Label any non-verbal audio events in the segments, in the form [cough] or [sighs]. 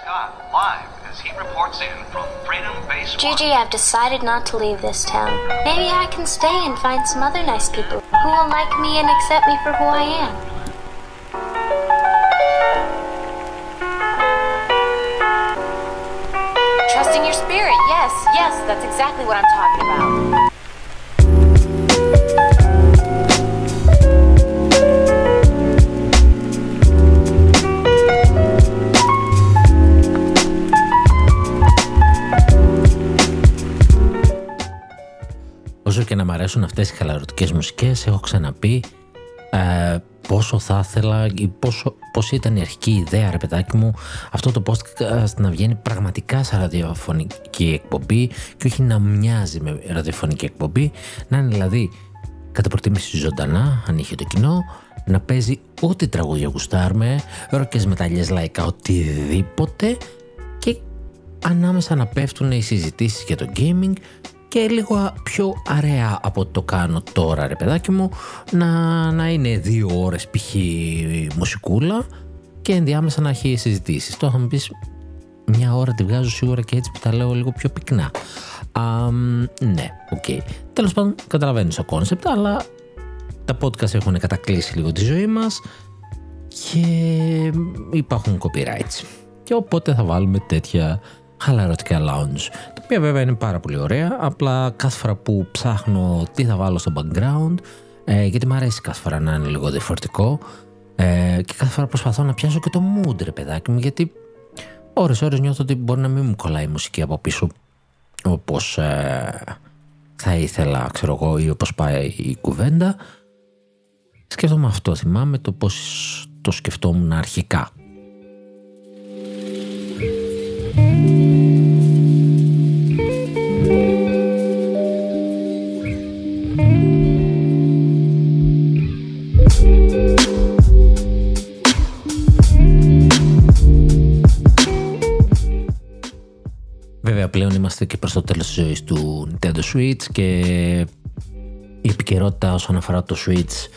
Scott live as he reports in from Freedom Base. Gigi, I've decided not to leave this town. Maybe I can stay and find some other nice people who will like me and accept me for who I am. Trusting your spirit, yes, yes, that's exactly what I'm talking about. Και να μ' αρέσουν αυτές οι χαλαρωτικές μουσικές, έχω ξαναπεί ε, πόσο θα ήθελα ή πόσο, πώς ήταν η αρχική ιδέα ρε παιδάκι μου αυτό το podcast να βγαίνει πραγματικά σαν ραδιοφωνική εκπομπή και όχι να μοιάζει με ραδιοφωνική εκπομπή να είναι δηλαδή κατά προτίμηση ζωντανά αν είχε το κοινό να παίζει ό,τι τραγούδια γουστάρουμε ροκές μεταλλιές λαϊκά οτιδήποτε και ανάμεσα να πέφτουν οι συζητήσεις για το gaming και λίγο πιο αραιά από ό,τι το κάνω τώρα ρε παιδάκι μου να, να είναι δύο ώρες π.χ. μουσικούλα και ενδιάμεσα να έχει συζητήσεις. Τώρα θα μου πεις μια ώρα τη βγάζω σίγουρα και έτσι που τα λέω λίγο πιο πυκνά. ναι, ok. Okay. Τέλος πάντων καταλαβαίνεις το concept αλλά τα podcast έχουν κατακλύσει λίγο τη ζωή μας και υπάρχουν copyrights. Και οπότε θα βάλουμε τέτοια χαλαρωτικά lounge, τα οποία βέβαια είναι πάρα πολύ ωραία, απλά κάθε φορά που ψάχνω τι θα βάλω στο background, ε, γιατί μου αρέσει κάθε φορά να είναι λίγο διαφορετικό ε, και κάθε φορά προσπαθώ να πιάσω και το mood ρε παιδάκι μου, γιατί ώρες ώρες νιώθω ότι μπορεί να μην μου κολλάει η μουσική από πίσω όπως ε, θα ήθελα, ξέρω εγώ, ή όπως πάει η κουβέντα. Σκέφτομαι αυτό, θυμάμαι το πώς το σκεφτόμουν αρχικά. Πλέον είμαστε και προς το τέλος της ζωής του Nintendo Switch και η επικαιρότητα όσον αφορά το Switch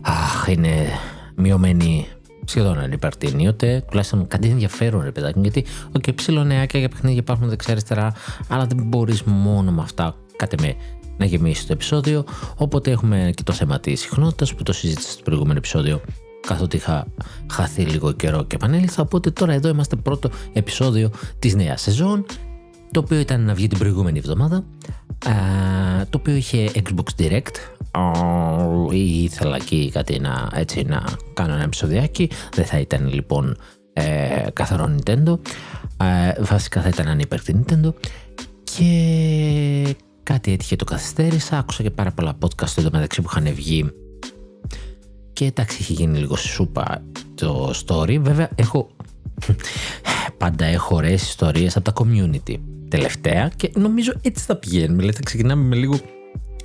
αχ, είναι μειωμένη σχεδόν ανυπαρτή ενίοτε, τουλάχιστον κάτι ενδιαφέρον ρε παιδάκι γιατί okay, ψηλονεάκια για παιχνίδια υπάρχουν δεξιά-αριστερά, αλλά δεν μπορείς μόνο με αυτά, κάτι με να γεμίσεις το επεισόδιο. Οπότε έχουμε και το θέμα της συχνότητας που το συζήτησα στο προηγούμενο επεισόδιο καθότι είχα χαθεί λίγο καιρό και επανέλθα. Οπότε τώρα εδώ είμαστε πρώτο επεισόδιο της νέας σεζόν το οποίο ήταν να βγει την προηγούμενη εβδομάδα το οποίο είχε Xbox Direct. Ήθελα εκεί κάτι να, έτσι, να κάνω ένα επεισοδιάκι. Δεν θα ήταν λοιπόν ε, καθαρό Nintendo. Ε, βασικά θα ήταν ανύπαρκτη Nintendo. Και κάτι έτυχε το καθυστέρησα. Άκουσα και πάρα πολλά podcast εδώ μεταξύ που είχαν βγει. Και εντάξει είχε γίνει λίγο σούπα το story. Βέβαια έχω [laughs] πάντα έχω ωραίες ιστορίες από τα community τελευταία και νομίζω έτσι θα πηγαίνουμε. Δηλαδή θα ξεκινάμε με λίγο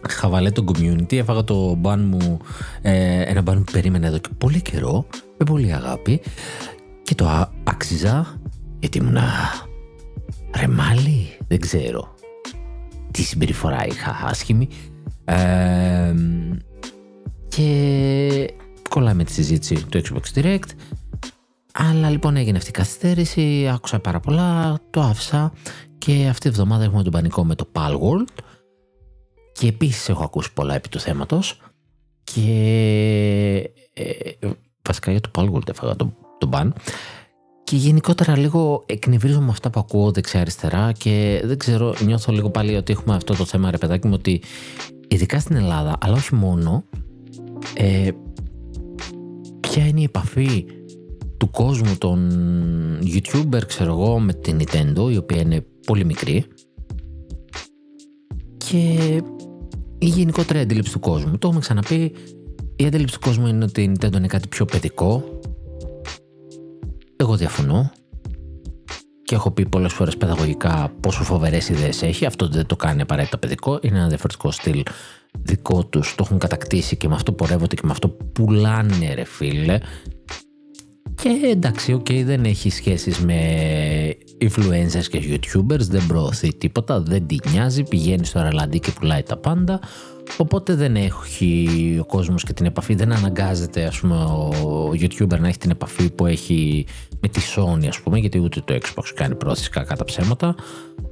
χαβαλέ το community. Έφαγα το μπαν μου, ε, ένα μπαν που περίμενα εδώ και πολύ καιρό, με πολύ αγάπη και το άξιζα γιατί ήμουνα ρεμάλι, δεν ξέρω τι συμπεριφορά είχα άσχημη ε, και κολλάμε τη συζήτηση του Xbox Direct αλλά λοιπόν έγινε αυτή η καθυστέρηση, άκουσα πάρα πολλά, το άφησα και αυτή τη εβδομάδα έχουμε τον πανικό με το Palworld και επίσης έχω ακούσει πολλά επί του θέματος. Και ε, βασικά για το Palworld έφαγα τον το ban. Και γενικότερα λίγο εκνευρίζω με αυτά που ακούω δεξιά αριστερά και δεν ξέρω, νιώθω λίγο πάλι ότι έχουμε αυτό το θέμα ρε παιδάκι μου ότι ειδικά στην Ελλάδα αλλά όχι μόνο ε, ποια είναι η επαφή του κόσμου των YouTuber ξέρω εγώ με την Nintendo η οποία είναι πολύ μικρή και η γενικότερη αντίληψη του κόσμου. Το έχουμε ξαναπεί, η αντίληψη του κόσμου είναι ότι η Nintendo είναι κάτι πιο παιδικό. Εγώ διαφωνώ και έχω πει πολλές φορές παιδαγωγικά πόσο φοβερές ιδέες έχει. Αυτό δεν το κάνει απαραίτητα παιδικό, είναι ένα διαφορετικό στυλ δικό τους, το έχουν κατακτήσει και με αυτό πορεύονται και με αυτό πουλάνε ρε φίλε και εντάξει, ok, δεν έχει σχέσεις με influencers και youtubers, δεν προωθεί τίποτα, δεν την νοιάζει, πηγαίνει στο ρελαντί και πουλάει τα πάντα. Οπότε δεν έχει ο κόσμος και την επαφή, δεν αναγκάζεται ας πούμε, ο YouTuber να έχει την επαφή που έχει με τη Sony ας πούμε, γιατί ούτε το Xbox κάνει πρόθεση κακά τα ψέματα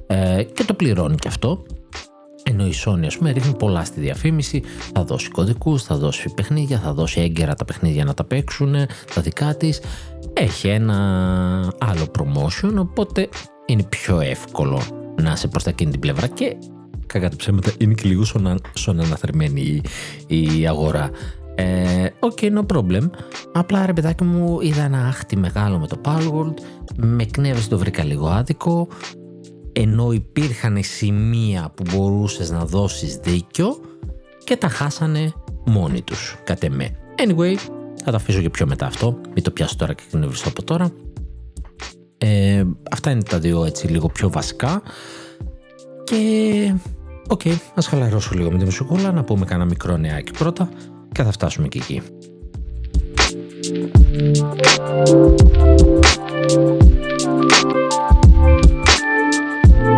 ε, και το πληρώνει και αυτό. Ενώ η Sony ας πούμε ρίχνει πολλά στη διαφήμιση, θα δώσει κωδικούς, θα δώσει παιχνίδια, θα δώσει έγκαιρα τα παιχνίδια να τα παίξουν, τα δικά της. Έχει ένα άλλο promotion, οπότε είναι πιο εύκολο να είσαι προς τα εκείνη την πλευρά και κακά τα ψέματα είναι και λίγο Sony αναθρεμμένη η, η αγορά. Ε, ok, okay, no problem. Απλά ρε παιδάκι μου είδα ένα άχτη μεγάλο με το Palworld, μ' εκνεύρισε το βρήκα λίγο άδικο, ενώ υπήρχαν σημεία που μπορούσες να δώσεις δίκιο και τα χάσανε μόνοι τους, κατ' εμέ. Anyway, θα τα αφήσω και πιο μετά αυτό, μην το πιάσω τώρα και εκνευριστώ από τώρα. Ε, αυτά είναι τα δύο έτσι λίγο πιο βασικά και ok, okay, ας χαλαρώσω λίγο με τη μουσικούλα, να πούμε κανένα μικρό νεάκι πρώτα και θα φτάσουμε και εκεί.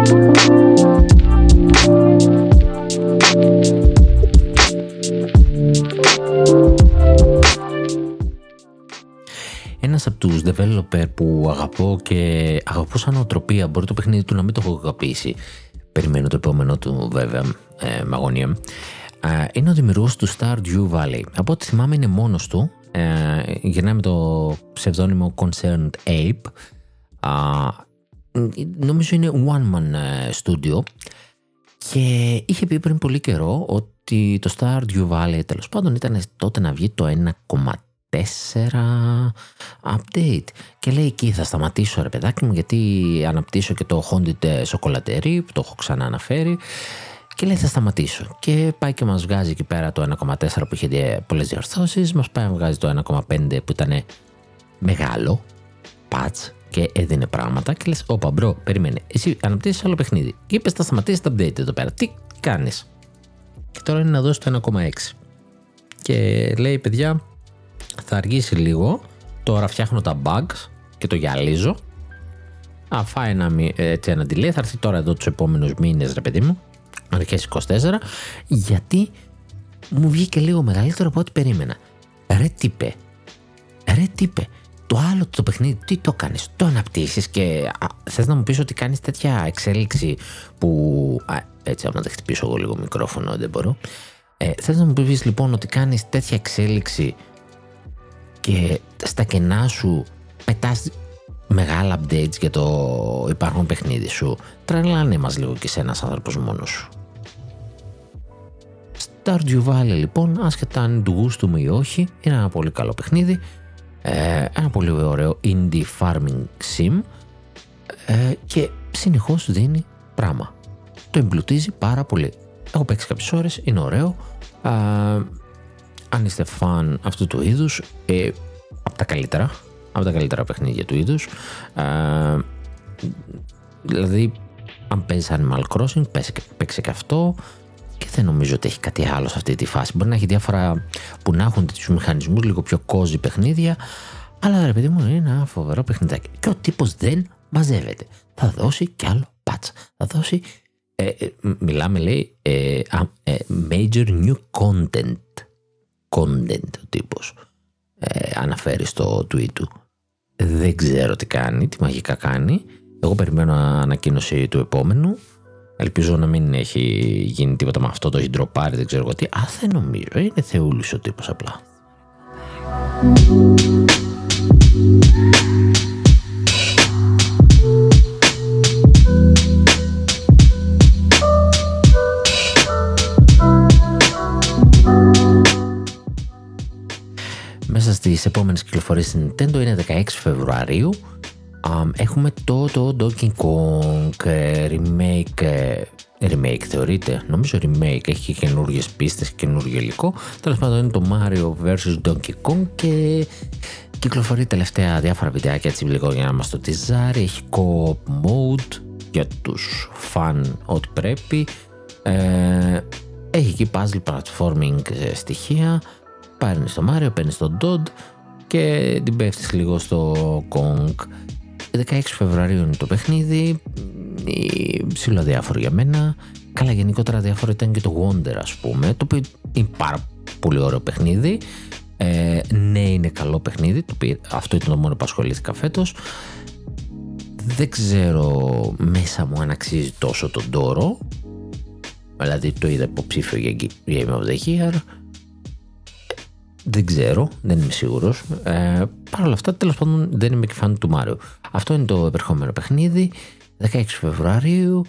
Ένας από τους developer που αγαπώ και αγαπώ σαν οτροπία, μπορεί το παιχνίδι του να μην το έχω αγαπήσει, περιμένω το επόμενο του βέβαια ε, με αγωνία, ε, είναι ο δημιουργός του Stardew Valley. Από ό,τι θυμάμαι είναι μόνος του, ε, γυρνάει με το ψευδόνυμο Concerned Ape, νομίζω είναι one man ε, studio. Και είχε πει πριν πολύ καιρό ότι το Stardew Valley τέλος πάντων ήταν τότε να βγει το 1,4 update. Και λέει εκεί θα σταματήσω ρε παιδάκι μου γιατί αναπτύσσω και το Haunted Chocolate που το έχω ξανά αναφέρει και λέει θα σταματήσω και πάει και μας βγάζει εκεί πέρα το 1,4 που είχε πολλές διορθώσεις μας πάει να βγάζει το 1,5 που ήταν μεγάλο patch και έδινε πράγματα και λες όπα bro περιμένε εσύ αναπτύσσεις άλλο παιχνίδι και είπες θα σταματήσεις το update εδώ πέρα τι κάνεις; Και τώρα είναι να δώσεις το 1,6 και λέει παιδιά θα αργήσει λίγο τώρα φτιάχνω τα bugs και το γυαλίζω αφά ένα, έτσι ένα delay θα έρθει τώρα εδώ τους επόμενους μήνες ρε παιδί μου αρχές 24 γιατί μου βγήκε λίγο μεγαλύτερο από ό,τι περίμενα. Ρε τύπε ρε τύπε το άλλο το παιχνίδι, τι το κάνεις, το αναπτύσσεις και α, θες να μου πεις ότι κάνεις τέτοια εξέλιξη που... Α, έτσι άμα δεν χτυπήσω εγώ λίγο μικρόφωνο δεν μπορώ. Ε, θες να μου πεις λοιπόν ότι κάνεις τέτοια εξέλιξη και στα κενά σου πετάς μεγάλα updates για το υπάρχον παιχνίδι σου. Τρελάνε μας λίγο και σε ένας άνθρωπος μόνος σου. Stardew Valley λοιπόν, άσχετα αν του γούστου μου ή όχι, είναι ένα πολύ καλό παιχνίδι ε, ένα πολύ ωραίο indie farming sim ε, και συνεχώς δίνει πράγμα. Το εμπλουτίζει πάρα πολύ. Έχω παίξει κάποιες ώρες, είναι ωραίο. Ε, αν είστε φαν αυτού του είδους, ε, από τα καλύτερα, από τα καλύτερα παιχνίδια του είδους. Ε, δηλαδή, αν παίζεις Animal Crossing, παίξει και αυτό και δεν νομίζω ότι έχει κάτι άλλο σε αυτή τη φάση. Μπορεί να έχει διάφορα που να έχουν τέτοιους μηχανισμούς, λίγο πιο κόζι παιχνίδια, αλλά ρε παιδί μου είναι ένα φοβερό παιχνιδάκι. Και ο τύπος δεν μαζεύεται. Θα δώσει κι άλλο πάτσα. Θα δώσει. Ε, ε, μιλάμε λέει ε, ε, major new content. Content ο τύπος αναφέρει στο tweet του. Δεν ξέρω τι κάνει, τι μαγικά κάνει. Εγώ περιμένω ανακοίνωση του επόμενου Ελπίζω να μην έχει γίνει τίποτα με αυτό, το έχει ντροπάρει, δεν ξέρω τι. Α, δεν νομίζω. Είναι θεούλης ο τύπος απλά. Μέσα στις επόμενες κυκλοφορίες στην Nintendo είναι 16 Φεβρουαρίου έχουμε το, το Donkey Kong ε, remake ε, remake θεωρείται, νομίζω remake έχει και καινούργιες πίστες και καινούργιο υλικό. Τέλος πάντων είναι το Mario vs Donkey Kong και κυκλοφορεί τελευταία διάφορα βιντεάκια έτσι λίγο για να μας το τυζάρει έχει co-op mode για τους φαν ό,τι πρέπει. Ε, έχει εκεί puzzle platforming στοιχεία. Παίρνεις το Mario, παίρνεις το Dodd και την πέφτεις λίγο στο Kong. 16 Φεβρουαρίου είναι το παιχνίδι, ψηλοδιάφορο για μένα. Καλά, γενικότερα διάφορο ήταν και το Wonder, ας πούμε, το οποίο είναι πάρα πολύ ωραίο παιχνίδι. Ε, ναι, είναι καλό παιχνίδι. Το αυτό ήταν το μόνο που ασχολήθηκα φέτος. Δεν ξέρω μέσα μου αν αξίζει τόσο τον τόρο. Δηλαδή το είδα υποψήφιο για Game of the Year. Δεν ξέρω, δεν είμαι σίγουρος. Ε, Παρ' όλα αυτά, τέλος πάντων, δεν είμαι και φαν του Μάριο. Αυτό είναι το επερχόμενο παιχνίδι. 16 Φεβρουαρίου.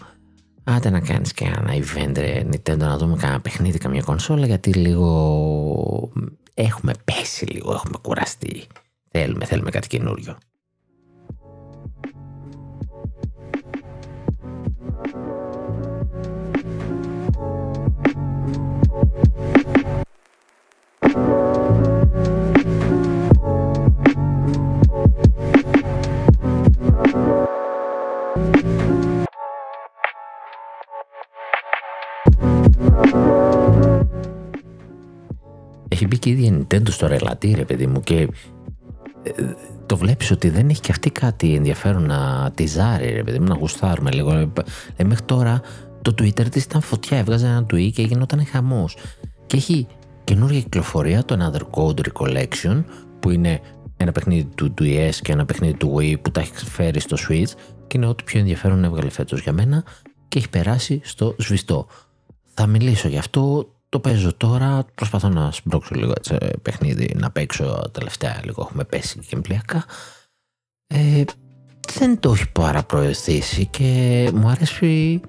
Άντε να κάνεις και ένα event ρε, Nintendo να δούμε κανένα παιχνίδι, καμία κονσόλα γιατί λίγο έχουμε πέσει λίγο, έχουμε κουραστεί. Θέλουμε, θέλουμε κάτι καινούριο. Έχει μπει και η ίδια Nintendo στο ρελατή ρε παιδί μου και ε, το βλέπεις ότι δεν έχει και αυτή κάτι ενδιαφέρον να τυζάρει ρε παιδί μου να γουστάρουμε λίγο ε, ε, μέχρι τώρα το Twitter της ήταν φωτιά έβγαζε ένα tweet και γινόταν χαμός και έχει καινούργια κυκλοφορία το Another Code Recollection που είναι ένα παιχνίδι του DS και ένα παιχνίδι του Wii που τα έχει φέρει στο Switch και είναι ό,τι πιο ενδιαφέρον έβγαλε φέτος για μένα και έχει περάσει στο σβηστό. Θα μιλήσω γι' αυτό το παίζω τώρα, προσπαθώ να σμπρώξω λίγο έτσι παιχνίδι, να παίξω τελευταία λίγο, έχουμε πέσει και εμπλιακά. Ε, δεν το έχει παραπροωθήσει και μου αρέσει,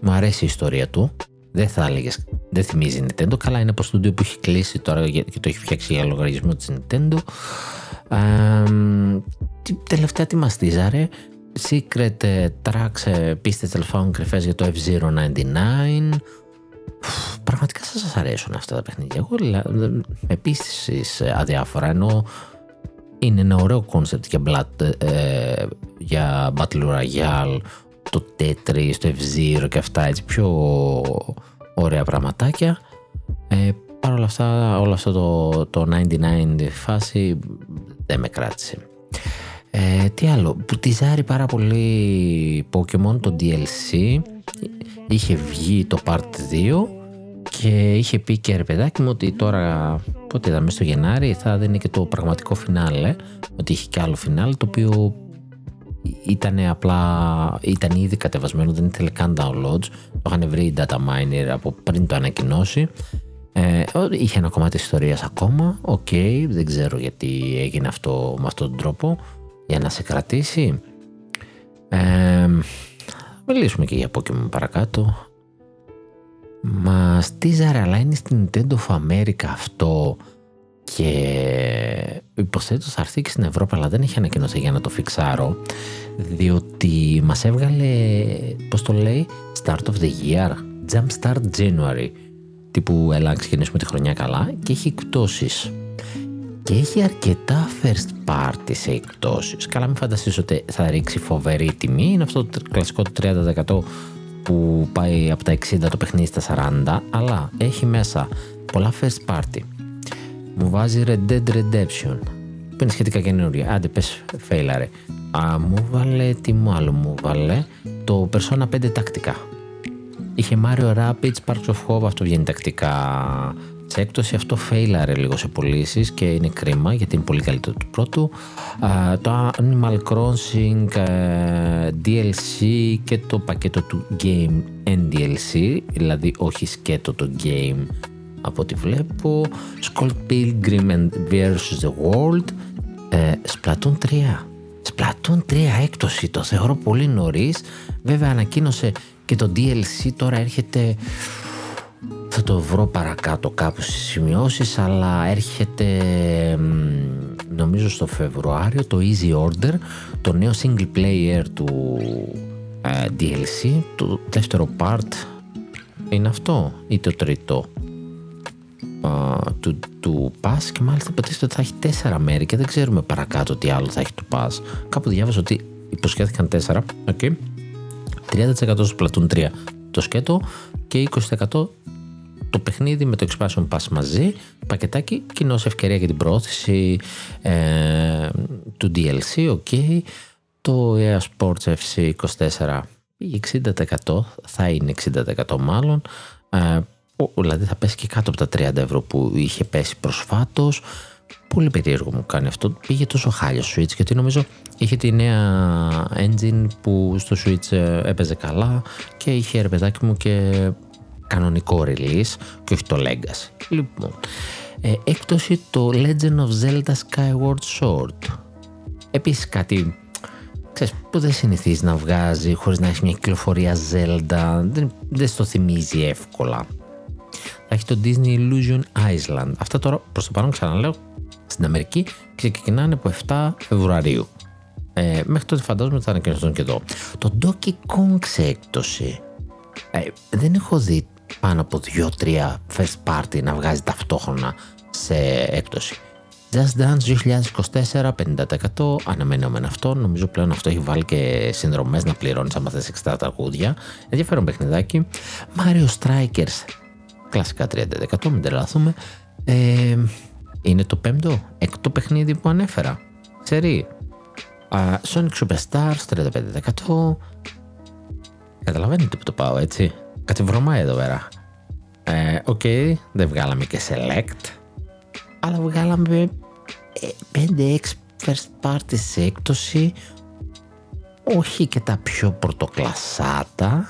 μου αρέσει η ιστορία του. Δεν θα έλεγες, δεν θυμίζει Nintendo. Καλά είναι από στούντιο που έχει κλείσει τώρα και το έχει φτιάξει για λογαριασμό της Nintendo. Ε, τελευταία τι μας τίζαρε. Secret Tracks, πίστες τέλος πάντων κρυφές για το F099 πραγματικά σας αρέσουν αυτά τα παιχνίδια. Εγώ επίσης αδιάφορα ενώ είναι ένα ωραίο κόνσεπτ για, ε, για Battle Royale, το Tetris, το F-Zero και αυτά έτσι πιο ωραία πραγματάκια. Ε, Παρ' όλα αυτά, όλο αυτό το, το 99 φάση δεν με κράτησε. Ε, τι άλλο, που τυζάρει πάρα πολύ Pokemon, το DLC, είχε βγει το Part 2 και είχε πει και ρε παιδάκι μου ότι τώρα, πότε είδαμε στο Γενάρη, θα δίνει και το πραγματικό φινάλε, ότι είχε και άλλο φινάλε, το οποίο ήταν απλά, ήταν ήδη κατεβασμένο, δεν ήθελε καν downloads, το είχαν βρει η data miner από πριν το ανακοινώσει. Ε, είχε ένα κομμάτι ιστορίας ακόμα, ok, okay, δεν ξέρω γιατί έγινε αυτό με αυτόν τον τρόπο, για να σε κρατήσει. Ε, μιλήσουμε και για Pokemon παρακάτω. Μας τίζαρε αλλά είναι στην Nintendo of America αυτό και υποθέτως θα έρθει και στην Ευρώπη αλλά δεν έχει ανακοινωθεί για να το φιξάρω διότι μας έβγαλε πώς το λέει Start of the Year Jump Start January τύπου έλα ξεκινήσουμε τη χρονιά καλά και έχει εκπτώσεις και έχει αρκετά first party σε εκπτώσεις καλά μην φανταστείς ότι θα ρίξει φοβερή τιμή. Είναι αυτό το κλασικό 30% που πάει από τα 60 το παιχνίδι στα 40 αλλά έχει μέσα πολλά first party. Μου βάζει Red Dead Redemption που είναι σχετικά καινούρια άντε πες φέιλαρε. Α, μου βάλε, τι μου άλλο μου βάλε; Το Persona 5 τακτικά. Είχε Mario Rapids Parks of Hope αυτό βγαίνει τακτικά σε έκπτωση αυτό φέιλαρε λίγο σε πωλήσεις και είναι κρίμα γιατί είναι πολύ καλύτερο του πρώτου. το Animal Crossing DLC και το πακέτο του Game NDLC, δηλαδή όχι σκέτο το Game από ό,τι βλέπω. Skull Pilgrim vs. The World. Ε, Splatoon 3. Splatoon 3 έκπτωση, το θεωρώ πολύ νωρίς. Βέβαια ανακοίνωσε και το DLC τώρα έρχεται θα το βρω παρακάτω κάπου στις σημειώσεις αλλά έρχεται νομίζω στο Φεβρουάριο το Easy Order το νέο single player του ε, DLC το δεύτερο part. Είναι αυτό ή το τρίτο; Uh, του, του Pass και μάλιστα υποτίθεται ότι θα έχει τέσσερα μέρη και δεν ξέρουμε παρακάτω τι άλλο θα έχει το Pass κάπου διάβασα ότι υποσχέθηκαν τέσσερα. Okay. 30% στο Platoon 3 το σκέτο και 20% το παιχνίδι με το Expansion Pass μαζί, πακετάκι, κοινός ευκαιρία για την πρόθεση ε, του DLC, ok. Το EA Sports FC 24 60% θα είναι 60% μάλλον, ε, δηλαδή θα πέσει και κάτω από τα 30 ευρώ που είχε πέσει προσφάτως, Πολύ περίεργο μου κάνει αυτό. Πήγε τόσο χάλια στο Switch γιατί νομίζω είχε τη νέα engine που στο Switch ε, έπαιζε καλά και είχε ρε παιδάκι μου και κανονικό release και όχι το Legacy. Λοιπόν, ε, έκπτωση το Legend of Zelda Skyward Sword. Επίσης κάτι ξέρεις, που δεν συνηθίζεις να βγάζει χωρίς να έχεις μια κυκλοφορία Zelda, δεν, δεν στο θυμίζει εύκολα. Θα έχει το Disney Illusion Island. Αυτά τώρα προς το παρόν ξαναλέω στην Αμερική ξεκινάνε από 7 Φεβρουαρίου. Ε, μέχρι τότε φαντάζομαι ότι θα ανακοινωθούν και εδώ. Το Donkey Kong σε έκπτωση. Ε, δεν έχω δει πάνω από 2-3 first party να βγάζει ταυτόχρονα σε έκπτωση. Just Dance 2024, 50% αναμενόμενο αυτό. Νομίζω πλέον αυτό έχει βάλει και συνδρομές να πληρώνεις άμα θες 60 τραγούδια. Ενδιαφέρον παιχνιδάκι. Mario Strikers, κλασικά 30%, μην τρελαθούμε. Ε, είναι το πέμπτο, έκτο παιχνίδι που ανέφερα. Σερή. Uh, Sonic Superstars 35%. Καταλαβαίνετε που το πάω έτσι. Κάτι βρωμάει εδώ πέρα. Ε, ok, okay, δεν βγάλαμε και select. Αλλά βγάλαμε 5-6 ε, first party σε έκπτωση. Όχι και τα πιο πρωτοκλασάτα.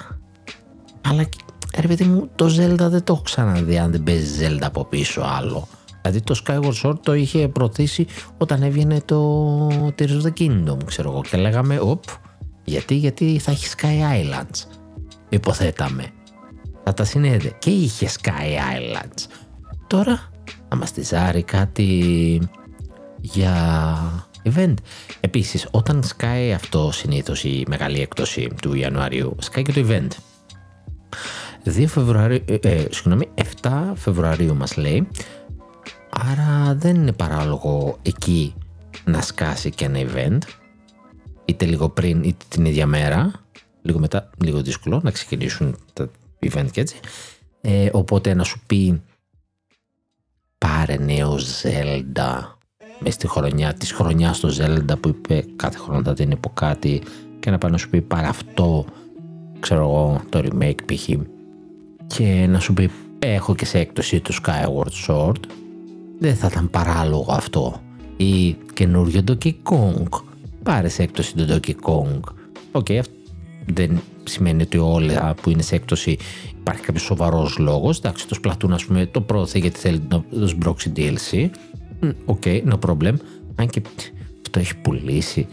Αλλά ρε παιδί μου, το Zelda δεν το έχω ξαναδεί αν δεν παίζει Zelda από πίσω άλλο. Δηλαδή το Skyward Sword το είχε προωθήσει όταν έβγαινε το Tears of the Kingdom, ξέρω εγώ. Και λέγαμε, οπ, γιατί, γιατί θα έχει Sky Islands; Υποθέταμε. Θα τα συνέδε. Και είχε Sky Islands. Τώρα, να μας ζάρει κάτι για event. Επίσης, όταν σκάει αυτό συνήθως η μεγάλη έκπτωση του Ιανουαρίου, σκάει και το event. 2 Φεβρουαρίου, ε, ε, συγγνώμη, 7 Φεβρουαρίου μας λέει Άρα δεν είναι παράλογο εκεί να σκάσει και ένα event είτε λίγο πριν είτε την ίδια μέρα λίγο μετά, λίγο δύσκολο να ξεκινήσουν τα event και έτσι ε, οπότε να σου πει πάρε νέο Zelda μες στη χρονιά της χρονιάς το Zelda που είπε κάθε χρόνο θα την πω κάτι και να πάει να σου πει πάρε αυτό ξέρω εγώ το remake π.χ. και να σου πει έχω και σε έκπτωση το Skyward Sword δεν θα ήταν παράλογο αυτό. Ή καινούριο Donkey Kong. Πάρε σε έκπτωση το Donkey Kong. Ok, okay, δεν σημαίνει ότι όλα που είναι σε έκπτωση υπάρχει κάποιος σοβαρός λόγος. Εντάξει, το Splatoon, ας πούμε, το πρόωθε γιατί θέλει να το σμπρώξει DLC. Ok, okay, no problem. Αν και αυτό έχει πουλήσει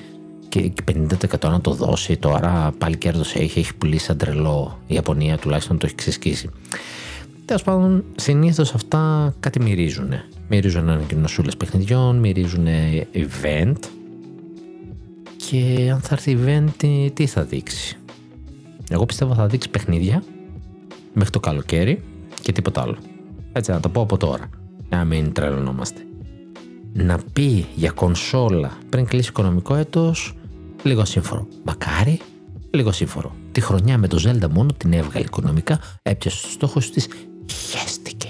και 50% να το δώσει τώρα πάλι κέρδος έχει, έχει πουλήσει σαν τρελό. Η Ιαπωνία τουλάχιστον το έχει ξεσκίσει. Τέλος πάντων, συνήθως αυτά κάτι μυρίζουν. Μυρίζουν ανακοινωσούλες παιχνιδιών, μυρίζουν event. Και αν θα έρθει event, τι θα δείξει; Εγώ πιστεύω θα δείξει παιχνίδια μέχρι το καλοκαίρι και τίποτα άλλο. Έτσι να το πω από τώρα. Να μην τρελωνόμαστε. Να πει για κονσόλα πριν κλείσει οικονομικό έτος, λίγο σύμφωνο. Μακάρι, λίγο σύμφωνο. Τη χρονιά με το Zelda μόνο την έβγαλε οικονομικά, έπιασε στους στόχους της χέστηκε.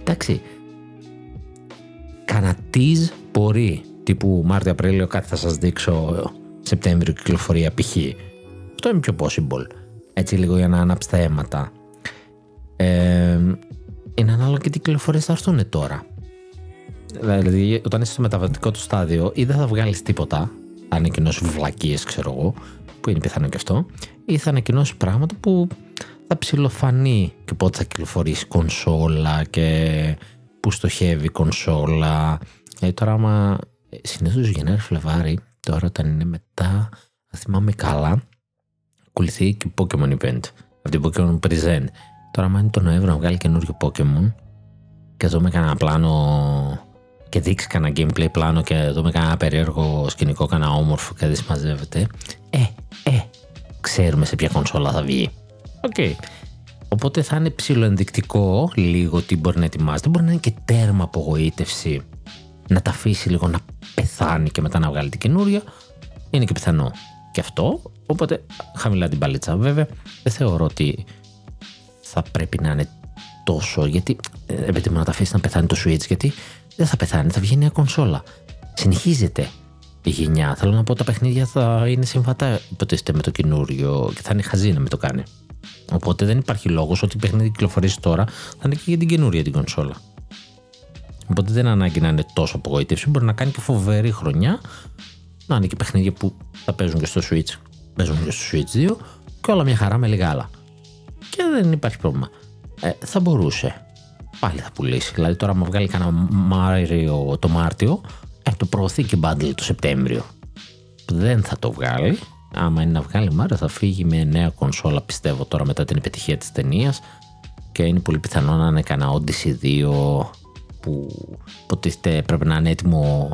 Εντάξει. Κανα μπορεί. Τύπου Μάρτιο-Απρίλιο κάτι θα σας δείξω Σεπτέμβριο κυκλοφορία π.χ. Αυτό είναι πιο possible. Έτσι λίγο για να ανάψει τα αίματα. Ε, είναι ανάλογο και τι κυκλοφορίες θα έρθουν τώρα. Δηλαδή, όταν είσαι στο μεταβατικό του στάδιο, ή δεν θα βγάλεις τίποτα, θα ανακοινώσεις βλακίες, ξέρω εγώ, που είναι πιθανό και αυτό, ή θα ανακοινώσεις πράγματα που θα ψηλοφανεί και πότε θα κυκλοφορήσει κονσόλα και που στοχεύει η κονσόλα. Ε, τώρα άμα συνήθως Γενάρη Φλεβάρι, τώρα όταν είναι μετά, θα θυμάμαι καλά, ακολουθεί και Pokemon Event από την Pokemon Present. Τώρα άμα είναι το Νοέμβριο να βγάλει καινούριο Pokemon και δούμε κανένα πλάνο και δείξει κανένα gameplay πλάνο και δούμε κανένα περίεργο σκηνικό, κανένα όμορφο και δεν συμμαζεύεται, ε, ε, ξέρουμε σε ποια κονσόλα θα βγει. Okay. Οπότε θα είναι ψηλοενδεικτικό λίγο τι μπορεί να ετοιμάζεται. Μπορεί να είναι και τέρμα απογοήτευση να τα αφήσει λίγο να πεθάνει και μετά να βγάλει την καινούρια. Είναι και πιθανό και αυτό. Οπότε χαμηλά την παλίτσα. Βέβαια, δεν θεωρώ ότι θα πρέπει να είναι τόσο, γιατί ε, επειδή να τα αφήσει να πεθάνει το Switch, γιατί δεν θα πεθάνει, θα βγει νέα κονσόλα. Συνεχίζεται η γενιά. Θέλω να πω τα παιχνίδια θα είναι συμβατά υποτίθεται με το καινούριο και θα είναι χαζή να με το κάνει. Οπότε δεν υπάρχει λόγος ότι η παιχνίδι κυκλοφορήσει τώρα θα είναι και για την καινούρια την κονσόλα. Οπότε δεν ανάγκη να είναι τόσο απογοήτευση. Μπορεί να κάνει και φοβερή χρονιά. Να είναι και παιχνίδια που θα παίζουν και στο Switch. Παίζουν και στο Switch 2 και όλα μια χαρά με λίγα άλλα. Και δεν υπάρχει πρόβλημα. Ε, θα μπορούσε. Πάλι θα πουλήσει. Δηλαδή τώρα, μου βγάλει κανένα Μάριο το Μάρτιο, ε, το προωθεί και bundle το Σεπτέμβριο. Δεν θα το βγάλει. Άμα είναι να βγάλει Μάριο, θα φύγει με νέα κονσόλα, πιστεύω τώρα μετά την επιτυχία τη ταινία. Και είναι πολύ πιθανό να είναι κανένα Odyssey 2 που υποτίθεται πρέπει να είναι έτοιμο.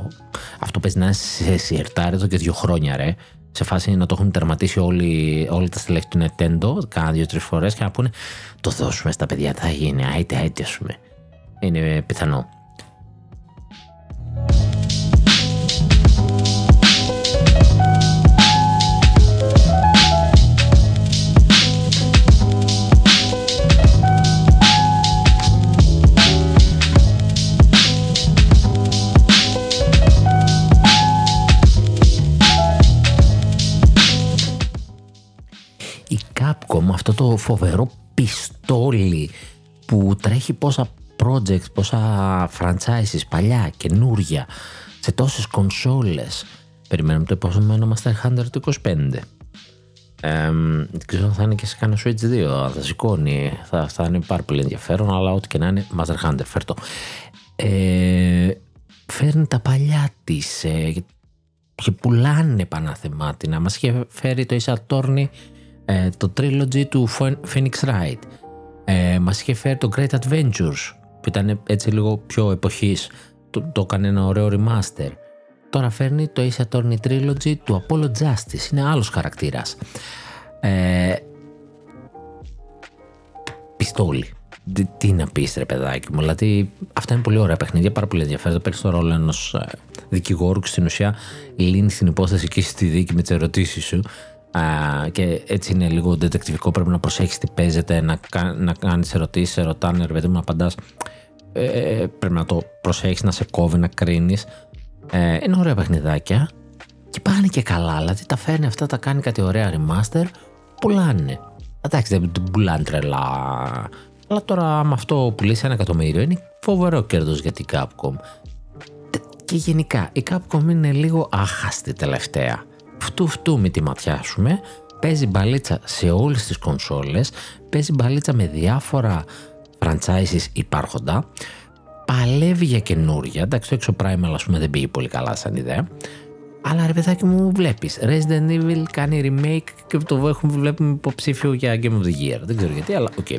Αυτό παίζει να είναι σε σιερτάρι εδώ και δύο χρόνια, ρε. Σε φάση να το έχουν τερματίσει όλοι, όλοι τα στελέχη του Nintendo, κάνα δύο-τρεις φορές και να πούνε το δώσουμε στα παιδιά, θα γίνει, άιτε, άιτε, ας πούμε. Είναι πιθανό. Αυτό το φοβερό πιστόλι που τρέχει πόσα projects, πόσα franchises, παλιά, καινούρια, σε τόσες κονσόλες. Περιμένουμε το επόμενο Master Hunter το 25. Ε, δεν ξέρω αν θα είναι και σε κανένα Switch 2, θα σηκώνει, θα, θα είναι πάρα πολύ ενδιαφέρον, αλλά ό,τι και να είναι, Master Hunter, φέρτο. Ε, φέρνει τα παλιά της ε, και πουλάνε παναθεμάτινα. Μας είχε φέρει το Ίσα ε, το trilogy του Phoenix Wright. Ε, μας είχε φέρει το Great Adventures που ήταν έτσι λίγο πιο εποχής. Το, το έκανε ένα ωραίο remaster. Τώρα φέρνει το Ace Attorney Trilogy του Apollo Justice. Είναι άλλος χαρακτήρας. Ε, πιστόλι. Τι, τι να πεις, ρε παιδάκι μου. Δηλαδή, αυτά είναι πολύ ωραία παιχνίδια, πάρα πολύ ενδιαφέροντα. Παίρνεις το ρόλο ενός ε, δικηγόρου και στην ουσία λύνεις την υπόθεση και στη δίκη με τις ερωτήσεις σου και έτσι είναι λίγο δετεκτιβικό. Πρέπει να προσέχεις τι παίζεται, να, να κάνεις ερωτήσεις, σε ρωτάνε, ρε παιδί μου, να απαντάς. Ε, ε, πρέπει να το προσέχεις, να σε κόβει, να κρίνεις. Ε, είναι ωραία παιχνιδάκια και πάνε και καλά. Δηλαδή τα φέρνει αυτά, τα κάνει κάτι ωραία remaster, πουλάνε. Εντάξει, δεν πουλάνε τρελά. Αλλά τώρα με αυτό πουλήσει ένα εκατομμύριο είναι φοβερό κέρδος για την Capcom. Και γενικά η Capcom είναι λίγο άχαστη τελευταία φτού φτού μη τη ματιάσουμε, παίζει μπαλίτσα σε όλες τις κονσόλες, παίζει μπαλίτσα με διάφορα franchises υπάρχοντα, παλεύει για καινούρια, εντάξει το Exoprimal ας πούμε δεν πήγε πολύ καλά σαν ιδέα, αλλά ρε παιδάκι μου βλέπεις, Resident Evil κάνει remake και το έχουμε, βλέπουμε υποψήφιο για Game of the Year, δεν ξέρω γιατί αλλά ok. Okay.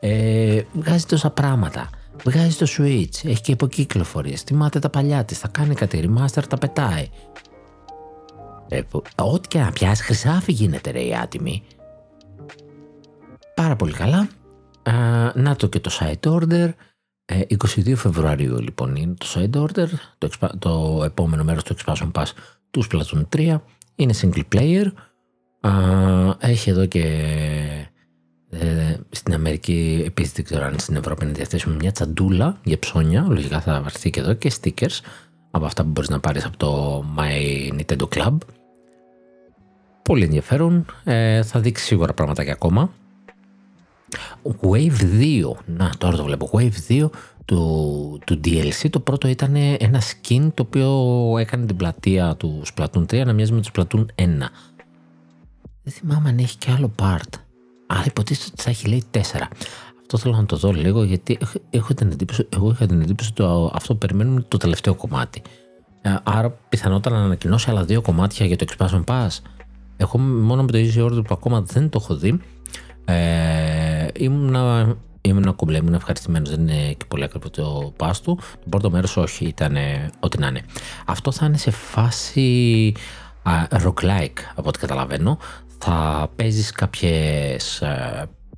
Ε, βγάζει τόσα πράγματα. Βγάζει το Switch, έχει και υποκύκλοφορίες. Θυμάται τα παλιά της, θα κάνει κάτι remaster, τα πετάει. Ε, ό,τι και να πιάσει, χρυσάφι γίνεται ρε η άτιμη. Πάρα πολύ καλά. να το και το site order. 22 ε, Φεβρουαρίου λοιπόν είναι το site order, το, το επόμενο μέρος του expansion pass του Splatoon 3. Είναι single player. έχει εδώ και ε, στην Αμερική, επίσης δεν ξέρω αν στην Ευρώπη είναι διαθέσιμο μια τσαντούλα για ψώνια. Λογικά θα βαρθεί και εδώ και stickers από αυτά που μπορείς να πάρεις από το My Nintendo Club πολύ ενδιαφέρον. Ε, θα δείξει σίγουρα πράγματα και ακόμα. Wave 2, να τώρα το βλέπω, Wave 2 του, του DLC, το πρώτο ήταν ένα skin το οποίο έκανε την πλατεία του Splatoon 3 να μοιάζει με το Splatoon 1. Δεν θυμάμαι αν έχει και άλλο part. Άρα υποτίθεται ότι θα έχει λέει 4. Αυτό θέλω να το δω λίγο γιατί έχω την εντύπωση, εγώ είχα την εντύπωση ότι αυτό που περιμένουμε το τελευταίο κομμάτι. Ε, άρα πιθανότατα να ανακοινώσει άλλα δύο κομμάτια για το Expansion Pass. Εγώ μόνο με το Easy Order που ακόμα δεν το έχω δει. Ε, ήμουνα, ήμουν κομπλέ, ήμουν ευχαριστημένος. Δεν είναι και πολύ ακριβό το pass του. Το πρώτο μέρος όχι, ήταν ό,τι να είναι. Αυτό θα είναι σε φάση rock-like από ό,τι καταλαβαίνω. Θα παίζεις κάποιες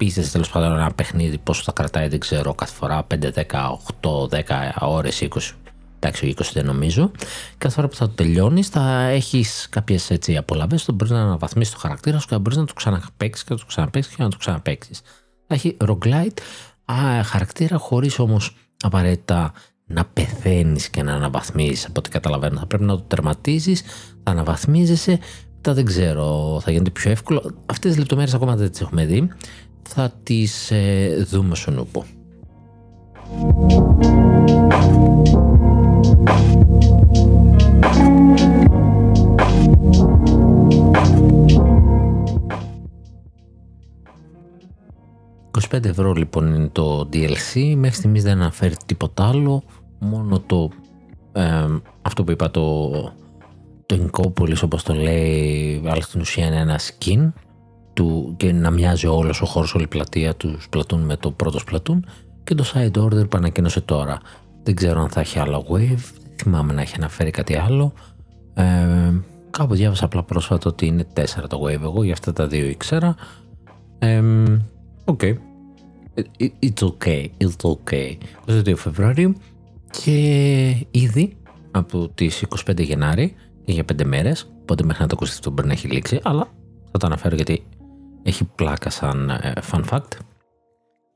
πίστες τέλος πάντων ένα παιχνίδι, πόσο θα κρατάει, δεν ξέρω, κάθε φορά 5, 10, 8, 10 ώρες, 20 εντάξει, 20 δεν νομίζω. Κάθε φορά που θα το τελειώνεις, θα έχεις κάποιες απολαυέ, θα μπορείς να αναβαθμίσεις το χαρακτήρα σου και θα μπορείς να το ξαναπέξει και να το ξαναπέξει και να το ξαναπέξει. Θα έχει roguelite, α, χαρακτήρα χωρίς όμως απαραίτητα να πεθαίνεις και να αναβαθμίζεις από ό,τι καταλαβαίνω. Θα πρέπει να το τερματίζεις, θα αναβαθμίζεσαι, τα δεν ξέρω, θα γίνεται πιο εύκολο. Αυτές τις λεπτομέρειες ακόμα δεν τις έχουμε δει. Θα τις ε, δούμε στον ούπο. 25 ευρώ λοιπόν είναι το DLC, μέχρι στιγμής δεν αναφέρει τίποτα άλλο, μόνο το, ε, αυτό που είπα το, το Inkopolis όπως το λέει, αλλά στην ουσία είναι ένα skin του, και να μοιάζει όλος ο χώρος, όλη η πλατεία τους Splatoon με το πρώτο Splatoon και το Side Order που ανακοίνωσε τώρα. Δεν ξέρω αν θα έχει άλλο wave, δεν θυμάμαι να έχει αναφέρει κάτι άλλο. Ε, κάπου διάβασα απλά πρόσφατα ότι είναι 4 το wave εγώ, για αυτά τα δύο ήξερα. Ε, Ok. Okay. It's okay, it's okay. 22 Φεβρουαρίου και ήδη από τις 25 Γενάρη και για 5 μέρες, οπότε μέχρι να το ακούσει αυτό μπορεί να έχει λήξει, αλλά θα το αναφέρω γιατί έχει πλάκα σαν ε, fun fact.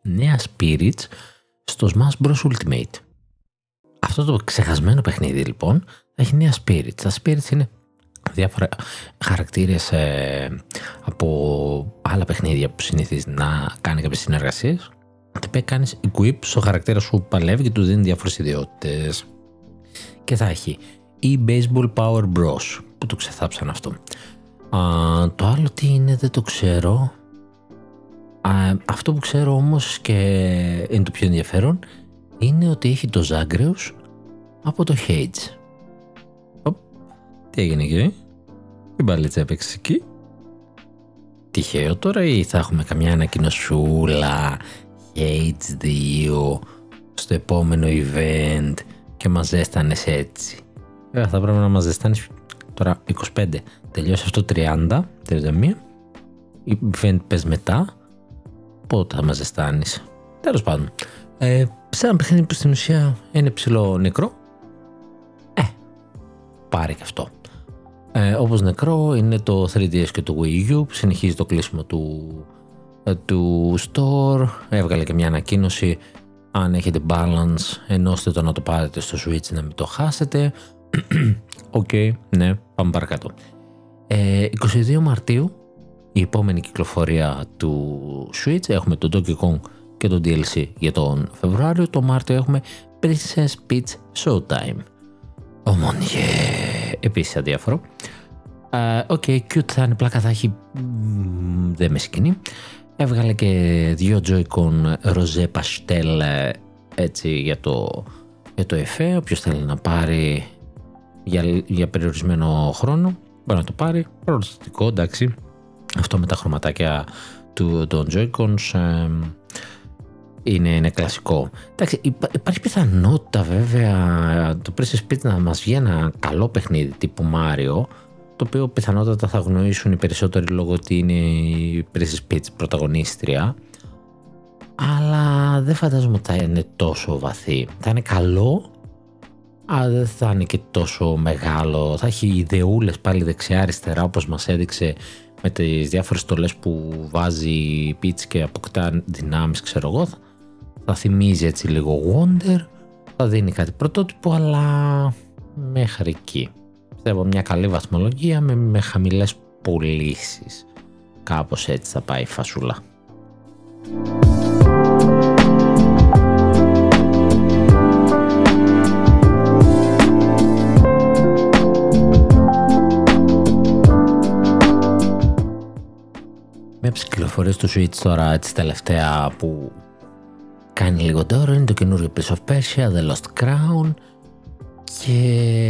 Νέα Spirits στο Smash Bros. Ultimate. Αυτό το ξεχασμένο παιχνίδι λοιπόν έχει νέα Spirits. Τα Spirits είναι διάφορα χαρακτήρες ε, από άλλα παιχνίδια που συνηθίζεις να κάνει κάποιες συνεργασίες. Και κάνεις equip στο χαρακτήρα σου που παλεύει και τους δίνει διάφορες ιδιότητες. Και θα έχει ή Baseball Power Bros που το ξεθάψαν αυτό. Α, το άλλο τι είναι δεν το ξέρω. Α, αυτό που ξέρω όμως και είναι το πιο ενδιαφέρον είναι ότι έχει το Zagreus από το Hades. Τι έγινε εκεί; Η μπαλίτσα έπαιξε εκεί. Τυχαίο τώρα ή θα έχουμε καμιά ανακοινωσούλα H2 στο επόμενο event και μας ζέστανες έτσι; Βέβαια θα πρέπει να μας ζεστάνεις τώρα 25. Τελειώσει αυτό 30, 31. Η event πες μετά. Πότε θα μας ζεστάνεις; Τέλος πάντων. Ε, σε ένα παιχνίδι που στην ουσία είναι ψιλονεκρό. Ε, πάρε και αυτό. Ε, όπως νεκρό είναι το 3DS και το Wii U που συνεχίζει το κλείσιμο του, ε, του store. Έβγαλε και μια ανακοίνωση αν έχετε balance ενώστε το να το πάρετε στο Switch να μην το χάσετε. [clears throat] Ok, okay, ναι, πάμε παρακάτω. Ε, 22 Μαρτίου η επόμενη κυκλοφορία του Switch έχουμε το Donkey Kong και το DLC για τον Φεβρουάριο. Το Μάρτιο έχουμε Princess Peach Showtime. Oh mon yeah. Επίσης αδιάφορο. Ok, okay, cute θα είναι πλάκα, θα έχει... Δεν με συγκινεί. Έβγαλε και δύο Joy-Con ροζέ παστέλ έτσι για το, για το εφέ. Όποιος θέλει να πάρει για, για περιορισμένο χρόνο μπορεί να το πάρει. Προστατικό, εντάξει. Αυτό με τα χρωματάκια του, των Joy-Cons είναι, είναι κλασικό. Εντάξει, υπάρχει πιθανότητα βέβαια το Princess Peach να μας βγει ένα καλό παιχνίδι τύπου Mario το οποίο πιθανότατα θα γνωρίσουν οι περισσότεροι λόγω ότι είναι η Princess Peach πρωταγωνίστρια αλλά δεν φαντάζομαι ότι θα είναι τόσο βαθύ. Θα είναι καλό, αλλά δεν θα είναι και τόσο μεγάλο. Θα έχει ιδεούλες πάλι δεξιά-αριστερά όπως μας έδειξε με τις διάφορες στολές που βάζει η Peach και αποκτά δυνάμεις ξέρω εγώ. Θα θυμίζει έτσι λίγο Wonder, θα δίνει κάτι πρωτότυπο αλλά μέχρι εκεί πιστεύω μια καλή βαθμολογία με, με χαμηλές πωλήσεις. Κάπως έτσι θα πάει η φασούλα. Με ψηφοφορίες του Switch τώρα έτσι τελευταία που κάνει λίγο τώρα είναι το καινούριο Prince of Persia, The Lost Crown και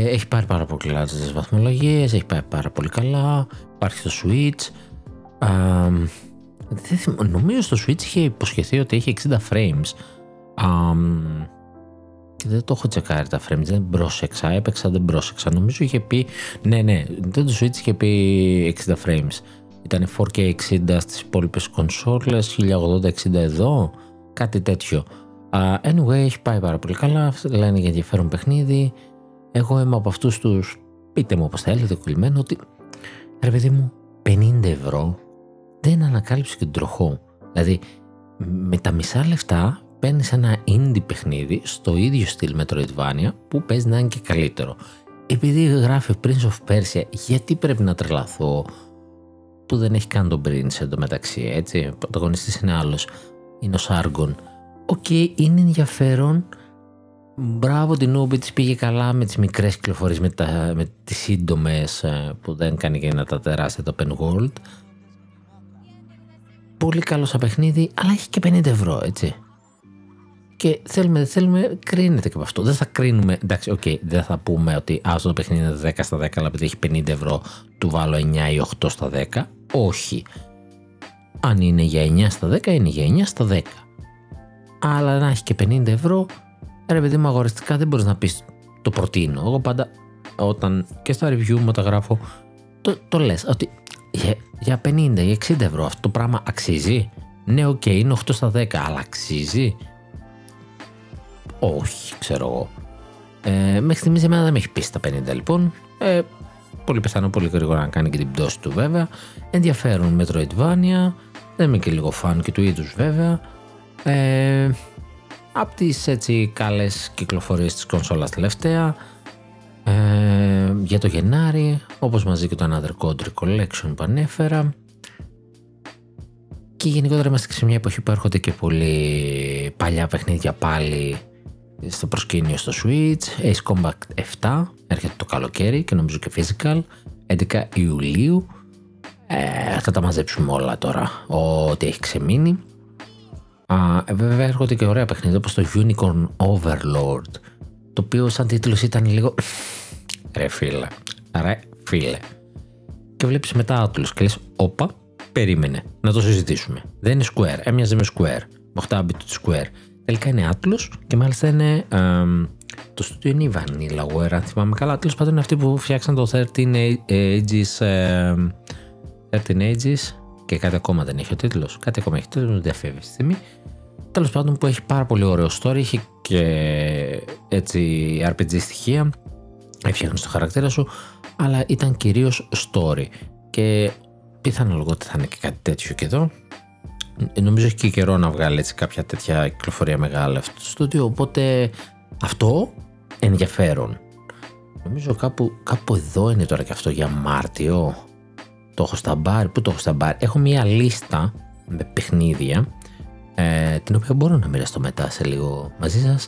έχει πάρει πάρα πολύ καλά τις βαθμολογίες, έχει πάει πάρα πολύ καλά, υπάρχει στο Switch. δεν νομίζω στο Switch είχε υποσχεθεί ότι έχει 60 frames. και δεν το έχω τσεκάρει τα frames, δεν πρόσεξα, έπαιξα, δεν πρόσεξα. Νομίζω είχε πει, ναι, ναι, δεν το Switch είχε πει 60 frames. Ήταν 4K 60 στις υπόλοιπες κονσόλες, 1080-60 εδώ, κάτι τέτοιο. Uh, anyway, έχει πάει πάρα πολύ καλά, λένε για ενδιαφέρον παιχνίδι. Εγώ είμαι από αυτούς τους, πείτε μου όπως θέλετε, κολλημένο, ότι ρε παιδί μου, 50 ευρώ δεν ανακάλυψε και τον τροχό. Δηλαδή, με τα μισά λεφτά παίρνεις ένα indie παιχνίδι στο ίδιο στυλ Metroidvania που παίζει να είναι και καλύτερο. Επειδή γράφει Prince of Persia, γιατί πρέπει να τρελαθώ που δεν έχει καν τον Prince εντωμεταξύ, έτσι. Ο πρωταγωνιστής είναι άλλος, είναι ο Σάργον. Οκ, είναι ενδιαφέρον. Μπράβο την Ubi της πήγε καλά με τις μικρές κυκλοφορίες, με, τα, με τις σύντομες ε, που δεν κάνει και να τα τεράστια τα open world. Πολύ καλό σαν παιχνίδι, αλλά έχει και 50 ευρώ, έτσι. Και θέλουμε, δεν θέλουμε, κρίνεται και από αυτό. Δεν θα κρίνουμε, εντάξει, ok, okay, δεν θα πούμε ότι αυτό το παιχνίδι είναι 10 στα 10, αλλά επειδή έχει 50 ευρώ, του βάλω 9 ή 8 στα 10. Όχι. Αν είναι για 9 στα 10, είναι για 9 στα 10. Αλλά να έχει και 50 ευρώ, ρε παιδί μου αγοραστικά δεν μπορείς να πεις το προτείνω. Εγώ πάντα όταν και στα review μου τα γράφω, το, το λες ότι για, για 50 ή 60 ευρώ αυτό το πράγμα αξίζει. Ναι, ok, okay, είναι 8 στα 10, αλλά αξίζει. Όχι, ξέρω εγώ. Ε, μέχρι στιγμής εμένα δεν με έχει πείσει τα 50 λοιπόν. Ε, πολύ πιθανό πολύ γρήγορα να κάνει και την πτώση του βέβαια. Ενδιαφέρον Metroidvania. Δεν είμαι και λίγο φαν και του είδους βέβαια. Ε, από τις έτσι καλές κυκλοφορίες της κονσόλας τελευταία. Ε, για το Γενάρη, όπως μαζί και το Another Code Recollection που ανέφερα. Και γενικότερα είμαστε σε μια εποχή που έρχονται και πολύ παλιά παιχνίδια πάλι στο προσκήνιο στο Switch, Ace Combat 7, έρχεται το καλοκαίρι και νομίζω και Physical, 11 Ιουλίου. Ε, θα τα μαζέψουμε όλα τώρα, ό,τι έχει ξεμείνει. Α, βέβαια έρχονται και ωραία παιχνίδια όπως το Unicorn Overlord, το οποίο σαν τίτλος ήταν λίγο ρε φίλε, ρε φίλε. Και βλέπεις μετά άτουλος και λες, όπα, περίμενε, να το συζητήσουμε. Δεν είναι Square, έμοιαζε με Square, με 8 bit Square. Τελικά είναι Atlas και μάλιστα είναι. το στούντιο είναι η Vanillaware, αν θυμάμαι καλά. Τέλος πάντων είναι αυτοί που φτιάξαν το 13 Ages. 13 Ages και κάτι ακόμα δεν έχει ο τίτλος. Κάτι ακόμα έχει τίτλος, δεν διαφεύγει στη στιγμή. Τέλος πάντων που έχει πάρα πολύ ωραίο story, έχει και έτσι RPG στοιχεία. Έφτιαχνε το χαρακτήρα σου, αλλά ήταν κυρίως story. Και πιθανολογώ ότι θα είναι και κάτι τέτοιο και εδώ. Νομίζω έχει και καιρό να βγάλει έτσι κάποια τέτοια κυκλοφορία μεγάλα αυτό το στούντιο, οπότε αυτό ενδιαφέρον. Νομίζω κάπου, κάπου εδώ είναι τώρα και αυτό για Μάρτιο. Το έχω στα μπαρ. Πού το έχω στα μπαρ; Έχω μια λίστα με παιχνίδια ε, την οποία μπορώ να μοιραστώ μετά σε λίγο μαζί σας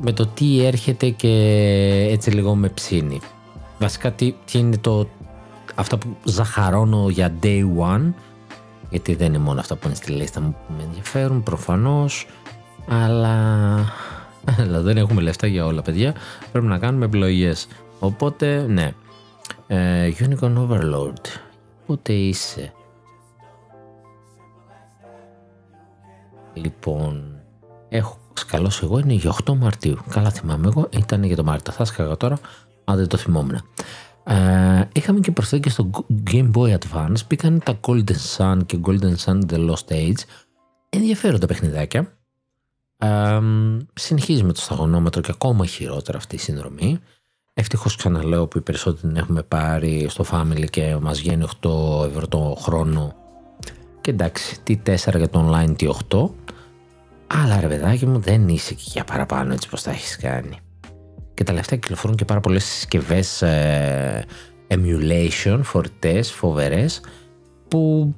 με το τι έρχεται και έτσι λίγο με ψήνει. Βασικά τι, τι είναι το αυτά που ζαχαρώνω για day one γιατί δεν είναι μόνο αυτά που είναι στη λίστα μου που με ενδιαφέρουν προφανώς αλλά, αλλά δεν έχουμε λεφτά για όλα παιδιά. Πρέπει να κάνουμε επιλογές. οπότε ναι. Ε, Unicorn Overlord. Πότε είσαι; Λοιπόν έχω σκαλώσει εγώ είναι για 8 Μαρτίου. Καλά θυμάμαι εγώ ήταν για το Μάρτιο. Θα σκάγα τώρα αν δεν το θυμόμουν ε, είχαμε και προσθήκη στο Game Boy Advance. Μπήκαν τα Golden Sun και Golden Sun The Lost Age. Ενδιαφέροντα παιχνιδάκια. Ε, συνεχίζει με το σταγονόμετρο και ακόμα χειρότερα αυτή η συνδρομή. Ευτυχώς ξαναλέω που οι περισσότεροι την έχουμε πάρει στο Family και μας βγαίνει 8 ευρώ το χρόνο. Και εντάξει, τι 4 για το online, τι 8. Αλλά ρε παιδάκι μου δεν είσαι και για παραπάνω έτσι πως τα έχεις κάνει και τα λεφτά κυκλοφορούν και πάρα πολλές συσκευές ε, emulation, φορητές, φοβερές που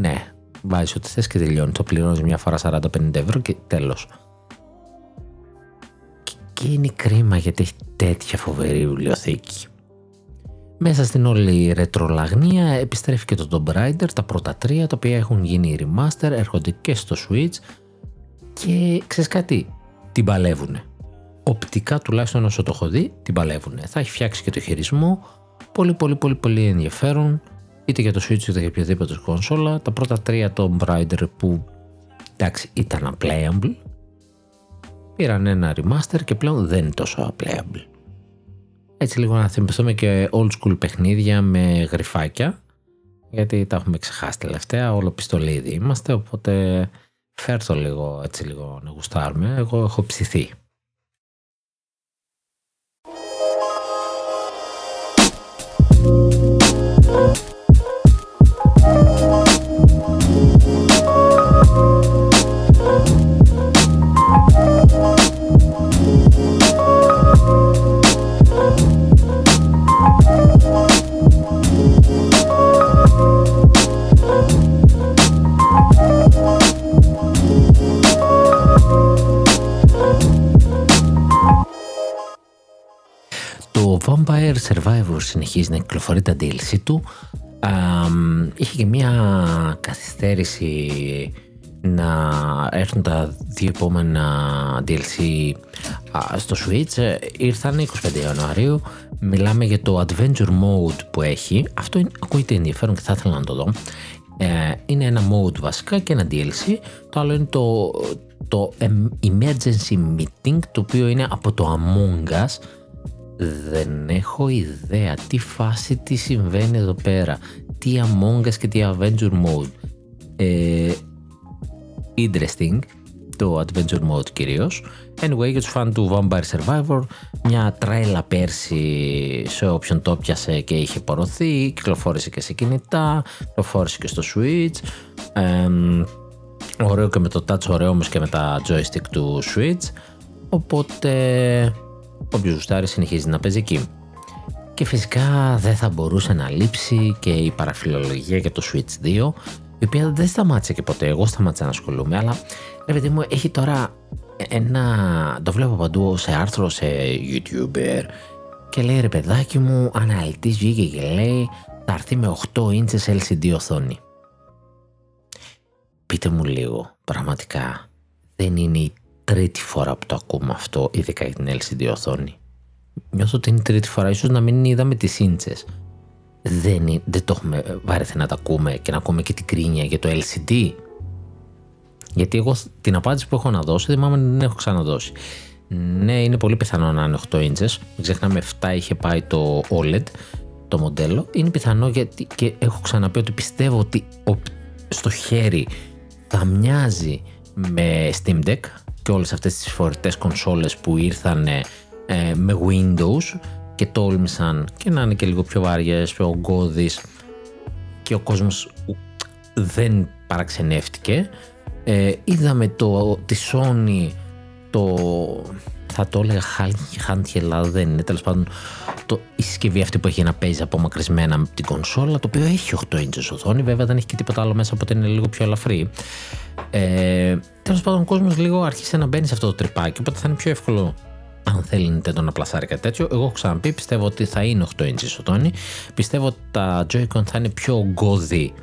ναι, βάζεις ό,τι θες και τελειώνει. Το πληρώνεις μια φορά 40-50 ευρώ και τέλος. Και είναι κρίμα γιατί έχει τέτοια φοβερή βιβλιοθήκη. Μέσα στην όλη ρετρολαγνία επιστρέφει και το Tomb Raider, τα πρώτα τρία τα οποία έχουν γίνει remaster, έρχονται και στο Switch και ξέρεις κάτι, την παλεύουνε οπτικά τουλάχιστον όσο το έχω δει, την παλεύουν. Θα έχει φτιάξει και το χειρισμό, πολύ πολύ πολύ πολύ ενδιαφέρον, είτε για το Switch είτε για οποιαδήποτε κονσόλα. Τα πρώτα τρία Tomb Raider που εντάξει ήταν unplayable, πήραν ένα remaster και πλέον δεν είναι τόσο unplayable. Έτσι λίγο να θυμηθούμε και old school παιχνίδια με γρυφάκια, γιατί τα έχουμε ξεχάσει τελευταία, όλο πιστολίδι είμαστε, οπότε φέρτο λίγο έτσι λίγο να γουστάρουμε. Εγώ έχω ψηθεί. Συνεχίζει να κυκλοφορεί τα DLC του. Α, είχε και μια καθυστέρηση να έρθουν τα δύο επόμενα DLC στο Switch. Ήρθαν 25 Ιανουαρίου. Μιλάμε για το Adventure Mode που έχει. Αυτό είναι, ακούγεται ενδιαφέρον και θα ήθελα να το δω. Ε, είναι ένα mode βασικά και ένα DLC. Το άλλο είναι το, το Emergency Meeting, το οποίο είναι από το Among Us. Δεν έχω ιδέα τι φάση, τι συμβαίνει εδώ πέρα. Τι Among Us και τι Adventure Mode. Ε, interesting το Adventure Mode κυρίως. Anyway, για τους φαν του Vampire Survivor, μια τρέλα πέρσι σε όποιον το πιασε και είχε πορωθεί, κυκλοφόρησε και σε κινητά, κυκλοφόρησε και στο Switch. Ε, ωραίο και με το touch, ωραίο όμως και με τα joystick του Switch. Οπότε, όποιος γουστάρει συνεχίζει να παίζει εκεί. Και φυσικά δεν θα μπορούσε να λείψει και η παραφιλολογία για το Switch 2 η οποία δεν σταμάτησε και ποτέ. Εγώ σταμάτησα να ασχολούμαι, αλλά ρε παιδί μου, έχει τώρα ένα. Το βλέπω παντού σε άρθρο, σε YouTuber και λέει ρε παιδάκι μου, αναλυτής βγήκε και λέει θα έρθει με 8 inches LCD οθόνη. Πείτε μου λίγο, πραγματικά, δεν είναι η τρίτη φορά που το ακούμε αυτό, ειδικά για την LCD οθόνη. Νιώθω ότι είναι η τρίτη φορά, ίσως να μην είδαμε τις ίντσες δεν, δεν το έχουμε βαρεθεί να τα ακούμε και να ακούμε και την κρίνια για το LCD. Γιατί εγώ την απάντηση που έχω να δώσω, θυμάμαι να την έχω ξαναδώσει. Ναι, είναι πολύ πιθανό να είναι 8 inches. Μην ξεχνάμε 7 είχε πάει το OLED το μοντέλο. Είναι πιθανό γιατί και έχω ξαναπεί ότι πιστεύω ότι στο χέρι θα μοιάζει με Steam Deck και όλες αυτές τις φορητές κονσόλες που ήρθαν ε, με Windows και τόλμησαν και να είναι και λίγο πιο βαριές, πιο ογκώδεις και ο κόσμος δεν παραξενεύτηκε. Ε, είδαμε το, τη Sony το θα το έλεγα handheld αλλά δεν είναι τέλος πάντων το, η συσκευή αυτή που έχει να παίζει απομακρυσμένα με την κονσόλα το οποίο έχει 8 inches οθόνη βέβαια δεν έχει και τίποτα άλλο μέσα οπότε είναι λίγο πιο ελαφρύ ε, τέλος πάντων ο κόσμος λίγο άρχισε να μπαίνει σε αυτό το τρυπάκι οπότε θα είναι πιο εύκολο αν θέλει Nintendo να πλασάρει κάτι τέτοιο. Εγώ έχω ξαναπεί, πιστεύω ότι θα είναι 8 inches οθόνη. Πιστεύω ότι τα Joy-Con θα είναι πιο γκώδη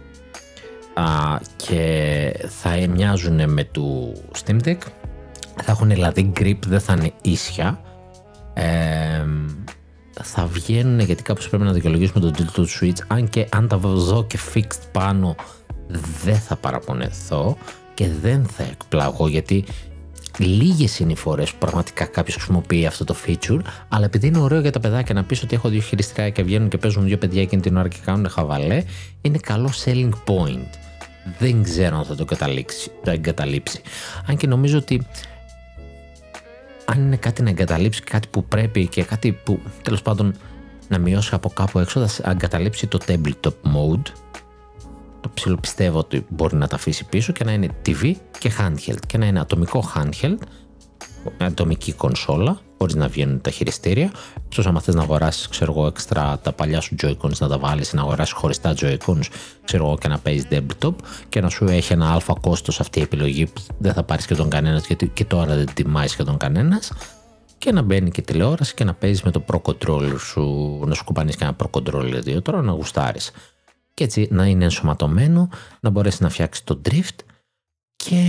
και θα μοιάζουν με του Steam Deck. Θα έχουν δηλαδή grip, δεν θα είναι ίσια. Ε, θα βγαίνουν γιατί κάπως πρέπει να δικαιολογήσουμε τον τίτλο του Switch αν και αν τα δω και fixed πάνω δεν θα παραπονεθώ και δεν θα εκπλαγώ γιατί Λίγες είναι οι φορές που πραγματικά κάποιος χρησιμοποιεί αυτό το feature, αλλά επειδή είναι ωραίο για τα παιδάκια να πεις ότι έχω δύο χειριστήρια και βγαίνουν και παίζουν δύο παιδιά εκείνη την ώρα και κάνουν χαβαλέ, είναι καλό selling point. Δεν ξέρω αν θα το, το εγκαταλείψει. Αν και νομίζω ότι αν είναι κάτι να εγκαταλείψει, κάτι που πρέπει και κάτι που τέλος πάντων να μειώσει από κάπου έξω, θα εγκαταλείψει το tabletop mode το ψηλό πιστεύω ότι μπορεί να τα αφήσει πίσω και να είναι TV και handheld και να είναι ατομικό handheld, ατομική κονσόλα, χωρίς να βγαίνουν τα χειριστήρια. Εκτό αν θες να αγοράσεις, ξέρω εγώ, έξτρα τα παλιά σου Joy-Cons να τα βάλεις, να αγοράσεις χωριστά Joy-Cons, ξέρω εγώ, και να παίζεις desktop και να σου έχει ένα αλφα κόστος αυτή η επιλογή που δεν θα πάρεις και τον κανένας, γιατί και τώρα δεν τιμάει σχεδόν κανένας. Και να μπαίνει και τηλεόραση και να παίζεις με το Pro Controller σου, να σου κουπανείς και ένα Pro Controller δύο τώρα να γουστάρεις και έτσι να είναι ενσωματωμένο, να μπορέσει να φτιάξεις το drift και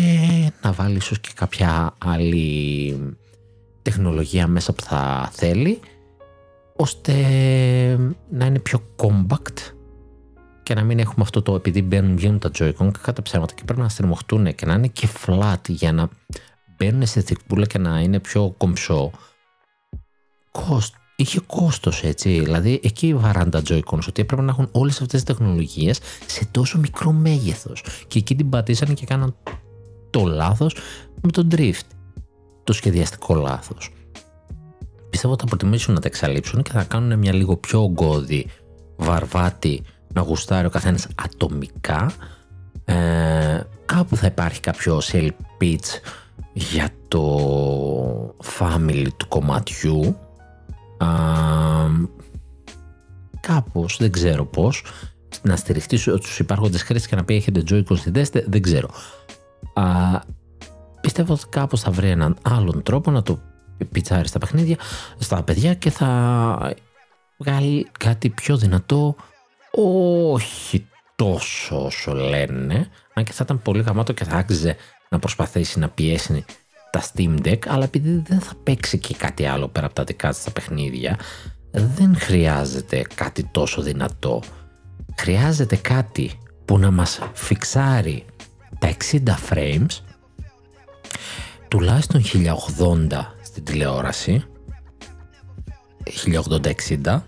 να βάλεις ίσως και κάποια άλλη τεχνολογία μέσα που θα θέλει ώστε να είναι πιο compact και να μην έχουμε αυτό το επειδή μπαίνουν, βγαίνουν τα Joy-Con κατά ψέματα και πρέπει να στριμωχτούν και να είναι και flat για να μπαίνουν σε θικπούλα και να είναι πιο κομψό. Cost είχε κόστος έτσι. Δηλαδή εκεί βαράνε τα Joy-Cons ότι έπρεπε να έχουν όλες αυτές τις τεχνολογίες σε τόσο μικρό μέγεθος. Και εκεί την πατήσανε και κάναν το λάθος με το drift. Το σχεδιαστικό λάθος. Πιστεύω ότι θα προτιμήσουν να τα εξαλείψουν και θα κάνουν μια λίγο πιο ογκώδη βαρβάτη να γουστάρει ο καθένας ατομικά. Ε, κάπου θα υπάρχει κάποιο sale pitch για το family του κομματιού α, κάπως, δεν ξέρω πώς, να στηριχτείς στους υπάρχοντες χρήστες και να πει έχετε Joy-Con συνδέστε, δεν ξέρω. Α, πιστεύω ότι κάπως θα βρει έναν άλλον τρόπο να το πιτσάρει στα παιχνίδια, στα παιδιά και θα βγάλει κάτι πιο δυνατό, όχι τόσο όσο λένε, αν και θα ήταν πολύ γαμάτο και θα άξιζε να προσπαθήσει να πιέσει τα Steam Deck, αλλά επειδή δεν θα παίξει και κάτι άλλο πέρα από τα δικά της τα παιχνίδια, δεν χρειάζεται κάτι τόσο δυνατό. Χρειάζεται κάτι που να μας φιξάρει τα 60 frames, τουλάχιστον 1080 στην τηλεόραση, 1080-60,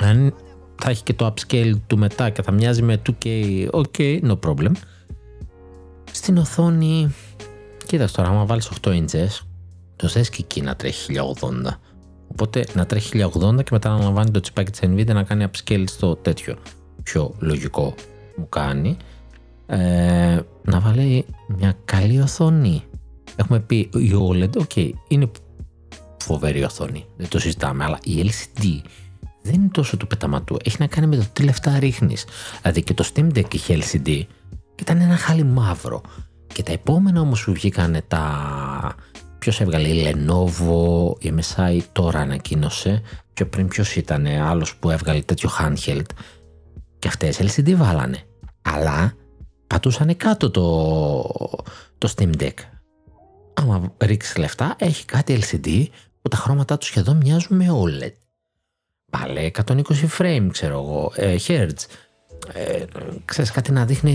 αν θα έχει και το upscale του μετά και θα μοιάζει με 2K, ok, no problem. Στην οθόνη, κοίταξε τώρα, άμα βάλεις 8 inches, το θες και εκεί να τρέχει 1080. Οπότε να τρέχει 1080 και μετά να λαμβάνει το τσιπάκι της Nvidia να κάνει upscale στο τέτοιο. Πιο λογικό μου κάνει. Ε, να βάλει μια καλή οθόνη. Έχουμε πει η OLED, ok, είναι φοβερή οθόνη, δεν το συζητάμε, αλλά η LCD δεν είναι τόσο του πεταματού. Έχει να κάνει με το τι λεφτά ρίχνεις. Δηλαδή και το Steam Deck είχε LCD και ήταν ένα χάλι μαύρο. Και τα επόμενα όμως που βγήκαν τα. Ποιος έβγαλε, η Lenovo, η MSI τώρα ανακοίνωσε. Πιο πριν ποιος ήταν, άλλος που έβγαλε τέτοιο handheld. Και αυτές LCD βάλανε. Αλλά πατούσαν κάτω το, το Steam Deck. Άμα ρίξεις λεφτά, έχει κάτι LCD που τα χρώματά τους σχεδόν μοιάζουν με OLED. Πάλε 120 frame, ξέρω εγώ, ε, hertz. Ε, ξέρεις κάτι να δείχνει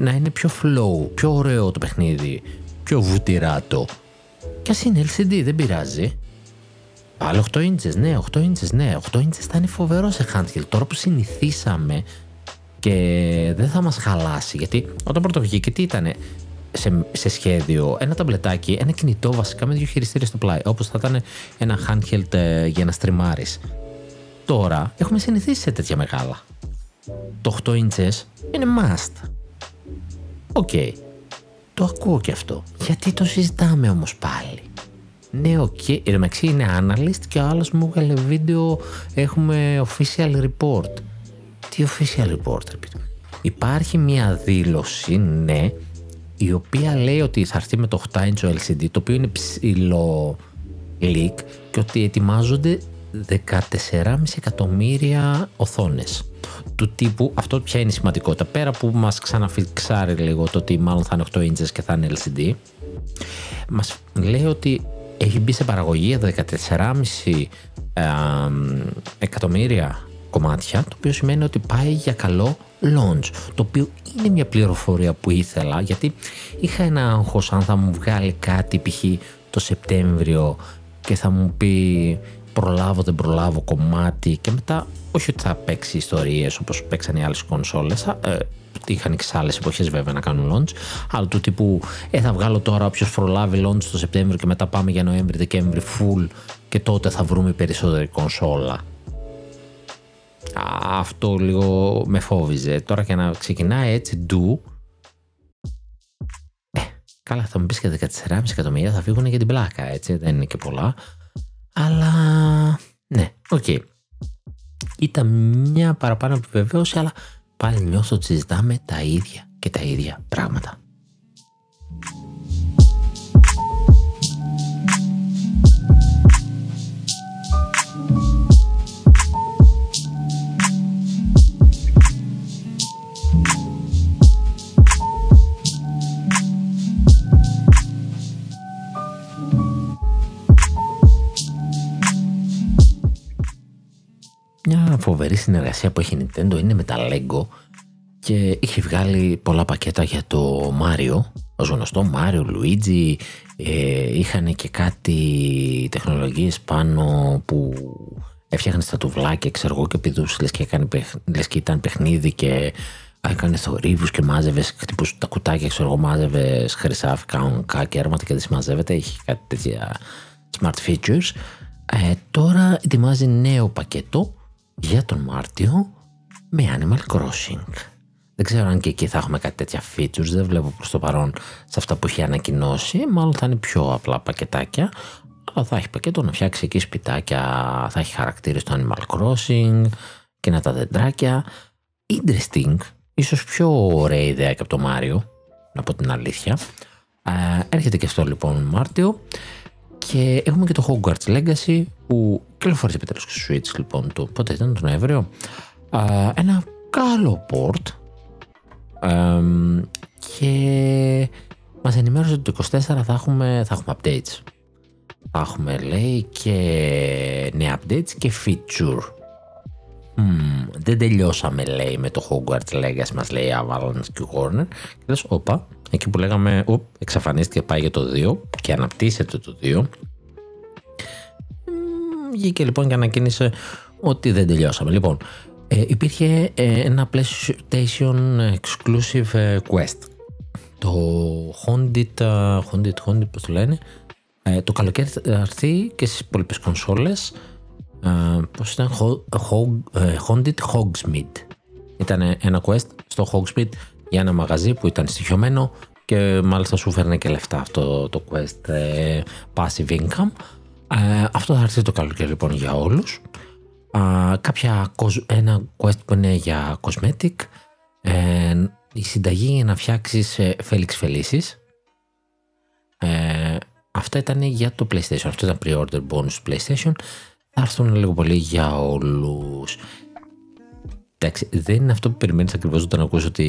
να είναι πιο flow, πιο ωραίο το παιχνίδι, πιο βουτυράτο. Κι ας είναι LCD, δεν πειράζει. Πάλι 8 inches, ναι, 8 inches, ναι, 8 inches θα είναι φοβερό σε handheld. Τώρα που συνηθίσαμε και δεν θα μας χαλάσει, γιατί όταν πρώτο βγήκε τι ήτανε, σε, σε σχέδιο ένα ταμπλετάκι, ένα κινητό βασικά με δύο χειριστήρια στο πλάι, όπως θα ήταν ένα handheld ε, για να στριμάρεις τώρα έχουμε συνηθίσει σε τέτοια μεγάλα. Το 8 inches είναι must. Ok. Okay. Το ακούω και αυτό. Γιατί το συζητάμε όμως πάλι; Ναι, ok. Okay. Ένας είναι analyst και ο άλλος μου έβγαλε βίντεο έχουμε official report. Τι official report, ρε Υπάρχει μια δήλωση, ναι, η οποία λέει ότι θα έρθει με το 8 inch LCD, το οποίο είναι ψηλό leak και ότι ετοιμάζονται 14,5 εκατομμύρια οθόνες. Του τύπου, αυτό πια είναι σημαντικότητα. Πέρα που μας ξαναφιξάρει λίγο το ότι μάλλον θα είναι 8 inches και θα είναι LCD μας λέει ότι έχει μπει σε παραγωγή 14,5 εκατομμύρια κομμάτια το οποίο σημαίνει ότι πάει για καλό launch το οποίο είναι μια πληροφορία που ήθελα γιατί είχα ένα άγχος αν θα μου βγάλει κάτι π.χ. το Σεπτέμβριο και θα μου πει προλάβω δεν προλάβω κομμάτι και μετά όχι ότι θα παίξει ιστορίες όπως παίξαν οι άλλες κονσόλες ε, είχαν και σε άλλες εποχές βέβαια να κάνουν launch αλλά του τύπου ε, θα βγάλω τώρα όποιος προλάβει launch το Σεπτέμβριο και μετά πάμε για Νοέμβρη, Δεκέμβρη full και τότε θα βρούμε περισσότερη κονσόλα αυτό λίγο με φόβιζε τώρα και να ξεκινάει έτσι ντου ε, καλά θα μου πεις και 14,5 εκατομμύρια θα φύγουν για την πλάκα έτσι δεν είναι και πολλά αλλά ναι, OK. Okay. Ήταν μια παραπάνω επιβεβαίωση, αλλά πάλι νιώθω ότι συζητάμε τα ίδια και τα ίδια πράγματα. Μια φοβερή συνεργασία που έχει η Nintendo είναι με τα Lego και είχε βγάλει πολλά πακέτα για το Mario. Ως γνωστό, Mario, Luigi, ε, είχαν και κάτι τεχνολογίες πάνω που έφτιαχνες στα τουβλάκια, ξέρω εγώ, και πηδούσε λες και, έκανε, λες και ήταν παιχνίδι και έκανε θορύβους και μάζευες χτυπούσε τα κουτάκια, ξέρω εγώ, μάζευες χρυσά κανονικά και έρματα και δεν συμμαζεύεται, έχει κάτι τέτοια smart features. Ε, τώρα ετοιμάζει νέο πακέτο για τον Μάρτιο με Animal Crossing. Δεν ξέρω αν και εκεί θα έχουμε κάτι τέτοια features, δεν βλέπω προς το παρόν σε αυτά που έχει ανακοινώσει. Μάλλον θα είναι πιο απλά πακετάκια, αλλά θα έχει πακέτο να φτιάξει εκεί σπιτάκια, θα έχει χαρακτήρες στο Animal Crossing και να τα δεντράκια. Interesting, ίσως πιο ωραία ιδέα και από το Μάριο, να πω την αλήθεια. Ε, έρχεται και αυτό λοιπόν Μάρτιο και έχουμε και το Hogwarts Legacy που κυκλοφόρησε επιτέλους και στο Switch λοιπόν του, πότε ήταν, τον Νοέμβριο. Α, ένα καλό port και μας ενημέρωσε ότι το 24 θα έχουμε, θα έχουμε updates. Θα έχουμε λέει και νέα updates και feature. Mm, δεν τελειώσαμε λέει με το Hogwarts Legacy μας λέει Avalanche και Warner και λες όπα εκεί που λέγαμε οπ, εξαφανίστηκε πάει για το 2 και αναπτύσσεται το 2 βγήκε λοιπόν και ανακοίνησε ότι δεν τελειώσαμε. Λοιπόν ε, υπήρχε ε, ένα PlayStation exclusive ε, quest. Το Haunted, uh, Haunted, Haunted πώς το λένε ε, το καλοκαίρι θα έρθει και στις υπόλοιπες κονσόλες. Uh, πώς ήταν Haunted Hogsmeade. Ήταν ένα quest στο Hogsmeade για ένα μαγαζί που ήταν στοιχειωμένο και μάλιστα σου φέρνει και λεφτά αυτό το quest ε, passive income. Ε, αυτό θα έρθει το καλοκαίρι λοιπόν για όλους. Ε, κάποια, ένα quest που είναι για cosmetic. Ε, η συνταγή για να φτιάξεις ε, Felix Felicis. Ε, αυτά ήταν για το PlayStation. Αυτό ήταν pre-order bonus PlayStation. Θα έρθουν λίγο πολύ για όλους Εντάξει, δεν είναι αυτό που περιμένεις ακριβώς όταν ακούς ότι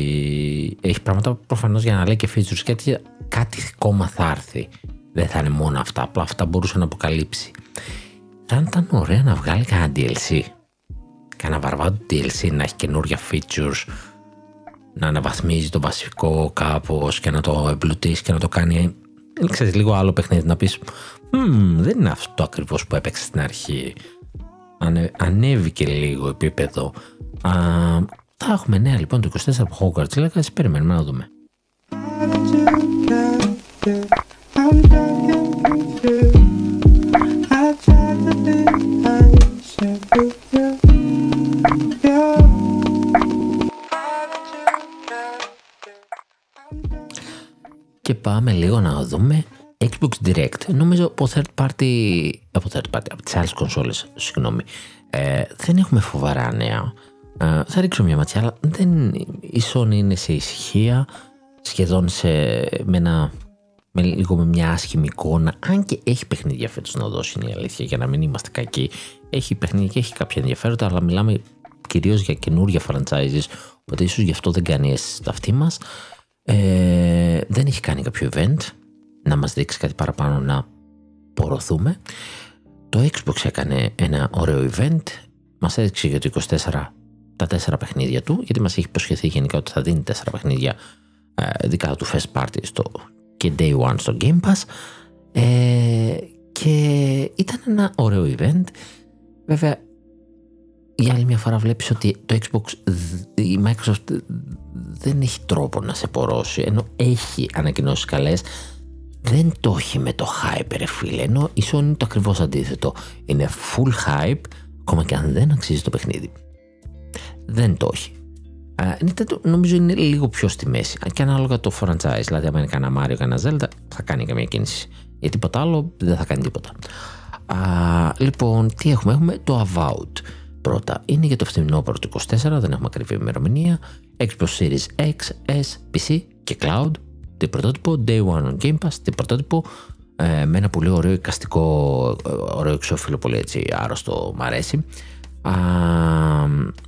έχει πράγματα προφανώς για να λέει και features και κάτι ακόμα θα έρθει. Δεν θα είναι μόνο αυτά, απλά αυτά μπορούσε να αποκαλύψει. Θα ήταν ωραία να βγάλει κανένα DLC. Κανένα βαρβάτο DLC να έχει καινούργια features, να αναβαθμίζει το βασικό κάπως και να το εμπλουτίσει και να το κάνει. Ξέρεις, λίγο άλλο παιχνίδι να πεις. δεν είναι αυτό ακριβώς που έπαιξε στην αρχή. Ανε, ανέβηκε λίγο επίπεδο. Α, θα έχουμε νέα λοιπόν το 24 από Hogwarts Legacy. Περιμένουμε να δούμε. Και πάμε λίγο να δούμε Xbox Direct. Νομίζω από third party, από third party, από τις άλλες κονσόλες, συγγνώμη, ε, δεν έχουμε φοβερά νέα. Ε, θα ρίξω μια ματιά, αλλά δεν, η Sony είναι σε ησυχία, σχεδόν σε, με, ένα, με λίγο με μια άσχημη εικόνα, αν και έχει παιχνίδια φέτος να δώσει είναι η αλήθεια, για να μην είμαστε κακοί. Έχει παιχνίδια και έχει κάποια ενδιαφέροντα, αλλά μιλάμε κυρίως για καινούργια franchises, οπότε ίσως γι' αυτό δεν κάνει αίσθηση στα αυτή μας. Ε, δεν έχει κάνει κάποιο event να μας δείξει κάτι παραπάνω να πορωθούμε. Το Xbox έκανε ένα ωραίο event, μας έδειξε για το 24 τα τέσσερα παιχνίδια του, γιατί μας έχει υποσχεθεί γενικά ότι θα δίνει τέσσερα παιχνίδια ε, δικά του Fest Party στο, και Day One στο Game Pass ε, και ήταν ένα ωραίο event. Βέβαια, για άλλη μια φορά βλέπεις ότι το Xbox, η Microsoft δεν έχει τρόπο να σε πορώσει, ενώ έχει ανακοινώσεις καλές, δεν το έχει με το hype ρε φίλε, ενώ η Sony είναι το ακριβώς αντίθετο. Είναι full hype, ακόμα και αν δεν αξίζει το παιχνίδι δεν το έχει. Nintendo νομίζω είναι λίγο πιο στη μέση. Και ανάλογα το franchise. Δηλαδή, αν είναι κανένα Mario, κανένα Zelda, θα κάνει καμία κίνηση. Για τίποτα άλλο δεν θα κάνει τίποτα. Α, λοιπόν, τι έχουμε, έχουμε το Avowed. Πρώτα είναι για το φθινόπωρο του 24, δεν έχουμε ακριβή ημερομηνία. Xbox Series X, S, PC και Cloud. Τι πρωτότυπο, Day One on Game Pass, τι πρωτότυπο. Ε, με ένα πολύ ωραίο εικαστικό, ε, ωραίο εξώφυλλο, πολύ έτσι άρρωστο, μ' αρέσει α,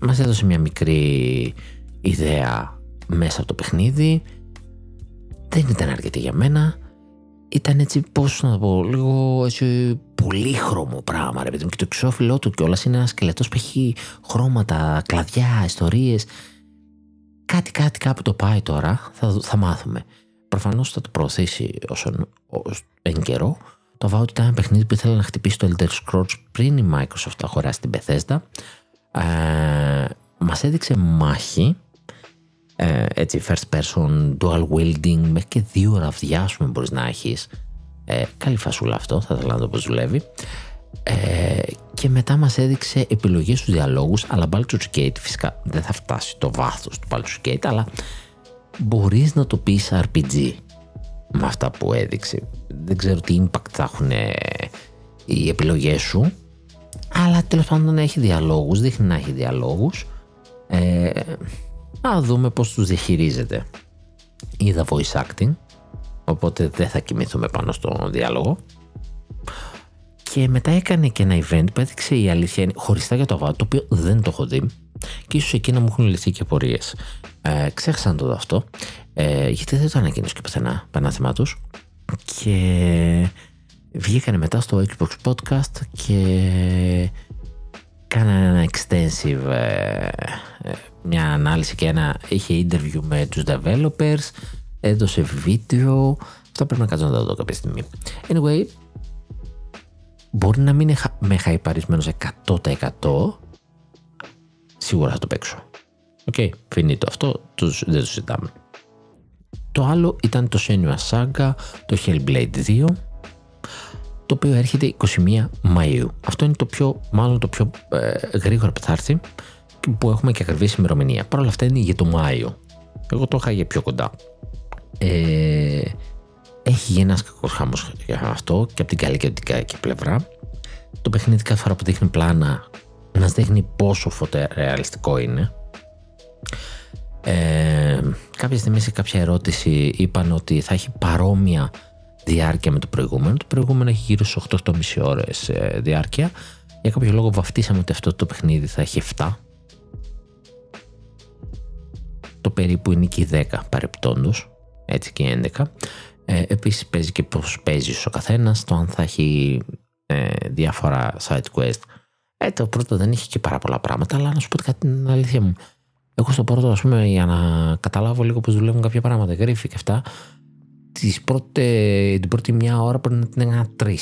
μας έδωσε μια μικρή ιδέα μέσα από το παιχνίδι. Δεν ήταν αρκετή για μένα. Ήταν έτσι πώς να το πω λίγο έτσι πολύχρωμο πράγμα ρε παιδί και το εξώφυλλό του κιόλας είναι ένας σκελετός που έχει χρώματα, κλαδιά, ιστορίες. Κάτι κάτι κάπου το πάει τώρα. Θα, θα μάθουμε. Προφανώς θα το προωθήσει όσον, εν καιρό το Avowed ήταν ένα παιχνίδι που ήθελε να χτυπήσει το Elder Scrolls πριν η Microsoft αγοράσει την Bethesda. Ε, μας έδειξε μάχη, ε, έτσι first person, dual wielding, μέχρι και δύο ώρα πούμε μπορείς να έχεις. Ε, καλή φασούλα αυτό, θα ήθελα να δω πώς δουλεύει. Ε, και μετά μας έδειξε επιλογές στους διαλόγους, αλλά Baldur's Gate φυσικά δεν θα φτάσει το βάθος του Baldur's Gate, αλλά μπορείς να το πεις RPG με αυτά που έδειξε. Δεν ξέρω τι impact θα έχουν ε, οι επιλογές σου, αλλά τέλος πάντων έχει διαλόγους, δείχνει να έχει διαλόγους. Ε, να δούμε πώς τους διαχειρίζεται. Είδα voice acting, οπότε δεν θα κοιμηθούμε πάνω στο διάλογο. Και μετά έκανε και ένα event που έδειξε η αλήθεια είναι χωριστά για το Avowed, το οποίο δεν το έχω δει. Και ίσως εκεί να μου έχουν λυθεί και πορείες. Ε, ξέχασα να το δω αυτό. Ε, γιατί δεν το ανακοίνωσε και πουθενά πανάθεμά τους. Και βγήκανε μετά στο Xbox Podcast και κάνανε ένα extensive ε, ε, μια ανάλυση και ένα είχε interview με τους developers έδωσε βίντεο αυτό πρέπει να κάτσω να το δω κάποια στιγμή anyway μπορεί να μην είμαι χαϊπαρισμένος 100% σίγουρα θα το παίξω OK, okay, το αυτό, τους, δεν το συζητάμε. Το άλλο ήταν το Senua's Saga, το Hellblade 2, το οποίο έρχεται 21 Μαΐου. Αυτό είναι το πιο, μάλλον το πιο ε, γρήγορο που θα έρθει και που έχουμε και ακριβή ημερομηνία. Παρ' όλα αυτά είναι για το Μάιο. Εγώ το είχα για πιο κοντά. Ε, έχει γίνει ένας κακός χάμο για αυτό και από την καλή και από την κακή πλευρά. Το παιχνίδι κάθε φορά που δείχνει πλάνα να δείχνει πόσο φωτορεαλιστικό είναι. Ε, κάποια στιγμή σε κάποια ερώτηση είπαν ότι θα έχει παρόμοια διάρκεια με το προηγούμενο. Το προηγούμενο έχει γύρω στις 8-8,5 ώρες ε, διάρκεια. Για κάποιο λόγο βαφτίσαμε ότι αυτό το παιχνίδι θα έχει 7. Το περίπου είναι και 10 παρεπτόντως. Έτσι και 11. Ε, Επίσης παίζει και πώς παίζει ο καθένας. Το αν θα έχει ε, διάφορα side quest. Ε, το πρώτο δεν είχε και πάρα πολλά πράγματα, αλλά να σου πω κάτι την αλήθεια μου. Εγώ στο πρώτο, ας πούμε, για να καταλάβω λίγο πώς δουλεύουν κάποια πράγματα, γρίφοι και αυτά, τις πρώτες, την πρώτη μια ώρα πρέπει να την έκανα τρεις.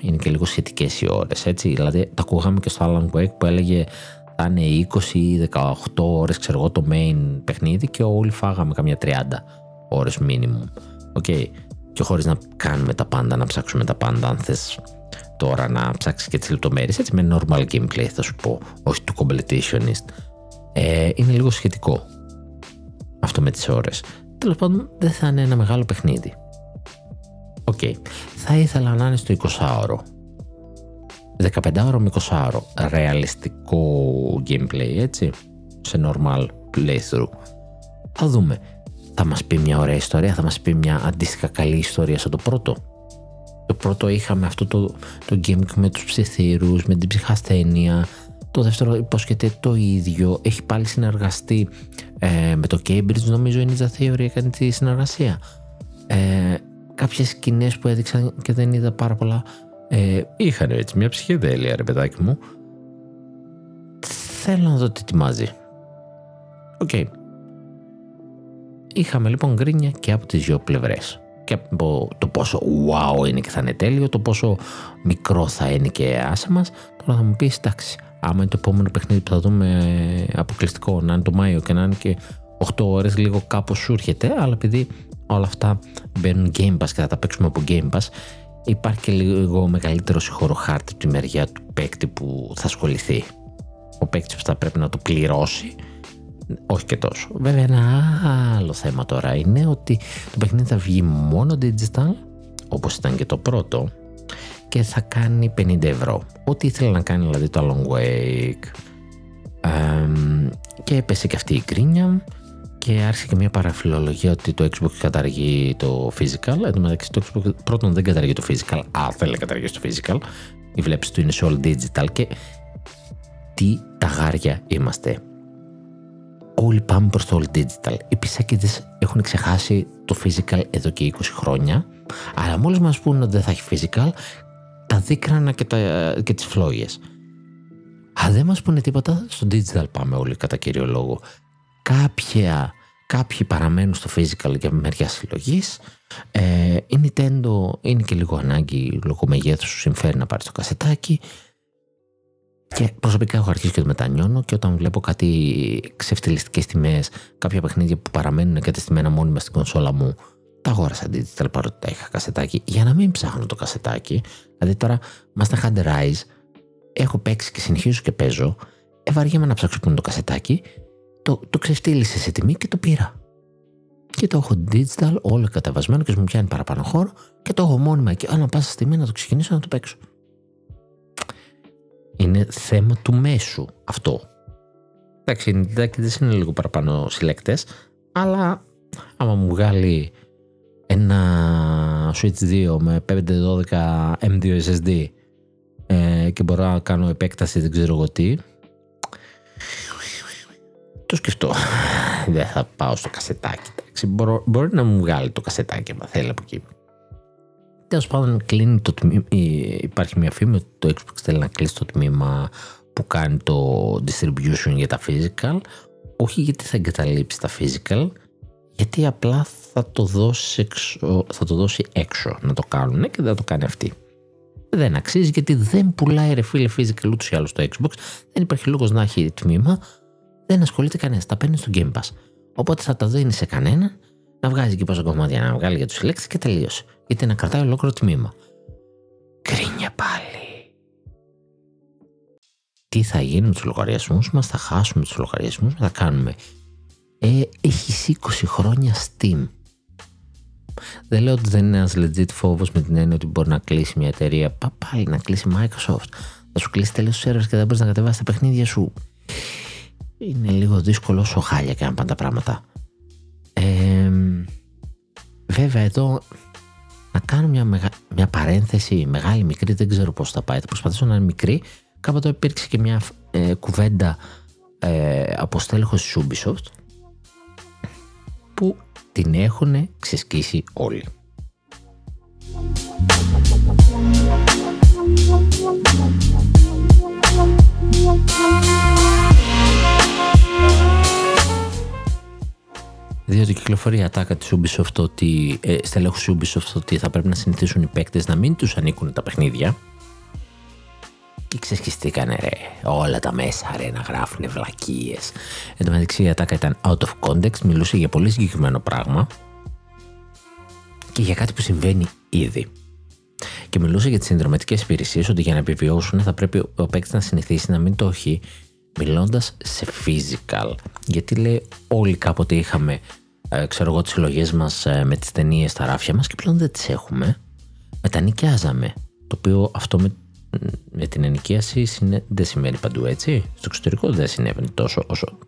Είναι και λίγο σχετικές οι ώρες, έτσι. Δηλαδή, τα ακούγαμε και στο Alan Wake που έλεγε θα είναι 20 ή 18 ώρες, ξέρω εγώ, το main παιχνίδι και όλοι φάγαμε καμιά 30 ώρες minimum. OK. Okay. Και χωρίς να κάνουμε τα πάντα, να ψάξουμε τα πάντα, αν θες τώρα να ψάξεις και τις λεπτομέρειες, έτσι με normal gameplay θα σου πω, όχι του completionist. Ε, είναι λίγο σχετικό αυτό με τις ώρες τέλος πάντων δεν θα είναι ένα μεγάλο παιχνίδι. OK. Okay. Θα ήθελα να είναι στο 20ωρο. 15ωρο με 20ωρο. Ρεαλιστικό gameplay, έτσι. Σε normal playthrough. Θα δούμε. Θα μας πει μια ωραία ιστορία, θα μας πει μια αντίστοιχα καλή ιστορία σαν το πρώτο. Το πρώτο είχαμε αυτό το, το gimmick με τους ψιθύρους, με την ψυχασθένεια, το δεύτερο υπόσχεται το ίδιο. Έχει πάλι συνεργαστεί ε, με το Cambridge, νομίζω η Ninja Theory έκανε τη συνεργασία. Ε, κάποιες σκηνές που έδειξαν και δεν είδα πάρα πολλά ε, είχαν έτσι μια ψυχεδέλεια ρε παιδάκι μου. Θέλω να δω τι ετοιμάζει. OK. Okay. Είχαμε λοιπόν γκρίνια και από τις δύο πλευρές. Και από το πόσο wow είναι και θα είναι τέλειο, το πόσο μικρό θα είναι και άσε μας. Τώρα θα μου πεις, εντάξει, άμα είναι το επόμενο παιχνίδι που θα δούμε αποκλειστικό, να είναι το Μάιο και να είναι και 8 ώρες, λίγο κάπως σου έρχεται, αλλά επειδή όλα αυτά μπαίνουν Game Pass και θα τα παίξουμε από Game Pass, υπάρχει και λίγο μεγαλύτερο συγχώρο χάρτη από τη μεριά του παίκτη που θα ασχοληθεί. Ο παίκτης που θα πρέπει να το πληρώσει. Όχι και τόσο. Βέβαια, ένα άλλο θέμα τώρα είναι ότι το παιχνίδι θα βγει μόνο digital, όπως ήταν και το πρώτο, και θα κάνει 50 ευρώ. Ό,τι ήθελε να κάνει δηλαδή το Long Wake. και έπεσε και αυτή η κρίνια και άρχισε και μια παραφιλολογία ότι το Xbox καταργεί το physical. Εν τω μεταξύ το Xbox πρώτον δεν καταργεί το physical, αλλά θέλει να καταργήσει το physical. Η βλέψη του είναι σε all digital και τι ταγάρια είμαστε. Όλοι πάμε προς το all digital. Οι πισάκιδες έχουν ξεχάσει το physical εδώ και 20 χρόνια, αλλά μόλις μας πούνε ότι δεν θα έχει physical, τα δίκρανα και, τα, και τις φλόγες. Αν δεν μας πούνε τίποτα, στο digital πάμε όλοι κατά κύριο λόγο. Κάποια, κάποιοι παραμένουν στο physical για μεριά συλλογής. Ε, η Nintendo είναι και λίγο ανάγκη λόγω μεγέθους σου συμφέρει να πάρεις το κασετάκι. Και προσωπικά έχω αρχίσει και το μετανιώνω και όταν βλέπω κάτι ξεφτυλιστικές τιμές, κάποια παιχνίδια που παραμένουν εγκατεστημένα μόνιμα στην κονσόλα μου, τα αγόρασα digital παρότι τα είχα κασετάκι για να μην ψάχνω το κασετάκι. Δηλαδή τώρα Master Hunter Rise έχω παίξει και συνεχίζω και παίζω. Ευαργέμαι να ψάξω που είναι το κασετάκι. Το, το ξεφτύλισε σε τιμή και το πήρα. Και το έχω digital, όλο κατεβασμένο και μου πιάνει παραπάνω χώρο και το έχω μόνιμα εκεί. Ανά πάσα στιγμή να το ξεκινήσω να το παίξω. Είναι θέμα του μέσου αυτό. Εντάξει, οι δεν είναι λίγο παραπάνω συλλέκτες, αλλά άμα μου βγάλει ένα Switch 2 με 512 M2 SSD ε, και μπορώ να κάνω επέκταση δεν ξέρω εγώ τι το σκεφτώ. Δεν θα πάω στο κασετάκι μπορώ, μπορεί να μου βγάλει το κασετάκι αν θέλει από εκεί Τέλος πάντων, κλείνει το τμήμα. Υπάρχει μια φήμη ότι το Xbox θέλει να κλείσει το τμήμα που κάνει το distribution για τα physical. Όχι γιατί θα εγκαταλείψει τα physical, γιατί απλά θα το δώσει έξω, θα το δώσει έξω να το κάνουν και δεν θα το κάνει αυτή. Δεν αξίζει γιατί δεν πουλάει ρε φίλε physical ούτως ή άλλως στο Xbox. Δεν υπάρχει λόγος να έχει τμήμα. Δεν ασχολείται κανένας. Τα παίρνει στο Game Pass. Οπότε θα τα δίνει σε κανένα να βγάζει και πόσα κομμάτια να βγάλει για τους συλλέκτες και τελείωσε. Γιατί να κρατάει ολόκληρο τμήμα. Κρίνια πάλι. Τι θα γίνει με τους λογαριασμούς μας, θα χάσουμε τους λογαριασμούς μα, θα κάνουμε. Ε, έχει 20 χρόνια Steam. Δεν λέω ότι δεν είναι ένας legit φόβος με την έννοια ότι μπορεί να κλείσει μια εταιρεία. Πα πάλι να κλείσει Microsoft. Θα σου κλείσει τελείω τους και δεν μπορείς να κατεβάσεις τα παιχνίδια σου. Είναι λίγο δύσκολο όσο χάλια και αν πάνε τα πράγματα. Ε, βέβαια εδώ να κάνω μια, μεγα... μια παρένθεση μεγάλη μικρή δεν ξέρω πώς θα πάει. Θα προσπαθήσω να είναι μικρή. Κάποτε υπήρξε και μια ε, κουβέντα ε, από στέλεχος της Ubisoft που την έχουν ξεσκίσει όλοι διότι κυκλοφορεί η ατάκα της Ubisoft ότι, ε, στελέχους Ubisoft ότι θα πρέπει να συνηθίσουν οι παίκτες να μην τους ανήκουν τα παιχνίδια. Και ξεσχιστήκανε ρε, όλα τα μέσα ρε να γράφουν βλακίες. Εν τω μεταξύ η ατάκα ήταν out of context, μιλούσε για πολύ συγκεκριμένο πράγμα και για κάτι που συμβαίνει ήδη. Και μιλούσε για τις συνδρομητικές υπηρεσίες ότι για να επιβιώσουν θα πρέπει ο παίκτης να συνηθίσει να μην το έχει μιλώντας σε physical. Γιατί λέει, όλοι κάποτε είχαμε ε, ξέρω εγώ, τις συλλογές μας ε, με τις ταινίες στα ράφια μας και πλέον δεν τις έχουμε. Μετανοικιάζαμε. Το οποίο αυτό με, με την ενοικίαση δεν σημαίνει παντού έτσι. Στο εξωτερικό δεν συνέβαινε τόσο όσο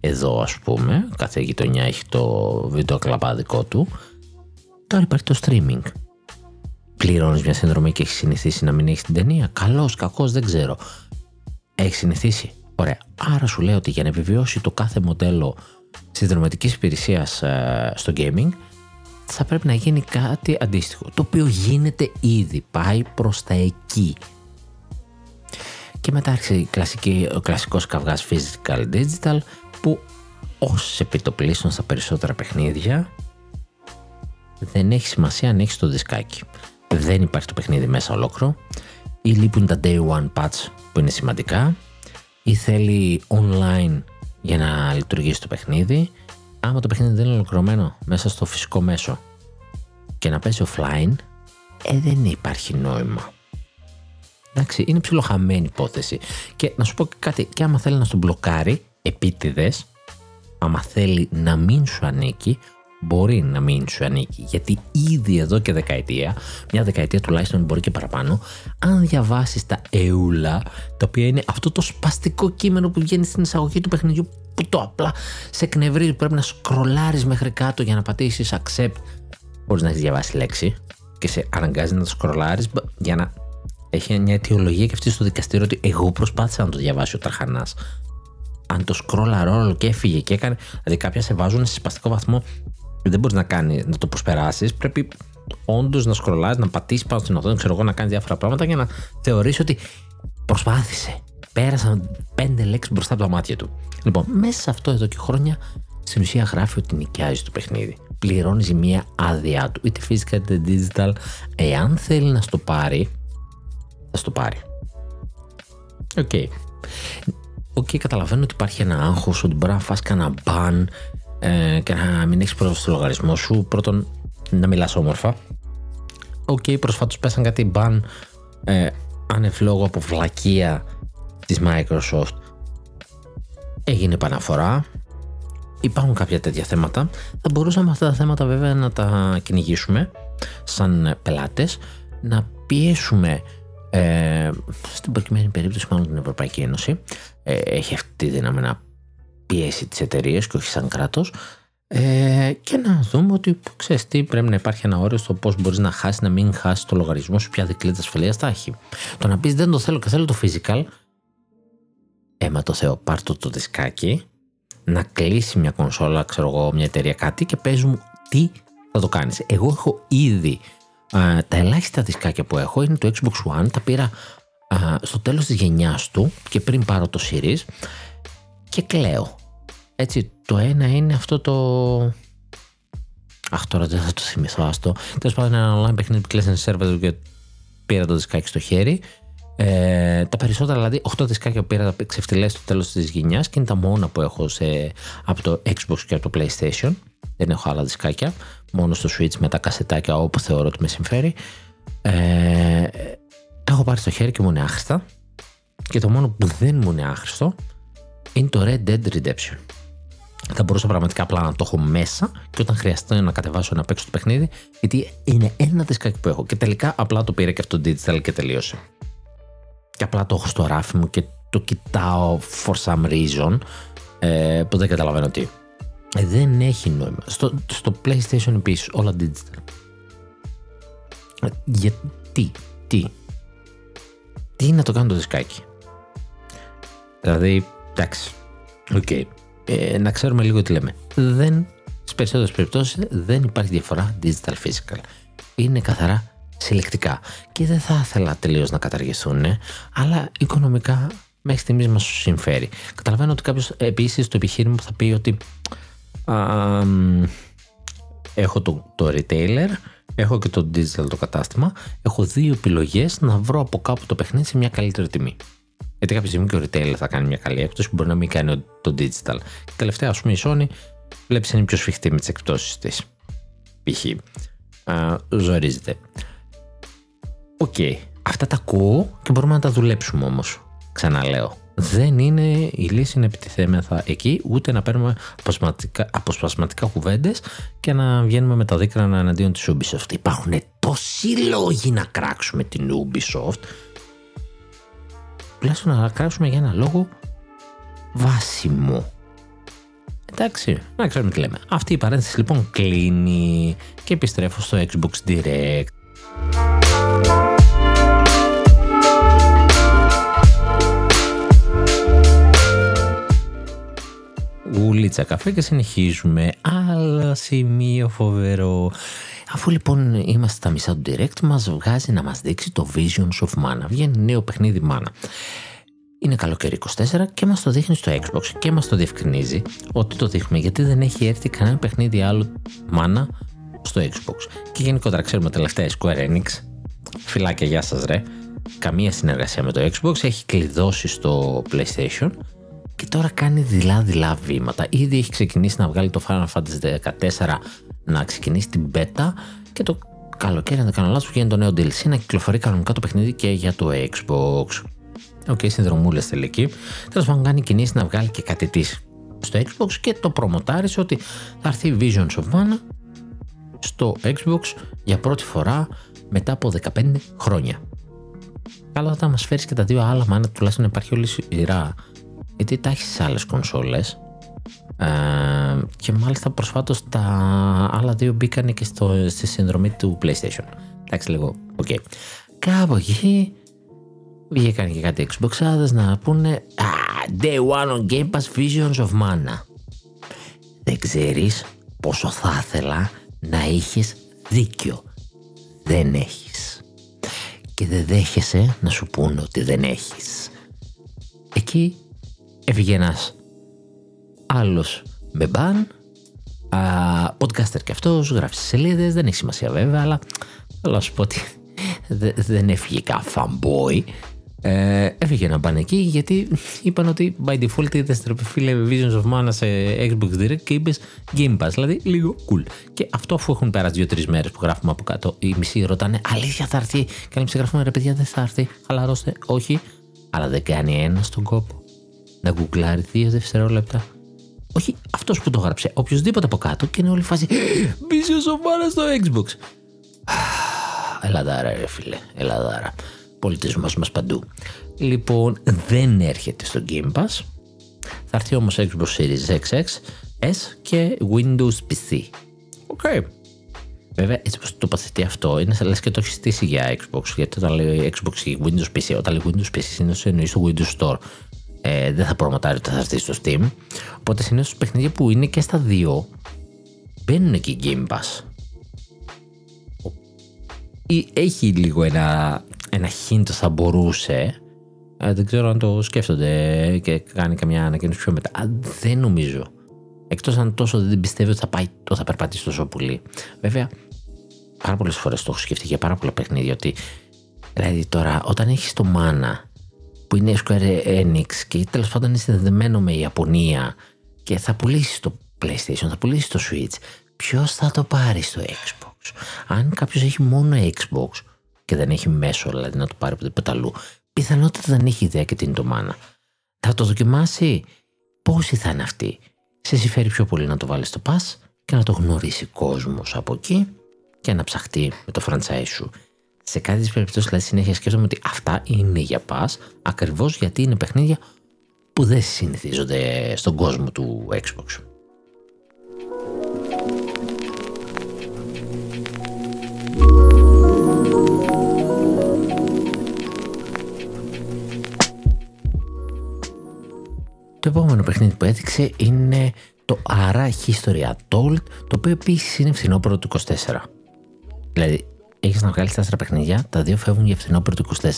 εδώ ας πούμε. Κάθε γειτονιά έχει το βίντεο κλαπάδικό του. Τώρα υπάρχει το streaming. Πληρώνεις μια συνδρομή και έχεις συνηθίσει να μην έχεις την ταινία. Καλός, κακός, δεν ξέρω. Έχεις συνηθίσει. Ωραία. Άρα σου λέω ότι για να επιβιώσει το κάθε μοντέλο συνδρομητικής υπηρεσίας ε, στο gaming, θα πρέπει να γίνει κάτι αντίστοιχο. Το οποίο γίνεται ήδη, πάει προς τα εκεί. Και μετά άρχισε ο κλασικός καυγάς physical digital που όσε επιτοπλίστων στα περισσότερα παιχνίδια δεν έχει σημασία αν έχεις το δισκάκι. Δεν υπάρχει το παιχνίδι μέσα ολόκληρο ή λείπουν τα day one patch που είναι σημαντικά ή θέλει online για να λειτουργήσει το παιχνίδι. Άμα το παιχνίδι δεν είναι ολοκληρωμένο μέσα στο φυσικό μέσο και να παίζει offline, ε, δεν υπάρχει νόημα. Εντάξει, είναι ψιλοχαμένη υπόθεση. Και να σου πω κάτι, και άμα θέλει να στον μπλοκάρει επίτηδες, άμα θέλει να μην σου ανήκει, μπορεί να μην σου ανήκει. Γιατί ήδη εδώ και δεκαετία, μια δεκαετία τουλάχιστον μπορεί και παραπάνω, αν διαβάσεις τα εούλα, τα οποία είναι αυτό το σπαστικό κείμενο που βγαίνει στην εισαγωγή του παιχνιδιού, που το απλά σε εκνευρίζει, πρέπει να σκρολάρεις μέχρι κάτω για να πατήσεις accept, χωρί να έχεις διαβάσει λέξη, και σε αναγκάζει να το σκρολάρεις για να έχει μια αιτιολογία και αυτή στο δικαστήριο ότι εγώ προσπάθησα να το διαβάσει ο Τραχανά. Αν το σκρόλαρ και έφυγε και έκανε. Δηλαδή, κάποια σε βάζουν σε σπαστικό βαθμό δεν μπορείς να κάνει να το προσπεράσεις. Πρέπει όντως να σκρολάζει, να πατήσεις πάνω στην οθόνη, ξέρω εγώ, να κάνεις διάφορα πράγματα για να θεωρήσει ότι προσπάθησε. Πέρασαν πέντε λέξεις μπροστά από τα μάτια του. Λοιπόν, μέσα σε αυτό εδώ και χρόνια στην ουσία γράφει ότι νοικιάζει το παιχνίδι. Πληρώνει μία άδειά του, είτε physical είτε digital. Εάν θέλει να στο πάρει, θα στο πάρει. OK. Okay. OK, okay, καταλαβαίνω ότι υπάρχει ένα άγχος, ότι μπορεί να φας κανένα ban ε, και να μην έχεις πρόσβαση στο λογαριασμό σου. Πρώτον, να μιλάς όμορφα. OK, okay, προσφάτως πέσαν κάτι ban ε, άνευ λόγου από βλακεία της Microsoft. Έγινε επαναφορά. Υπάρχουν κάποια τέτοια θέματα. Θα μπορούσαμε αυτά τα θέματα βέβαια να τα κυνηγήσουμε σαν πελάτες, να πιέσουμε ε, στην προκειμένη περίπτωση μάλλον την Ευρωπαϊκή Ένωση ε, έχει αυτή τη δύναμη να πιέσει τις εταιρείε και όχι σαν κράτος Ε, και να δούμε ότι ξέρεις τι πρέπει να υπάρχει ένα όριο στο πώς μπορείς να χάσεις, να μην χάσεις το λογαριασμό σου, ποια δικλείδα ασφαλείας θα έχει. Το να πεις δεν το θέλω και θέλω το physical, έμα το Θεό, πάρ το το δισκάκι, να κλείσει μια κονσόλα, ξέρω εγώ, μια εταιρεία κάτι και πες μου τι θα το κάνεις. Εγώ έχω ήδη α, τα ελάχιστα δισκάκια που έχω είναι το Xbox One, τα πήρα α, στο τέλος της γενιάς του και πριν πάρω το Series και κλαίω. Έτσι, το ένα είναι αυτό το... Αχ, τώρα δεν θα το θυμηθώ, άστο. Τέλος πάντων, ένα online παιχνίδι που κλείσανε σερβερ και πήρα το δισκάκι στο χέρι. Ε, τα περισσότερα, δηλαδή, 8 δισκάκια που πήρα τα ξεφτυλές στο τέλος της γενιάς και είναι τα μόνα που έχω σε, από το Xbox και από το PlayStation. Δεν έχω άλλα δισκάκια. Μόνο στο Switch με τα κασετάκια όπου θεωρώ ότι με συμφέρει. Ε, έχω πάρει στο χέρι και μου είναι άχρηστα. Και το μόνο που δεν μου είναι άχρηστο είναι το Red Dead Redemption. Θα μπορούσα πραγματικά απλά να το έχω μέσα και όταν χρειαστεί να κατεβάσω να παίξω το παιχνίδι, γιατί είναι ένα δισκάκι που έχω. Και τελικά απλά το πήρα και αυτό το digital και τελείωσε. Και απλά το έχω στο ράφι μου και το κοιτάω for some reason ε, που δεν καταλαβαίνω τι. Ε, δεν έχει νόημα. Στο, στο PlayStation επίσης όλα digital. Ε, γιατί, τι, τι να το κάνω το δισκάκι. Δηλαδή, εντάξει, OK. Okay. Ε, να ξέρουμε λίγο τι λέμε. Δεν, στις περισσότερες περιπτώσεις δεν υπάρχει διαφορά digital physical. Είναι καθαρά συλλεκτικά και δεν θα ήθελα τελείως να καταργηθούν, αλλά οικονομικά μέχρι στιγμής μας συμφέρει. Καταλαβαίνω ότι κάποιος επίσης το επιχείρημα θα πει ότι α, έχω το, το retailer, έχω και το digital το κατάστημα, έχω δύο επιλογές να βρω από κάπου το παιχνίδι σε μια καλύτερη τιμή. Γιατί κάποια στιγμή και ο retailer θα κάνει μια καλή έκπτωση που μπορεί να μην κάνει το digital. Και τελευταία, ας πούμε, η Sony βλέπεις είναι πιο σφιχτή με τις εκπτώσεις της. Π.χ. ζορίζεται. OK. Okay. Αυτά τα ακούω και μπορούμε να τα δουλέψουμε όμως. Ξαναλέω. Δεν είναι η λύση να επιτιθέμεθα εκεί, ούτε να παίρνουμε αποσπασματικά κουβέντες και να βγαίνουμε με τα δίκρανα εναντίον της Ubisoft. Υπάρχουν τόσοι λόγοι να κράξουμε την Ubisoft τουλάχιστον να κράξουμε για ένα λόγο βάσιμο. Εντάξει, να ξέρουμε τι λέμε. Αυτή η παρένθεση λοιπόν κλείνει και επιστρέφω στο Xbox Direct. Ουλίτσα καφέ και συνεχίζουμε. Άλλα σημείο φοβερό. Αφού λοιπόν είμαστε στα μισά του direct, μας βγάζει να μας δείξει το Visions of Mana. Βγαίνει νέο παιχνίδι Mana. Είναι καλοκαίρι 24 και μας το δείχνει στο Xbox και μας το διευκρινίζει ότι το δείχνουμε γιατί δεν έχει έρθει κανένα παιχνίδι άλλο Mana στο Xbox. Και γενικότερα ξέρουμε τελευταία Square Enix, φυλάκια γεια σας ρε, καμία συνεργασία με το Xbox, έχει κλειδώσει στο PlayStation και τώρα κάνει δειλά-δειλά βήματα. Ήδη έχει ξεκινήσει να βγάλει το Final Fantasy 14 να ξεκινήσει την beta και το καλοκαίρι, αν δεν κάνω λάθος, βγαίνει το νέο DLC να κυκλοφορεί κανονικά το παιχνίδι και για το Xbox. OK, okay, συνδρομούλε τελική. Τέλος πάντων, κάνει κινήσεις να βγάλει και κάτι της στο Xbox και το προμοτάρισε ότι θα έρθει Visions of Mana στο Xbox για πρώτη φορά μετά από 15 χρόνια. Καλό θα ήταν να μας φέρεις και τα δύο άλλα Mana, τουλάχιστον υπάρχει όλη η σειρά. Γιατί τα έχεις σε άλλες κονσόλες ε, και μάλιστα προσφάτως τα άλλα δύο μπήκαν και στο, στη συνδρομή του PlayStation. Εντάξει λίγο, OK. Okay. Κάπου εκεί βγήκαν και κάτι Xboxάδες να πούνε ah, Day one on Game Pass Visions of Mana. Δεν ξέρεις πόσο θα ήθελα να είχες δίκιο. Δεν έχεις. Και δεν δέχεσαι να σου πούνε ότι δεν έχεις. Εκεί έφυγε ένας άλλος με ban, α, podcaster και αυτός, γράφει στις σελίδες, δεν έχει σημασία βέβαια, αλλά θέλω να σου πω ότι δεν έφυγε καν fanboy. Ε, έφυγε να πάνε εκεί γιατί είπαν ότι by default είδες φίλε Visions of Mana σε Xbox Direct και είπες Game Pass, δηλαδή λίγο cool. Και αυτό αφού έχουν περάσει δύο-τρεις μέρες που γράφουμε από κάτω, οι μισοί ρωτάνε Αλήθεια θα έρθει; Και άλλοι γράφουμε ρε παιδιά δεν θα έρθει. Χαλαρώστε, όχι. Αλλά δεν κάνει ένα στον κόπο να γκουγκλάρει δύο δευτερόλεπτα όχι αυτός που το έγραψε, οποιοδήποτε από κάτω και είναι όλη η φάση. Μπίζιο σοβαρά στο Xbox. Ελαδάρα, ρε φίλε, ελαδάρα. Πολιτισμός μας παντού. Λοιπόν, δεν έρχεται στο Game Pass. Θα έρθει όμως Xbox Series X, S και Windows PC. OK. Okay. Βέβαια, έτσι όπως το τοποθετεί αυτό, είναι σαν λες και το έχεις στήσει για Xbox. Γιατί όταν λέει Xbox ή Windows PC, όταν λέει Windows PC, συνήθως εννοείς στο Windows Store. Ε, δεν θα προμοτάρει ότι θα έρθει στο Steam. Οπότε συνήθως παιχνίδια που είναι και στα δύο μπαίνουν εκεί Game Pass. Ή έχει λίγο ένα, ένα hint θα μπορούσε. Ε, δεν ξέρω αν το σκέφτονται και κάνει καμιά ανακοίνωση πιο μετά. Α, δεν νομίζω. Εκτός αν τόσο δεν πιστεύει ότι θα πάει, το θα περπατήσει τόσο πολύ. Βέβαια, πάρα πολλές φορές το έχω σκεφτεί για πάρα πολλά παιχνίδια ότι. Δηλαδή τώρα, όταν έχεις το Mana που είναι Square Enix και τέλος πάντων είναι συνδεδεμένο με Ιαπωνία και θα πουλήσεις το PlayStation, θα πουλήσεις το Switch, ποιος θα το πάρει στο Xbox; Αν κάποιος έχει μόνο Xbox και δεν έχει μέσο δηλαδή να το πάρει από αλλού, πιθανότατα δεν έχει ιδέα και τι είναι το Mana. Θα το δοκιμάσει; Πόσοι θα είναι αυτοί; Σε συμφέρει πιο πολύ να το βάλεις στο pass και να το γνωρίσει κόσμος από εκεί και να ψαχτεί με το franchise σου. Σε κάτι της περιπτώσεις δηλαδή συνέχεια σκέφτομαι ότι αυτά είναι για pass ακριβώς γιατί είναι παιχνίδια που δεν συνηθίζονται στον κόσμο του Xbox. Το επόμενο παιχνίδι που έδειξε είναι το Ara History Told, το οποίο επίσης είναι φθινόπωρο του 24. Δηλαδή, έχεις να βγάλεις τέσσερα παιχνίδια, τα δύο φεύγουν για φθινόπωρο του 24.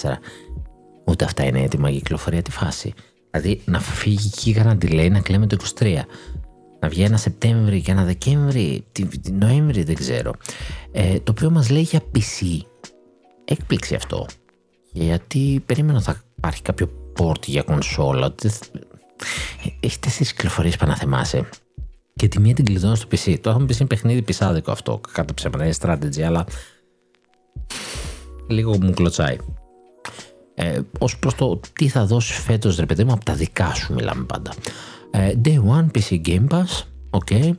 Ούτε αυτά είναι έτοιμα για κυκλοφορία τη φάση. Δηλαδή, να φύγει εκεί για να delay να κλαίμε το 23. Να βγει ένα Σεπτέμβρη και ένα Δεκέμβρη, την Νοέμβρη δεν ξέρω. Ε, το οποίο μας λέει για PC. Έκπληξη αυτό. Γιατί περίμενα θα υπάρχει κάποιο port για κονσόλα. Έχει τέσσερις κυκλοφορίες που να θυμάσαι. Και τη μία την κλειδώνω στο PC. Το έχουμε πεις είναι παιχνίδι πισάδικο αυτό. Κάτω ψέματα, είναι strategy, αλλά λίγο μου κλωτσάει. Ε, Ω προς το τι θα δώσεις φέτος, ρε παιδί μου, από τα δικά σου μιλάμε πάντα. Ε, Day One PC Game Pass. Okay.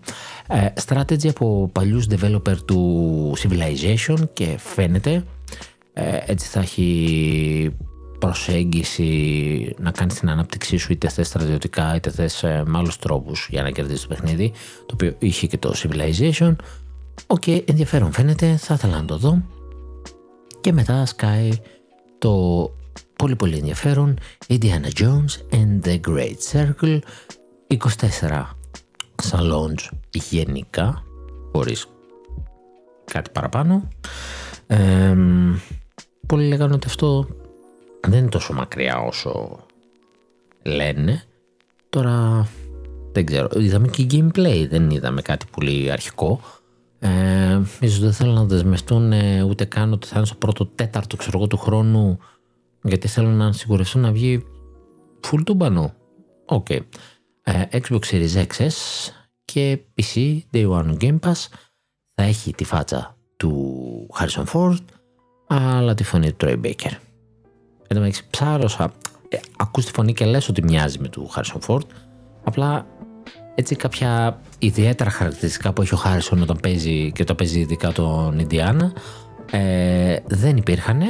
Ε, strategy από παλιούς developer του Civilization και φαίνεται ε, έτσι θα έχει προσέγγιση να κάνει την ανάπτυξή σου είτε θες στρατιωτικά είτε θες ε, με άλλους τρόπους για να κερδίσεις το παιχνίδι το οποίο είχε και το Civilization OK, okay, ενδιαφέρον φαίνεται, θα ήθελα να το δω και μετά σκάει το πολύ πολύ ενδιαφέρον Indiana Jones and the Great Circle 24 launch γενικά χωρίς κάτι παραπάνω ε, πολλοί λέγανε ότι αυτό δεν είναι τόσο μακριά όσο λένε. Τώρα δεν ξέρω. Είδαμε και gameplay, δεν είδαμε κάτι πολύ αρχικό. Ε, ίσως δεν θέλουν να δεσμευτούν ε, ούτε καν ότι θα είναι στο πρώτο τέταρτο ξέρω του χρόνου γιατί θέλουν να σιγουρευτούν να βγει full του μπανού. OK. Okay. Ε, Xbox Series XS και PC Day One Game Pass θα έχει τη φάτσα του Harrison Ford αλλά τη φωνή του Troy Baker. Εν τω μεταξύ ψάρωσα. Ε, ακούς τη φωνή και λες ότι μοιάζει με του Χάρισον Φόρτ. Απλά έτσι κάποια ιδιαίτερα χαρακτηριστικά που έχει ο Χάρισον όταν παίζει και το παίζει ειδικά τον Ιντιάνα ε, δεν υπήρχαν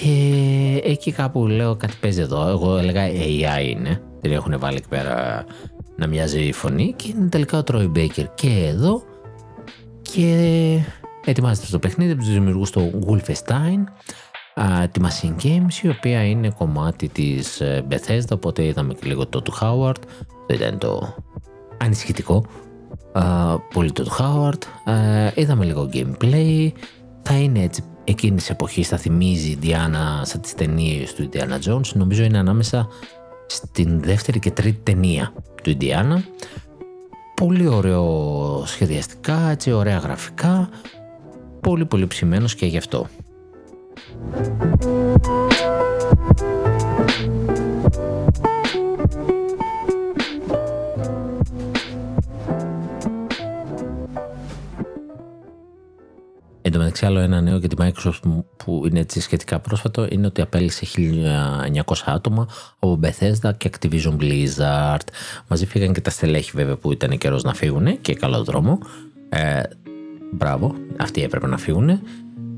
και εκεί κάπου λέω κάτι παίζει εδώ. Εγώ έλεγα AI είναι. Την έχουν βάλει εκεί πέρα να μοιάζει η φωνή και είναι τελικά ο Τρόι Μπέικερ και εδώ και ετοιμάζεται στο παιχνίδι από τους δημιουργούς του Wolfenstein τη Machine Games η οποία είναι κομμάτι της ε, Bethesda οπότε είδαμε και λίγο το του Howard. το ήταν το ανησυχητικό. Πολύ το του Howard είδαμε λίγο gameplay. Θα είναι έτσι εκείνης της εποχής θα θυμίζει η Diana σαν τις ταινίες του Indiana Jones. Νομίζω είναι ανάμεσα στην δεύτερη και τρίτη ταινία του Indiana. Πολύ ωραίο σχεδιαστικά έτσι ωραία γραφικά. Πολύ πολύ ψημένος και γι' αυτό Εν τω μεταξύ άλλο ένα νέο για τη Microsoft που είναι έτσι σχετικά πρόσφατο είναι ότι απέλησε 1900 άτομα από Bethesda και Activision Blizzard. Μαζί φύγαν και τα στελέχη βέβαια που ήταν καιρός να φύγουν και καλό δρόμο. Ε, μπράβο, αυτοί έπρεπε να φύγουν.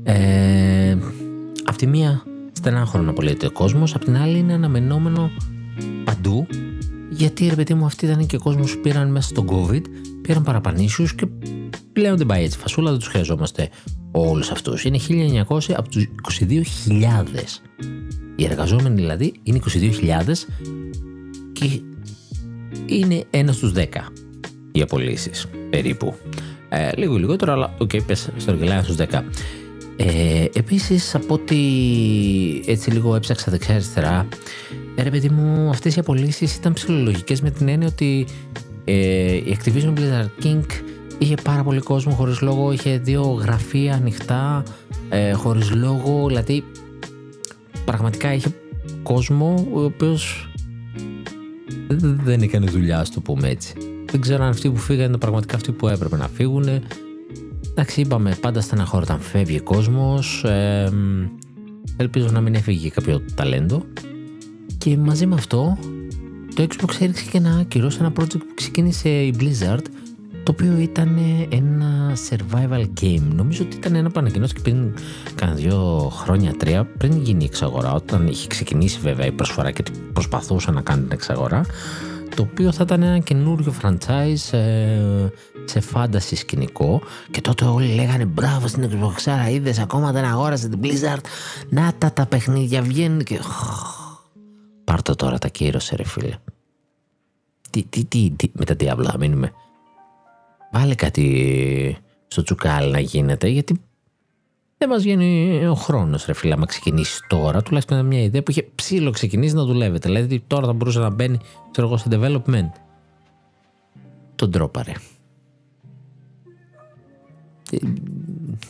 Ε, Απ' τη μία στενάχωρο να απολύεται ο κόσμος, απ' την άλλη είναι αναμενόμενο παντού γιατί ρε παιδί μου αυτοί ήταν και κόσμος που πήραν μέσα στον COVID, πήραν παραπανήσιους και πλέον δεν πάει έτσι φασούλα, δεν τους χρειαζόμαστε όλους αυτούς. Είναι 1900 από τους 22.000. Οι εργαζόμενοι δηλαδή είναι 22.000 και είναι ένας στους 10 οι απολύσεις περίπου. Ε, λίγο λιγότερο, αλλά OK, okay, πες στο ένας στους 10. Ε, επίσης, από ό,τι έτσι λίγο έψαξα δεξιά αριστερά, ε, ρε παιδί μου, αυτές οι απολύσεις ήταν ψυχολογικές με την έννοια ότι ε, η Activision Blizzard King είχε πάρα πολύ κόσμο χωρίς λόγο, είχε δύο γραφεία ανοιχτά ε, χωρίς λόγο, δηλαδή πραγματικά είχε κόσμο ο οποίος δεν έκανε δουλειά, ας το πούμε έτσι. Δεν ξέρω αν αυτοί που φύγανε ήταν πραγματικά αυτοί που έπρεπε να φύγουν. Εντάξει, είπαμε πάντα στεναχώρη όταν φεύγει κόσμος. Ε, ελπίζω να μην έφυγε κάποιο ταλέντο. Και μαζί με αυτό, το Xbox έριξε και να ακυρώσει ένα project που ξεκίνησε η Blizzard το οποίο ήταν ένα survival game. Νομίζω ότι ήταν ένα που ανακοινώθηκε πριν κάνα δύο χρόνια, τρία, πριν γίνει η εξαγορά, όταν είχε ξεκινήσει βέβαια η προσφορά και προσπαθούσαν να κάνουν την εξαγορά, το οποίο θα ήταν ένα καινούριο franchise ε, σε φάνταση σκηνικό και τότε όλοι λέγανε μπράβο στην Xbox, είδες ακόμα δεν αγόρασε την Blizzard, να τα τα παιχνίδια βγαίνουν και... Πάρτε τώρα τα κύρωσε ρε φίλε. Τι, τι, τι, τι, με τα Diablo θα μείνουμε βάλε κάτι στο τσουκάλι να γίνεται, γιατί δεν μας βγαίνει ο χρόνος, ρε φίλε. Άμα ξεκινήσεις τώρα, τουλάχιστον μια ιδέα που είχε ψήλο ξεκινήσει να δουλεύετε. Δηλαδή τώρα θα μπορούσε να μπαίνει, ξέρω εγώ, σε development. Τον τρόπαρε.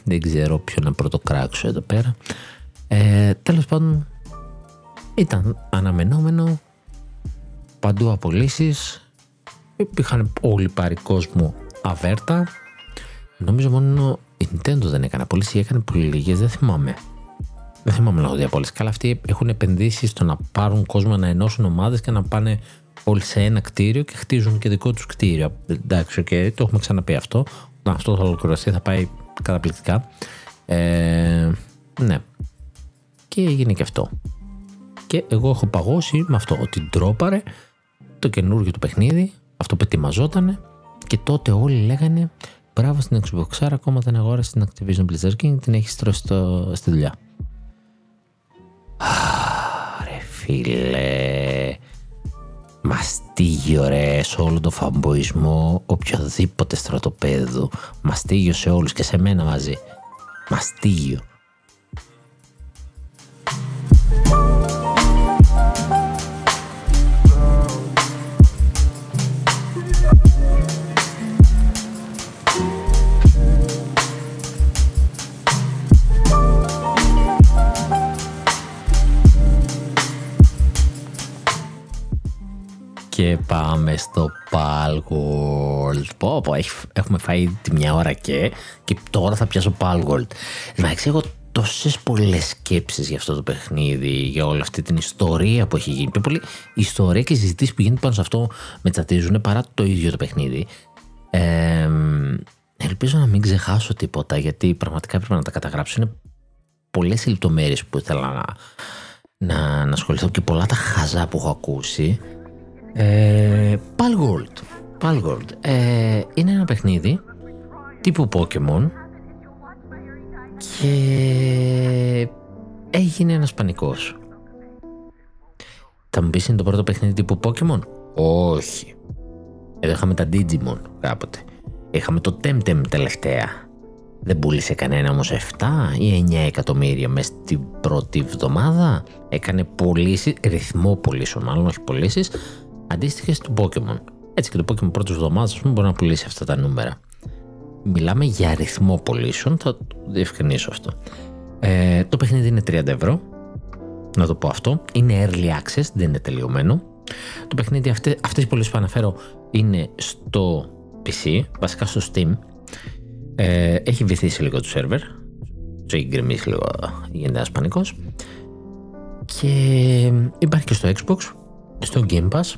Δεν ξέρω ποιο να πρωτοκράξω εδώ πέρα. Ε, τέλος πάντων, ήταν αναμενόμενο, παντού απολύσεις, υπήρχαν όλοι πάρει κόσμο αβέρτα. Νομίζω μόνο η Nintendo δεν έκανε απόλυση, έκανε πολύ λίγε, δεν θυμάμαι. Δεν θυμάμαι λόγω διαπόλυση. Καλά, αυτοί έχουν επενδύσει στο να πάρουν κόσμο να ενώσουν ομάδες και να πάνε όλοι σε ένα κτίριο και χτίζουν και δικό τους κτίριο. Εντάξει, okay, το έχουμε ξαναπεί αυτό. Όταν αυτό θα ολοκληρωθεί θα πάει καταπληκτικά. Ε, ναι. Και έγινε και αυτό. Και εγώ έχω παγώσει με αυτό ότι ντρόπαρε το καινούργιο του παιχνίδι, αυτό που ετοιμαζότανε και τότε όλοι λέγανε μπράβο στην Xbox, ακόμα δεν αγόρασε την Activision Blizzard King, την έχεις στρώσει στο, στη δουλειά. [sighs] Ρε φίλε, μαστίγιο ρε σε όλο το φαμποϊσμό οποιοδήποτε στρατοπέδου, μαστίγιο σε όλους και σε μένα μαζί. Μαστίγιο. Και πάμε στο Palgold. Πω, πω, έχουμε φάει τη μια ώρα και, και τώρα θα πιάσω Palgold. Εντάξει, έχω τόσες πολλές σκέψεις για αυτό το παιχνίδι, για όλη αυτή την ιστορία που έχει γίνει. Πιο πολύ η ιστορία και οι συζητήσεις που γίνονται πάνω σε αυτό με τσατίζουν παρά το ίδιο το παιχνίδι. Ε, ελπίζω να μην ξεχάσω τίποτα γιατί πραγματικά πρέπει να τα καταγράψω. Είναι πολλές οι λεπτομέρειες που ήθελα να, να, να ασχοληθώ και πολλά τα χαζά που έχω ακούσει. Ε, Palgold. Palgold. Ε, είναι ένα παιχνίδι τύπου Pokemon και έγινε ένας πανικός. Θα μου πεις είναι το πρώτο παιχνίδι τύπου Pokemon. Όχι. Εδώ είχαμε τα Digimon κάποτε. Είχαμε το Temtem τελευταία. Δεν πούλησε κανένα όμως 7 ή 9 εκατομμύρια μέσα στην πρώτη εβδομάδα. Έκανε πωλήσεις, ρυθμό πωλήσεων μάλλον, όχι πωλήσεις, αντίστοιχες του Pokémon. Έτσι και το Pokémon πρώτης εβδομάδας, ας πούμε, μπορεί να πουλήσει αυτά τα νούμερα. Μιλάμε για αριθμό πωλήσεων, θα το διευκρινίσω αυτό. Ε, το παιχνίδι είναι 30 ευρώ. Να το πω αυτό. Είναι early access, δεν είναι τελειωμένο. Το παιχνίδι, αυτέ, αυτές οι πωλήσεις που αναφέρω είναι στο PC, βασικά στο Steam. Ε, έχει βυθίσει λίγο το σερβερ. Το έχει γκρεμίσει λίγο, γίνεται ένας πανικός. Και υπάρχει και στο Xbox, στο Game Pass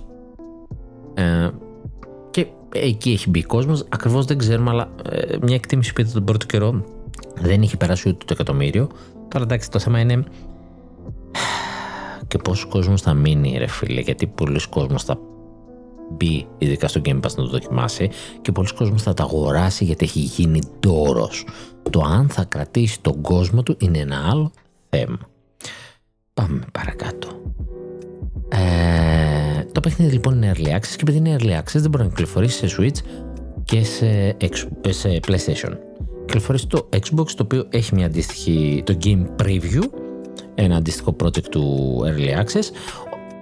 ε, και εκεί έχει μπει κόσμος. Ακριβώς δεν ξέρουμε, αλλά ε, μια εκτίμηση που είδα τον πρώτο καιρό δεν είχε περάσει ούτε το εκατομμύριο. Τώρα εντάξει, το θέμα είναι και πόσο κόσμος θα μείνει, ρε φίλε, γιατί πολλοί κόσμος θα μπει ειδικά στο Game Pass να το δοκιμάσει και πολλοί κόσμος θα τα αγοράσει γιατί έχει γίνει ντόρος. Το αν θα κρατήσει τον κόσμο του είναι ένα άλλο θέμα. Πάμε παρακάτω. Ε, το παιχνίδι λοιπόν είναι early access και επειδή είναι early access δεν μπορεί να κυκλοφορήσει σε Switch και σε, σε PlayStation. Κυκλοφορήσει το Xbox το οποίο έχει μια αντίστοιχη το Game Preview ένα αντίστοιχο project του Early Access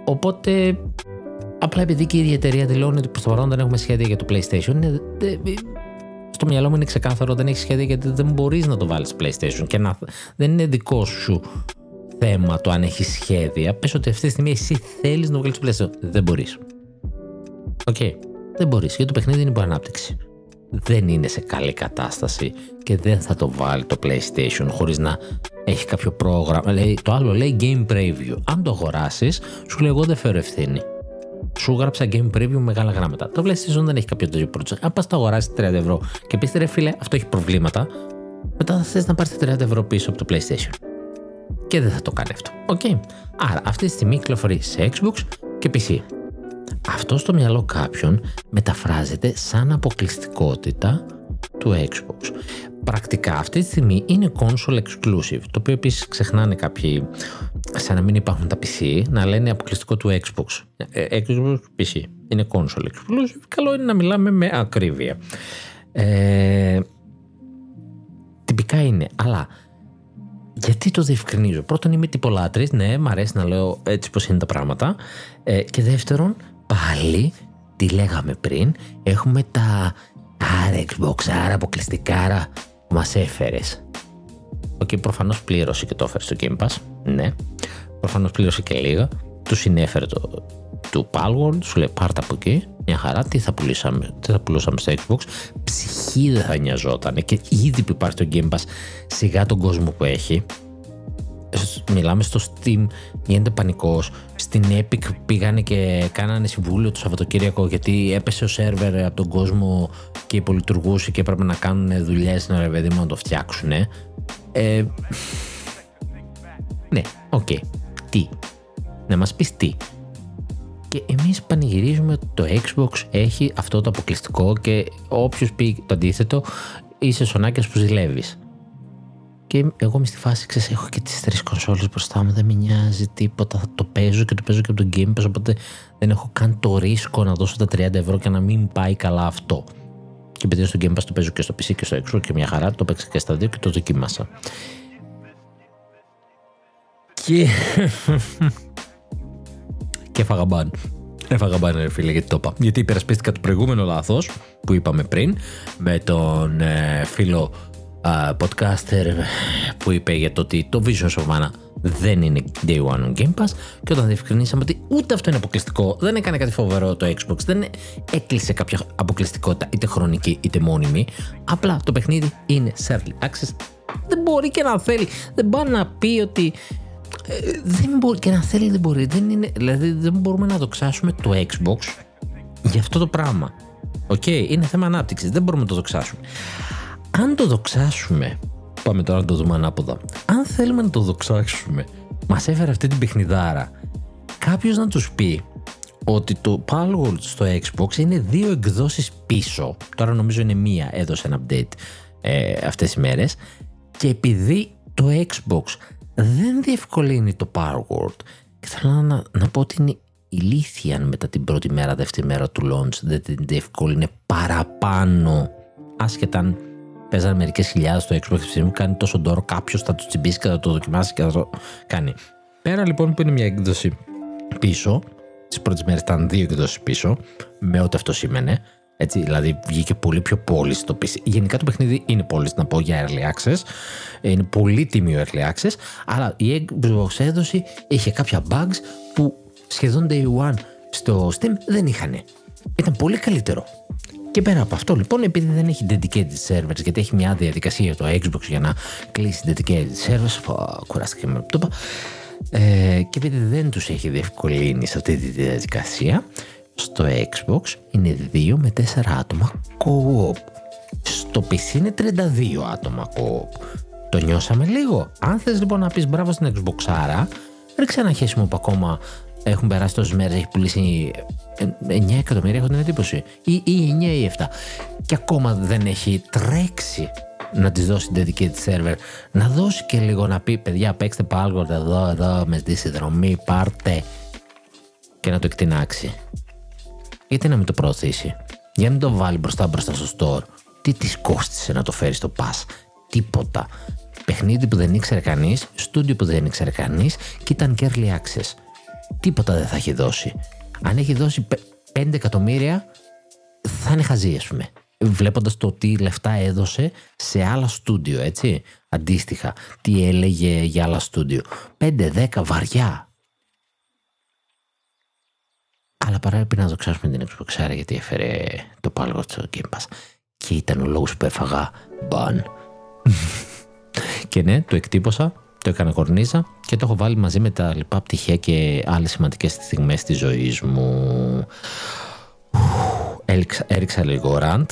οπότε απλά επειδή και η ίδια εταιρεία δηλώνει ότι προς το παρόν δεν έχουμε σχέδια για το PlayStation στο μυαλό μου είναι ξεκάθαρο δεν έχεις σχέδια γιατί δεν μπορείς να το βάλεις PlayStation και να, δεν είναι δικό σου θέμα το αν έχεις σχέδια. Πες ότι αυτή τη στιγμή εσύ θέλεις να βγάλεις το PlayStation. Δεν μπορείς. OK. Okay. Δεν μπορείς γιατί το παιχνίδι είναι υπό ανάπτυξη. Δεν είναι σε καλή κατάσταση και δεν θα το βάλει το PlayStation χωρίς να έχει κάποιο πρόγραμμα. Λέει, το άλλο λέει Game Preview. Αν το αγοράσεις, σου λέει εγώ δεν φέρω ευθύνη. Σου γράψα Game Preview με μεγάλα γράμματα. Το PlayStation δεν έχει κάποιο τέτοιο project. Αν πας το αγοράσεις 30 ευρώ και πεις ρε φίλε, αυτό έχει προβλήματα, μετά θα θες να πάρεις 30 ευρώ πίσω από το PlayStation. Και δεν θα το κάνει αυτό. OK; Okay. Άρα αυτή τη στιγμή κυκλοφορεί σε Xbox και PC. Αυτό στο μυαλό κάποιον μεταφράζεται σαν αποκλειστικότητα του Xbox. Πρακτικά αυτή τη στιγμή είναι console exclusive, το οποίο επίσης ξεχνάνε κάποιοι σαν να μην υπάρχουν τα PC, να λένε αποκλειστικό του Xbox. Ε, Xbox PC είναι console exclusive, καλό είναι να μιλάμε με ακρίβεια. Ε, τυπικά είναι, αλλά γιατί το διευκρινίζω. Πρώτον είμαι τυπολάτρης, ναι, μου αρέσει να λέω έτσι πως είναι τα πράγματα. Ε, και δεύτερον, πάλι, τι λέγαμε πριν, έχουμε τα άρα Xbox, άρα αποκλειστικά, άρα μας έφερες. OK, okay, προφανώς πλήρωσε και το έφερες στο Game Pass, ναι. Προφανώς πλήρωσε και λίγα. Του συνέφερε το, του Palworld, σου λέει πάρτα από εκεί, μια χαρά, τι θα πουλήσαμε, τι θα πουλούσαμε στο Xbox, ψυχή δεν θα νοιαζόταν και ήδη που υπάρχει το Game Pass σιγά τον κόσμο που έχει, μιλάμε στο Steam, γίνεται πανικός. Στην Epic πήγανε και κάνανε συμβούλιο το Σαββατοκύριακο γιατί έπεσε ο σερβερ από τον κόσμο και υπολειτουργούσε και έπρεπε να κάνουν δουλειές να ρε παιδί μου να το φτιάξουν. Ε, ναι, OK. Okay. Τι; Να μας πεις τι; Και εμείς πανηγυρίζουμε ότι το Xbox έχει αυτό το αποκλειστικό και όποιος πει το αντίθετο είσαι σονάκια που ζηλεύεις. Και εγώ είμαι στη φάση, ξέρεις, έχω και τις τρεις κονσόλες μπροστά μου, δεν με νοιάζει τίποτα, το παίζω και το παίζω και από τον Game Pass, οπότε δεν έχω καν το ρίσκο να δώσω τα 30 ευρώ και να μην πάει καλά αυτό. Και επειδή στο Game Pass το παίζω και στο PC και στο Xbox και μια χαρά, το παίξα και στα δύο και το δοκίμασα. Και... και έφαγα μπαν. Έφαγα μπαν ρε φίλε γιατί το είπα. Γιατί υπερασπίστηκα το προηγούμενο λάθος που είπαμε πριν με τον ε, φίλο podcaster που είπε για το ότι το Vision of Mana δεν είναι Day One on Game Pass και όταν διευκρινίσαμε ότι ούτε αυτό είναι αποκλειστικό, δεν έκανε κάτι φοβερό το Xbox, δεν έκλεισε κάποια αποκλειστικότητα είτε χρονική είτε μόνιμη, απλά το παιχνίδι είναι σε early access, δεν μπορεί και να θέλει, δεν πάει να πει ότι ε, δεν μπορεί και να θέλει δεν μπορεί, δεν είναι, δηλαδή δεν μπορούμε να δοξάσουμε το Xbox για αυτό το πράγμα. OK, okay, είναι θέμα ανάπτυξης, δεν μπορούμε να το δοξάσουμε. Αν το δοξάσουμε, πάμε τώρα να το δούμε ανάποδα, αν θέλουμε να το δοξάσουμε, μας έφερε αυτή την παιχνιδάρα, κάποιος να τους πει ότι το Palworld στο Xbox είναι δύο εκδόσεις πίσω, τώρα νομίζω είναι μία, έδωσε ένα update ε, αυτές τις μέρες, και επειδή το Xbox δεν διευκολύνει το Palworld, και θέλω να, να πω ότι είναι ηλίθια μετά την πρώτη μέρα, δεύτερη μέρα του launch δεν την διευκολύνει παραπάνω, άσχετα αν παίζανε μερικές χιλιάδες στο Xbox μου κάνει τόσο ντόρο, κάποιος θα το τσιμπήσει και θα το δοκιμάσει και θα το κάνει. Πέρα λοιπόν που είναι μια έκδοση πίσω, τις πρώτες μέρες ήταν δύο εκδόσεις πίσω, με ό,τι αυτό σήμαινε. Έτσι, δηλαδή βγήκε πολύ πιο πόλη στο PC. Γενικά το παιχνίδι είναι πόλη, να πω για early access. Είναι πολύ τίμιο early access. Αλλά η Xbox έδωση είχε κάποια bugs που σχεδόν day one στο Steam δεν είχαν. Ήταν πολύ καλύτερο. Και πέρα από αυτό λοιπόν, επειδή δεν έχει dedicated servers, γιατί έχει μια διαδικασία για το Xbox για να κλείσει dedicated servers, κουράστηκε με το είπα, ε, και επειδή δεν τους έχει διευκολύνει σε αυτή τη διαδικασία, στο Xbox είναι 2 με 4 άτομα co-op. Στο PC είναι 32 άτομα co-op. Το νιώσαμε λίγο. Αν θες λοιπόν να πεις μπράβο στην Xbox άρα, ρίξε ένα χέσιμο που ακόμα έχουν περάσει τόσες μέρες, έχει πουλήσει 9 εκατομμύρια, έχω την εντύπωση. Ή, ή 9 ή 7. Και ακόμα δεν έχει τρέξει να της δώσει την dedicated server. Να δώσει και λίγο να πει: Παιδιά, παίξτε Palworld εδώ, εδώ, με στη συνδρομή, πάρτε. Και να το εκτινάξει. Γιατί να μην το προωθήσει; Για να μην το βάλει μπροστά μπροστά στο store. Τι της κόστησε να το φέρει στο pass; Τίποτα. Παιχνίδι που δεν ήξερε κανείς, στούντιο που δεν ήξερε κανείς και ήταν και early access. Τίποτα δεν θα έχει δώσει. Αν έχει δώσει 5 εκατομμύρια, θα είναι χαζή, ας πούμε. Βλέποντας το τι λεφτά έδωσε σε άλλα στούντιο, έτσι. Αντίστοιχα, τι έλεγε για άλλα στούντιο. 5-10 βαριά. Αλλά πρέπει να δοξάσουμε την Xbox γιατί έφερε το πάλγο στο Game Pass. Και ήταν ο λόγος που έφαγα μπαν. και ναι, το εκτύπωσα, το έκανα κορνίζα και το έχω βάλει μαζί με τα λοιπά πτυχία και άλλες σημαντικές στιγμές της ζωής μου. Έριξα, έριξα λίγο ραντ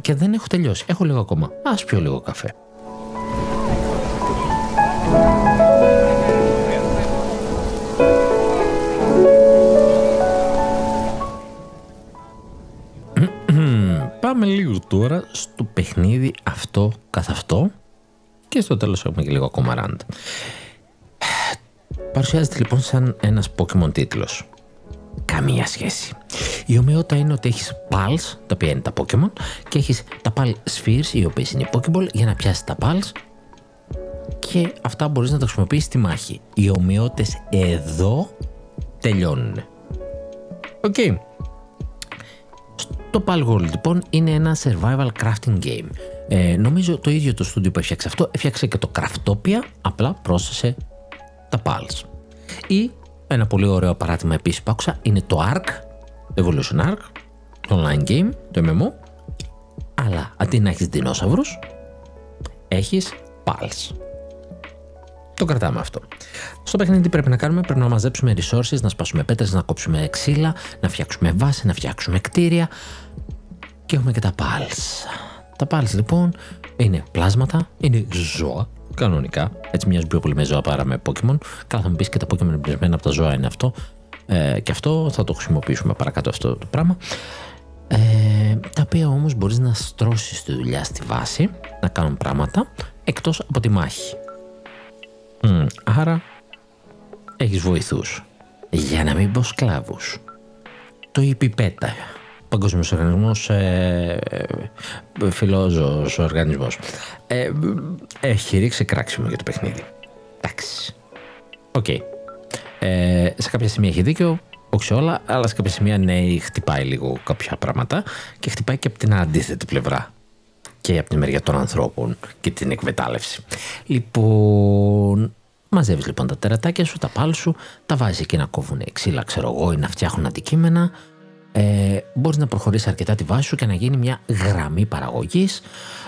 και δεν έχω τελειώσει. Έχω λίγο ακόμα. Ας πιω λίγο καφέ. Λίγο τώρα στο παιχνίδι αυτό καθ' αυτό και στο τέλος έχουμε και λίγο ακόμα ραντ. Παρουσιάζεται λοιπόν σαν ένας Pokemon τίτλος. Καμία σχέση. Η ομοιότητα είναι ότι έχεις Pulse, τα οποία είναι τα Pokemon, και έχεις τα Pal Spheres, οι οποίες είναι οι Pokeball, για να πιάσεις τα Pulse και αυτά μπορείς να τα χρησιμοποιήσεις στη μάχη. Οι ομοιότητες εδώ τελειώνουν. OK. Okay. Το Pal λοιπόν είναι ένα survival crafting game. Ε, νομίζω το ίδιο το στούντιο που έφτιαξε αυτό έφτιαξε και το Craftopia, απλά πρόσθεσε τα Pals. Ή ένα πολύ ωραίο παράδειγμα επίσης που άκουσα είναι το Ark, Evolution Ark, το online game, το MMO, αλλά αντί να έχεις δεινόσαυρους, έχεις Pals. Το κρατάμε αυτό. Στο παιχνίδι τι πρέπει να κάνουμε, πρέπει να μαζέψουμε resources, να σπάσουμε πέτρες, να κόψουμε ξύλα, να φτιάξουμε βάση, να φτιάξουμε κτίρια και έχουμε και τα pals. Τα pals λοιπόν είναι πλάσματα, είναι ζώα, κανονικά. Έτσι μοιάζει πιο πολύ με ζώα παρά με Pokemon. Καλά θα μου πεις και τα Pokemon εμπνευσμένα από τα ζώα είναι αυτό. Ε, και αυτό θα το χρησιμοποιήσουμε παρακάτω αυτό το πράγμα. Ε, τα οποία όμως μπορείς να στρώσεις τη δουλειά στη βάση, να κάνουν πράγματα, εκτός από τη μάχη. Mm, άρα έχεις βοηθούς. Για να μην πω σκλάβους. Το, η PETA. Παγκόσμιος Οργανισμός, ε, ε φιλόζωος οργανισμός. Ε, έχει ρίξει κράξιμο για το παιχνίδι. Εντάξει. OK. Okay. Ε, σε κάποια σημεία έχει δίκιο, όχι όλα, αλλά σε κάποια σημεία ναι, χτυπάει λίγο κάποια πράγματα και χτυπάει και από την αντίθετη πλευρά και από τη μεριά των ανθρώπων και την εκμετάλλευση. Λοιπόν, μαζεύεις λοιπόν τα τερατάκια σου, τα πάλ σου, τα βάζεις εκεί να κόβουν ξύλα, ξέρω εγώ, ή να φτιάχνουν αντικείμενα. Ε, μπορείς να προχωρήσεις αρκετά τη βάση σου και να γίνει μια γραμμή παραγωγής,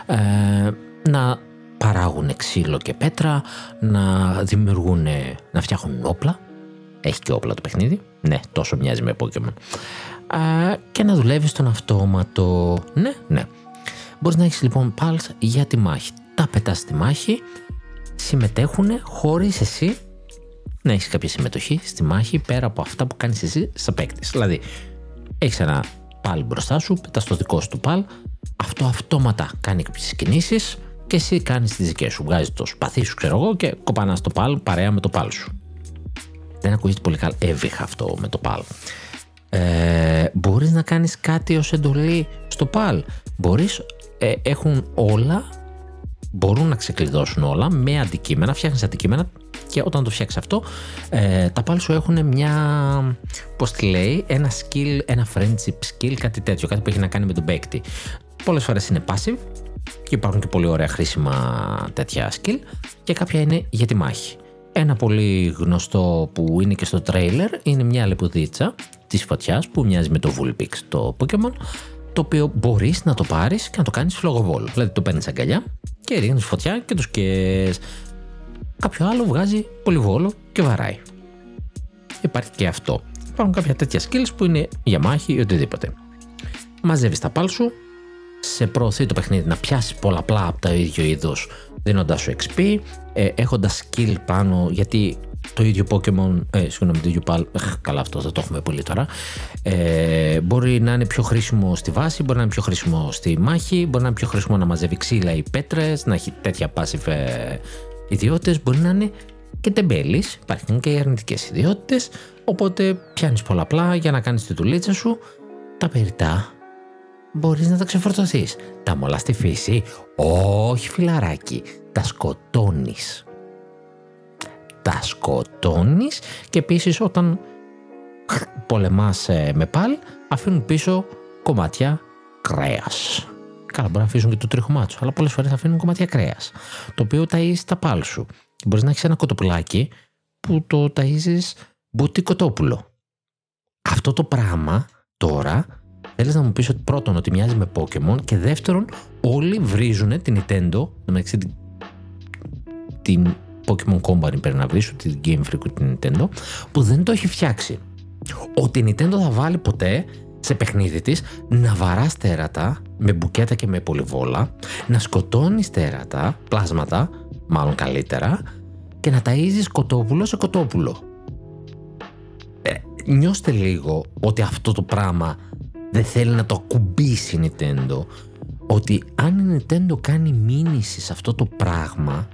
ε, να παράγουν ξύλο και πέτρα, να δημιουργούν, να φτιάχνουν όπλα. Έχει και όπλα το παιχνίδι. Ναι, τόσο μοιάζει με Pokemon. Ε, και να δουλεύεις στον αυτόματο. Ναι, ναι. Μπορείς να έχεις λοιπόν pulse για τη μάχη. Τα πετάς στη μάχη, συμμετέχουν χωρίς εσύ να έχεις κάποια συμμετοχή στη μάχη πέρα από αυτά που κάνεις εσύ σαν παίκτης. Δηλαδή, έχεις ένα παλ μπροστά σου, πετάς το δικό σου του παλ, αυτό αυτόματα κάνει κάποιες κινήσεις και εσύ κάνεις τις δικές σου. Βγάζεις το σπαθί σου, ξέρω εγώ, και κοπανάς το παλ παρέα με το παλ σου. Δεν ακούγεται πολύ καλά έβηχα αυτό με το παλ. Ε, μπορείς να κάνεις κάτι ως εντολή στο παλ. Μπορείς ε, έχουν όλα, μπορούν να ξεκλειδώσουν όλα με αντικείμενα, φτιάχνεις αντικείμενα και όταν το φτιάξεις αυτό, ε, τα πάλι σου έχουν μια, πώς τη λέει, ένα skill, ένα friendship skill, κάτι τέτοιο, κάτι που έχει να κάνει με τον παίκτη. Πολλές φορές είναι passive και υπάρχουν και πολύ ωραία χρήσιμα τέτοια skill και κάποια είναι για τη μάχη. Ένα πολύ γνωστό που είναι και στο τρέιλερ είναι μια λεπουδίτσα της φωτιάς που μοιάζει με το Vulpix το Pokemon το οποίο μπορείς να το πάρεις και να το κάνεις φλογοβόλο. Δηλαδή το παίρνεις αγκαλιά και ρίχνεις φωτιά και το σκες. Κάποιο άλλο βγάζει πολυβόλο και βαράει. Υπάρχει και αυτό. Υπάρχουν κάποια τέτοια skills που είναι για μάχη ή οτιδήποτε. Μαζεύεις τα πάλ σου, σε προωθεί το παιχνίδι να πιάσεις πολλαπλά από το ίδιο είδος δίνοντά σου XP, ε, έχοντας skill πάνω, γιατί το ίδιο Pokemon, ε, συγγνώμη, το ίδιο Pal, καλά αυτό δεν το έχουμε πολύ τώρα, ε, μπορεί να είναι πιο χρήσιμο στη βάση, μπορεί να είναι πιο χρήσιμο στη μάχη, μπορεί να είναι πιο χρήσιμο να μαζεύει ξύλα ή πέτρες, να έχει τέτοια passive ε, ιδιότητες, μπορεί να είναι και τεμπέλης, υπάρχουν και οι αρνητικές ιδιότητες, οπότε πιάνεις πολλαπλά για να κάνεις τη δουλίτσα σου, τα περιτά μπορείς να τα ξεφορτωθείς. Τα μολάς στη φύση, όχι φιλαράκι, τα σκοτώνεις τα σκοτώνεις και επίσης όταν πολεμάς ε, με παλ αφήνουν πίσω κομμάτια κρέας. Καλά, μπορεί να αφήσουν και το τρίχωμά τους, αλλά πολλές φορές αφήνουν κομμάτια κρέας. Το οποίο ταΐζει τα πάλ σου. Μπορείς να έχεις ένα κοτοπουλάκι που το ταΐζεις μπούτι κοτόπουλο. Αυτό το πράγμα τώρα θέλεις να μου πεις ότι πρώτον ότι μοιάζει με Pokémon και δεύτερον όλοι βρίζουν την Nintendo, μεταξύ την, την Pokemon Company πρέπει να βρεις, την Game Freak την Nintendo, που δεν το έχει φτιάξει. Ότι η Nintendo θα βάλει ποτέ σε παιχνίδι της να βαράς τέρατα με μπουκέτα και με πολυβόλα, να σκοτώνεις τέρατα, πλάσματα, μάλλον καλύτερα, και να ταΐζεις κοτόπουλο σε κοτόπουλο. Ε, νιώστε λίγο ότι αυτό το πράγμα δεν θέλει να το ακουμπήσει η Nintendo. Ότι αν η Nintendo κάνει μήνυση σε αυτό το πράγμα,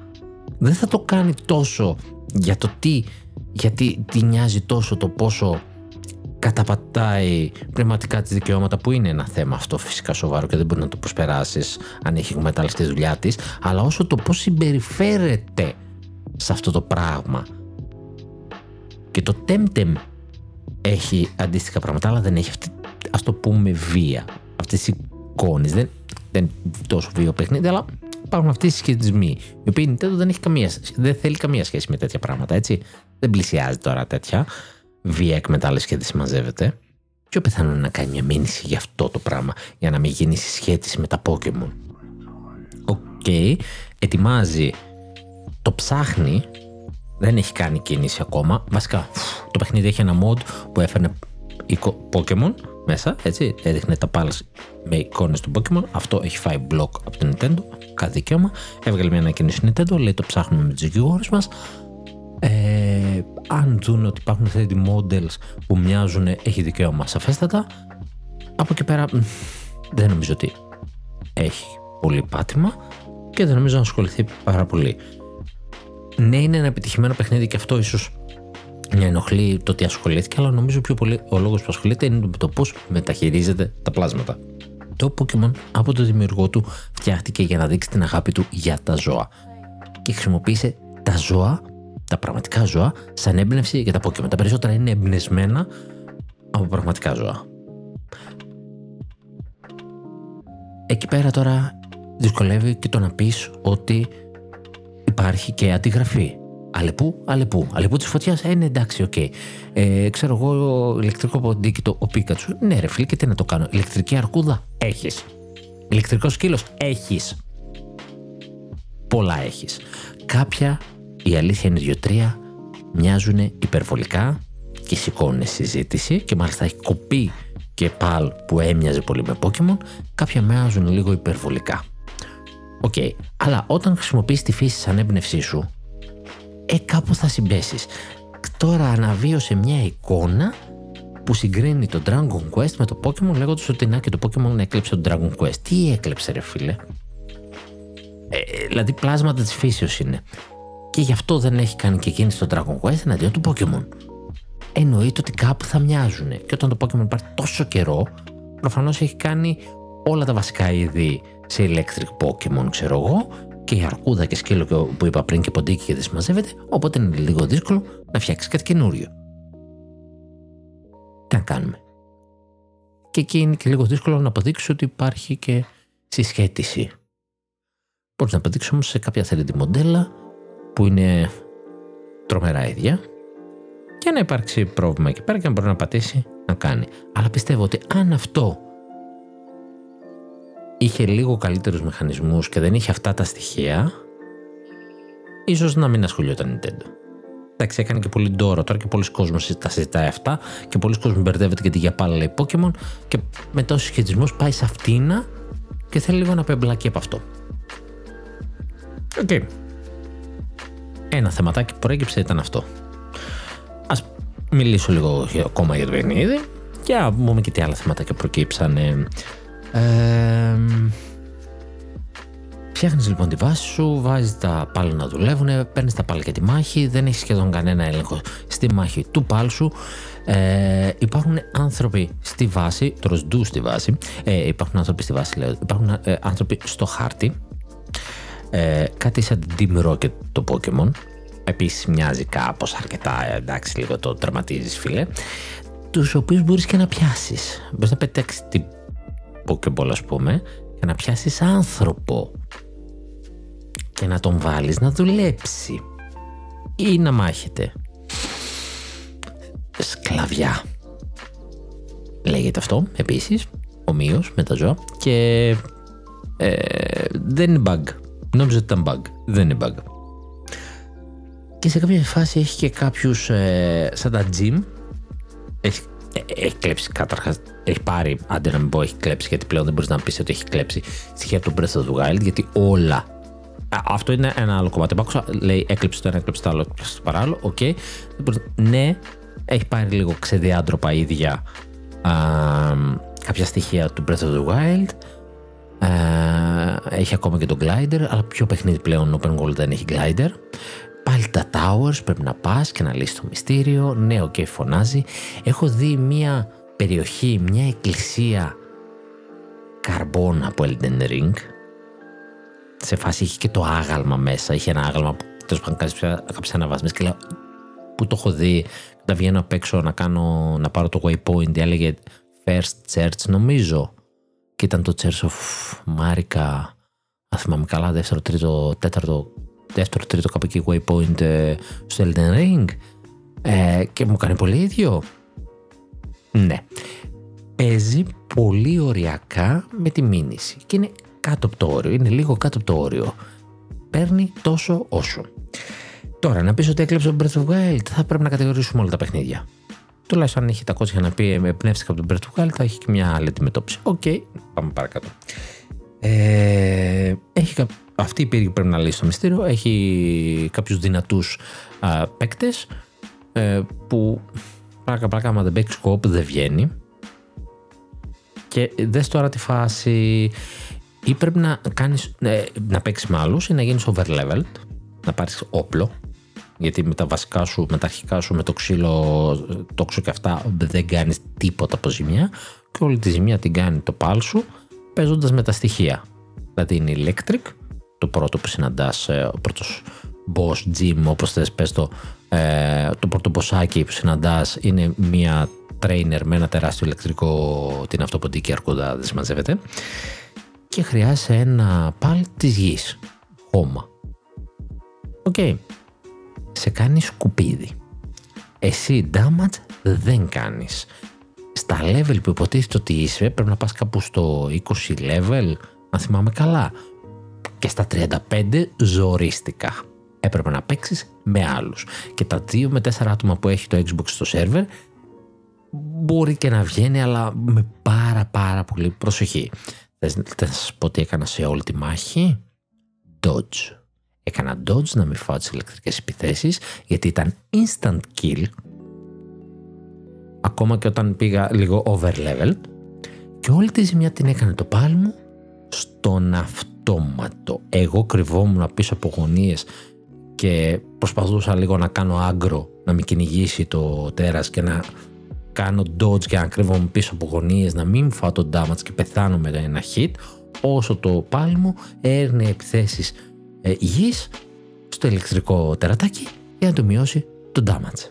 δεν θα το κάνει τόσο για το τι, γιατί τι νοιάζει τόσο το πόσο καταπατάει πνευματικά τη δικαιώματα που είναι ένα θέμα αυτό φυσικά σοβαρό και δεν μπορεί να το προσπεράσεις αν έχει εκμεταλλευτεί τη δουλειά της, αλλά όσο το πώς συμπεριφέρεται σε αυτό το πράγμα. Και το Temtem έχει αντίστοιχα πράγματα, αλλά δεν έχει αυτή, ας το πούμε, βία. Αυτές τις εικόνες. Δεν, δεν τόσο βίο παιχνίδι, αλλά υπάρχουν αυτοί οι συσχετισμοί. Οι οποίοι Nintendo δεν, έχει καμία, δεν θέλει καμία σχέση με τέτοια πράγματα, έτσι. Δεν πλησιάζει τώρα τέτοια βία εκμετάλλευση και δεν συμμαζεύεται. Πιο πιθανό είναι να κάνει μια μήνυση για αυτό το πράγμα, για να μην γίνει συσχέτιση με τα Pokémon. OK, okay. ετοιμάζει, το ψάχνει, δεν έχει κάνει κίνηση ακόμα. Βασικά, το παιχνίδι έχει ένα mod που έφερνε Pokémon μέσα, έτσι, έδειχνε τα pals με εικόνες του Pokemon. Αυτό έχει φάει block από την Nintendo, κάθε δικαίωμα. Έβγαλε μια ανακοίνωση Nintendo, λέει το ψάχνουμε με τους δικηγόρους μας. Ε, αν δουν ότι υπάρχουν 3D models που μοιάζουν, έχει δικαίωμα σαφέστατα. Από εκεί πέρα δεν νομίζω ότι έχει πολύ πάτημα και δεν νομίζω να ασχοληθεί πάρα πολύ. Ναι, είναι ένα επιτυχημένο παιχνίδι και αυτό ίσως μια ενοχλεί το ότι ασχολήθηκε, αλλά νομίζω πιο πολύ ο λόγος που ασχολείται είναι το πώς μεταχειρίζεται τα πλάσματα. Το Pokemon από το δημιουργό του φτιάχτηκε για να δείξει την αγάπη του για τα ζώα και χρησιμοποίησε τα ζώα, τα πραγματικά ζώα, σαν έμπνευση για τα Pokemon. Τα περισσότερα είναι εμπνευσμένα από πραγματικά ζώα. Εκεί πέρα τώρα δυσκολεύει και το να πεις ότι υπάρχει και αντιγραφή Αλεπού, αλεπού. Αλεπού της φωτιάς. Ε, ναι, εντάξει, OK. Okay. Ε, ξέρω εγώ, ηλεκτρικό ποντίκι, ο Πίκατσου. Ναι, ρε φίλε, και τι να το κάνω. Ηλεκτρική αρκούδα. Έχεις. Ηλεκτρικός σκύλος. Έχεις. Πολλά έχεις. Κάποια, η αλήθεια είναι δύο-τρία, μοιάζουν υπερβολικά και σηκώνουν συζήτηση και μάλιστα έχει κοπεί και Pal που έμοιαζε πολύ με Pokemon. Κάποια μοιάζουν λίγο υπερβολικά. OK. Okay. Αλλά όταν χρησιμοποιείς τη φύση σαν έμπνευσή σου, ε, κάπου θα συμπέσεις. Τώρα αναβίωσε μια εικόνα που συγκρίνει το Dragon Quest με το Pokemon λέγοντας ότι να και το Pokemon έκλεψε το Dragon Quest. Τι έκλεψε ρε φίλε; Ε, δηλαδή πλάσματα της φύσεως είναι. Και γι' αυτό δεν έχει κάνει και εκείνη στο Dragon Quest εναντίον του Pokemon. Εννοείται ότι κάπου θα μοιάζουν. Και όταν το Pokemon υπάρχει τόσο καιρό, προφανώς έχει κάνει όλα τα βασικά είδη σε Electric Pokemon, ξέρω εγώ, και η αρκούδα και σκύλο που είπα πριν και ποντίκι και δεν συμμαζεύεται, οπότε είναι λίγο δύσκολο να φτιάξεις κάτι καινούριο. Τι να κάνουμε; Και εκεί είναι και λίγο δύσκολο να αποδείξεις ότι υπάρχει και συσχέτιση. Μπορείς να αποδείξεις όμως σε κάποια 3D μοντέλα που είναι τρομερά ίδια και να υπάρξει πρόβλημα εκεί πέρα και να μπορεί να πατήσει να κάνει. Αλλά πιστεύω ότι αν αυτό είχε λίγο καλύτερους μηχανισμούς και δεν είχε αυτά τα στοιχεία, ίσως να μην ασχολιόταν Nintendo. Εντάξει, έκανε και πολύ ντόρο τώρα και πολλοί κόσμοι τα συζητάει αυτά και πολλοί κόσμοι μπερδεύεται γιατί για πάλι λέει Pokemon και μετά ο συσχετισμός πάει σε αυτήν και θέλει λίγο να απεμπλακεί από αυτό. Οκ. Ένα θεματάκι που προέκυψε ήταν αυτό. Ας μιλήσω λίγο ακόμα για το παιχνίδι και να πούμε και τι άλλα θεματάκια προκύψαν. Ε, Φτιάχνεις λοιπόν τη βάση σου, βάζεις τα Pal να δουλεύουν, παίρνεις τα Pal για τη μάχη, δεν έχεις σχεδόν κανένα έλεγχο στη μάχη του πάλι σου. Ε, υπάρχουν άνθρωποι στη βάση, τροσντού στη βάση, ε, υπάρχουν άνθρωποι στη βάση, λέω, υπάρχουν ε, άνθρωποι στο χάρτη. Ε, κάτι σαν την Team Rocket το Pokemon. Επίσης μοιάζει κάπως αρκετά, εντάξει, λίγο το τερματίζεις, φίλε. Τους οποίους μπορείς και να πιάσεις. Μπορείς να πετάξεις την Pokeball, ας πούμε, και να πιάσεις άνθρωπο και να τον βάλεις να δουλέψει ή να μάχεται. Σκλαβιά. Λέγεται αυτό επίσης, ομοίως με τα ζώα και ε, δεν είναι bug. Νόμιζα ότι ήταν bug. Δεν είναι bug. Και σε κάποια φάση έχει και κάποιους ε, σαν τα gym έχει, ε, έχει κλέψει καταρχάς. Έχει πάρει, άντε να μην πω έχει κλέψει, γιατί πλέον δεν μπορείς να πεις ότι έχει κλέψει στοιχεία του Breath of the Wild, γιατί όλα αυτό είναι ένα άλλο κομμάτι. Άκουσα, λέει έκλεψε το ένα, έκλεψε το άλλο, έκλεψε το παράλληλο. OK. Okay. Ναι, έχει πάρει λίγο ξεδιάντροπα ίδια α, κάποια στοιχεία του Breath of the Wild. Α, έχει ακόμα και το glider, αλλά ποιο παιχνίδι πλέον open world δεν έχει glider. Πάλι τα towers πρέπει να πας και να λύσεις το μυστήριο. Ναι, OK, okay, φωνάζει. Έχω δει μια περιοχή, μια εκκλησία καρμπόνα από Elden Ring σε φάση είχε και το άγαλμα μέσα. Είχε ένα άγαλμα που τέλος πάντων κάποιε αναβάσμε και λέω Πού το έχω δει; Να βγαίνω απ' έξω να, κάνω, να πάρω το waypoint. Έλεγε First Church, νομίζω. Και ήταν το Church of Marika. Αν θυμάμαι καλά, δεύτερο, τρίτο, τέταρτο, δεύτερο, τρίτο κάπου εκεί waypoint ε, στο Elden Ring. Ε, και μου κάνει πολύ ίδιο. Ναι. Παίζει πολύ οριακά με τη μήνυση. Και είναι κάτω από το όριο, είναι λίγο κάτω από το όριο. Παίρνει τόσο όσο. Τώρα, να πεις ότι έκλεψε τον Breath of Wild, θα πρέπει να κατηγορήσουμε όλα τα παιχνίδια. Τουλάχιστον αν έχει τα κότσια να πει εμπνεύστηκα από τον Breath of Wild, θα έχει και μια άλλη αντιμετώπιση. OK, okay, πάμε παρακάτω. Ε, έχει, αυτή η πύργη πρέπει να λύσει το μυστήριο. Έχει κάποιους δυνατούς παίκτες ε, που πράγμα πράγμα άμα δεν παίξει σκοπ δεν βγαίνει. Και δες τώρα τη φάση ή πρέπει να, κάνεις, ε, να παίξεις με άλλους ή να γίνεις overleveled, να πάρεις όπλο, γιατί με τα βασικά σου, με τα αρχικά σου, με το ξύλο, τόξο και αυτά δεν κάνεις τίποτα από ζημιά και όλη τη ζημιά την κάνει το πάλ σου παίζοντας με τα στοιχεία. Δηλαδή είναι electric, το πρώτο που συναντάς, ε, ο πρώτος boss gym όπως θες πες το, ε, το πρώτο bossάκι που συναντάς είναι μια trainer με ένα τεράστιο ηλεκτρικό την αυτοποντική αρκούδα δεν συμμαζεύεται και χρειάζεσαι ένα παλ της γης. Χώμα. Οκ. Σε κάνει σκουπίδι. Εσύ damage δεν κάνεις. Στα level που υποτίθεται ότι είσαι πρέπει να πας κάπου στο 20 level, αν θυμάμαι καλά. Και στα 35 ζορίστηκα. Έπρεπε να παίξεις με άλλους. Και τα 2 με 4 άτομα που έχει το Xbox στο server μπορεί και να βγαίνει αλλά με πάρα πάρα πολύ προσοχή. Θες να σας πω τι έκανα σε όλη τη μάχη; Dodge. Έκανα dodge να μην φάω τις ηλεκτρικές επιθέσεις γιατί ήταν instant kill ακόμα και όταν πήγα λίγο over level και όλη τη ζημιά την έκανε το πάλι μου στον αυτόματο. Εγώ κρυβόμουν πίσω από γωνίες και προσπαθούσα λίγο να κάνω άγκρο να μην κυνηγήσει το τέρας και να κάνω dodge και να κρύβομαι πίσω από γωνίες, να μην φάω το damage και πεθάνω με ένα hit, όσο το πάλι μου έρνε επιθέσεις ε, γης στο ηλεκτρικό τερατάκι για να του μειώσει το damage.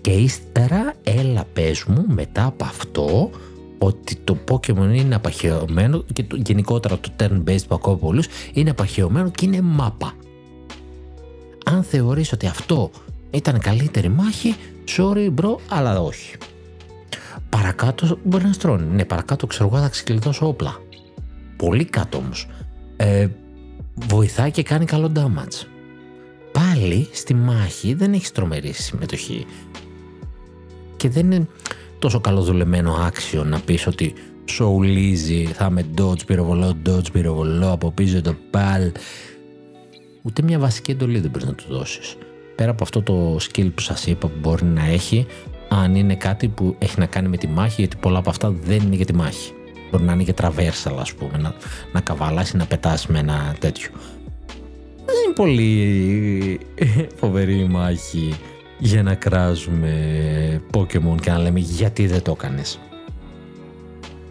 Και ύστερα έλα πες μου μετά από αυτό ότι το Pokemon είναι απαχαιωμένο και το, γενικότερα το turn-based που ακούω πολλούς είναι απαχαιωμένο και είναι μάπα. Αν θεωρείς ότι αυτό ήταν καλύτερη μάχη, sorry bro, αλλά όχι. Παρακάτω μπορεί να στρώνει. Ναι, παρακάτω ξέρω εγώ θα ξεκλειδώσω όπλα. Πολύ κάτω όμως. Ε, βοηθάει και κάνει καλό damage. Πάλι στη μάχη δεν έχεις τρομερή συμμετοχή. Και δεν είναι... Το τόσο καλοδουλεμένο άξιο να πεις ότι σοουλίζει, θα με dodge πυροβολό, dodge πυροβολό, από πίσω το παλ. Ούτε μια βασική εντολή δεν πρέπει να του δώσεις. Πέρα από αυτό το skill που σας είπα που μπορεί να έχει, αν είναι κάτι που έχει να κάνει με τη μάχη, γιατί πολλά από αυτά δεν είναι για τη μάχη. Μπορεί να είναι για traversal, ας πούμε, να, να καβαλάσει, να πετάσει με ένα τέτοιο. Δεν είναι πολύ φοβερή η μάχη για να κράζουμε Pokemon και να λέμε γιατί δεν το έκανες.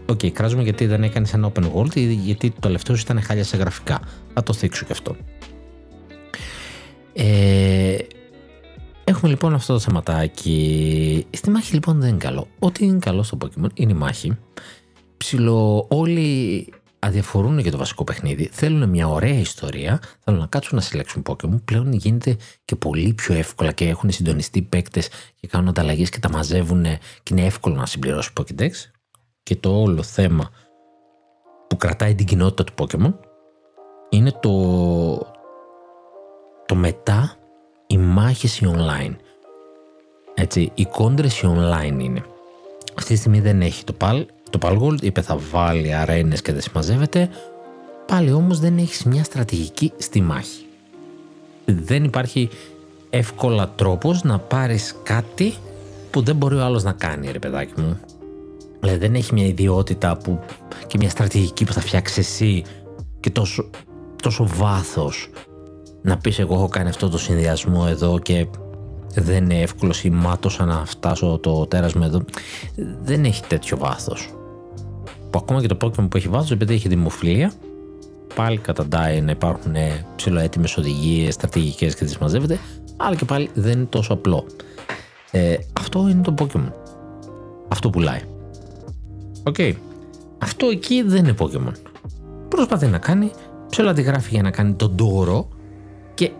OK, okay, κράζουμε γιατί δεν έκανες ένα open world ή γιατί το τελευταίο ήταν χάλια σε γραφικά. Θα το θίξω και αυτό. Ε, έχουμε λοιπόν αυτό το θεματάκι. Στη μάχη λοιπόν δεν είναι καλό. Ό,τι είναι καλό στο Pokemon είναι η μάχη. Ψιλο όλοι αδιαφορούν για το βασικό παιχνίδι. Θέλουν μια ωραία ιστορία. Θέλουν να κάτσουν να συλλέξουν Pokemon. Πλέον γίνεται και πολύ πιο εύκολα και έχουν συντονιστεί παίκτες και κάνουν ανταλλαγές και τα μαζεύουν και είναι εύκολο να συμπληρώσει Pokédex και το όλο θέμα που κρατάει την κοινότητα του Pokemon είναι το, το μετά οι μάχες οι online. Έτσι, οι κόντρες οι online είναι. Αυτή τη στιγμή δεν έχει το PAL. Το PAL Gold είπε θα βάλει αρένες και δεν συμμαζεύεται. Πάλι όμως δεν έχεις μια στρατηγική στη μάχη. Δεν υπάρχει εύκολα τρόπος να πάρεις κάτι που δεν μπορεί ο άλλος να κάνει ρε παιδάκι μου. Δηλαδή δεν έχει μια ιδιότητα που, και μια στρατηγική που θα φτιάξει εσύ και τόσο, τόσο βάθος να πεις εγώ έχω κάνει αυτό το συνδυασμό εδώ και δεν είναι εύκολο ή μάτωσα να φτάσω το τέρασμα εδώ. Δεν έχει τέτοιο βάθος. Που ακόμα και το Pokemon που έχει βάθος επειδή έχει δημοφιλία πάλι καταντάει να υπάρχουν ψηλοέτοιμες οδηγίες, στρατηγικές και τις μαζεύεται αλλά και πάλι δεν είναι τόσο απλό. Ε, αυτό είναι το Pokemon. Αυτό πουλάει. Οκ. Αυτό εκεί δεν είναι Pokemon. Προσπαθεί να κάνει, ψέλα τη γράφει για να κάνει τον τόρο και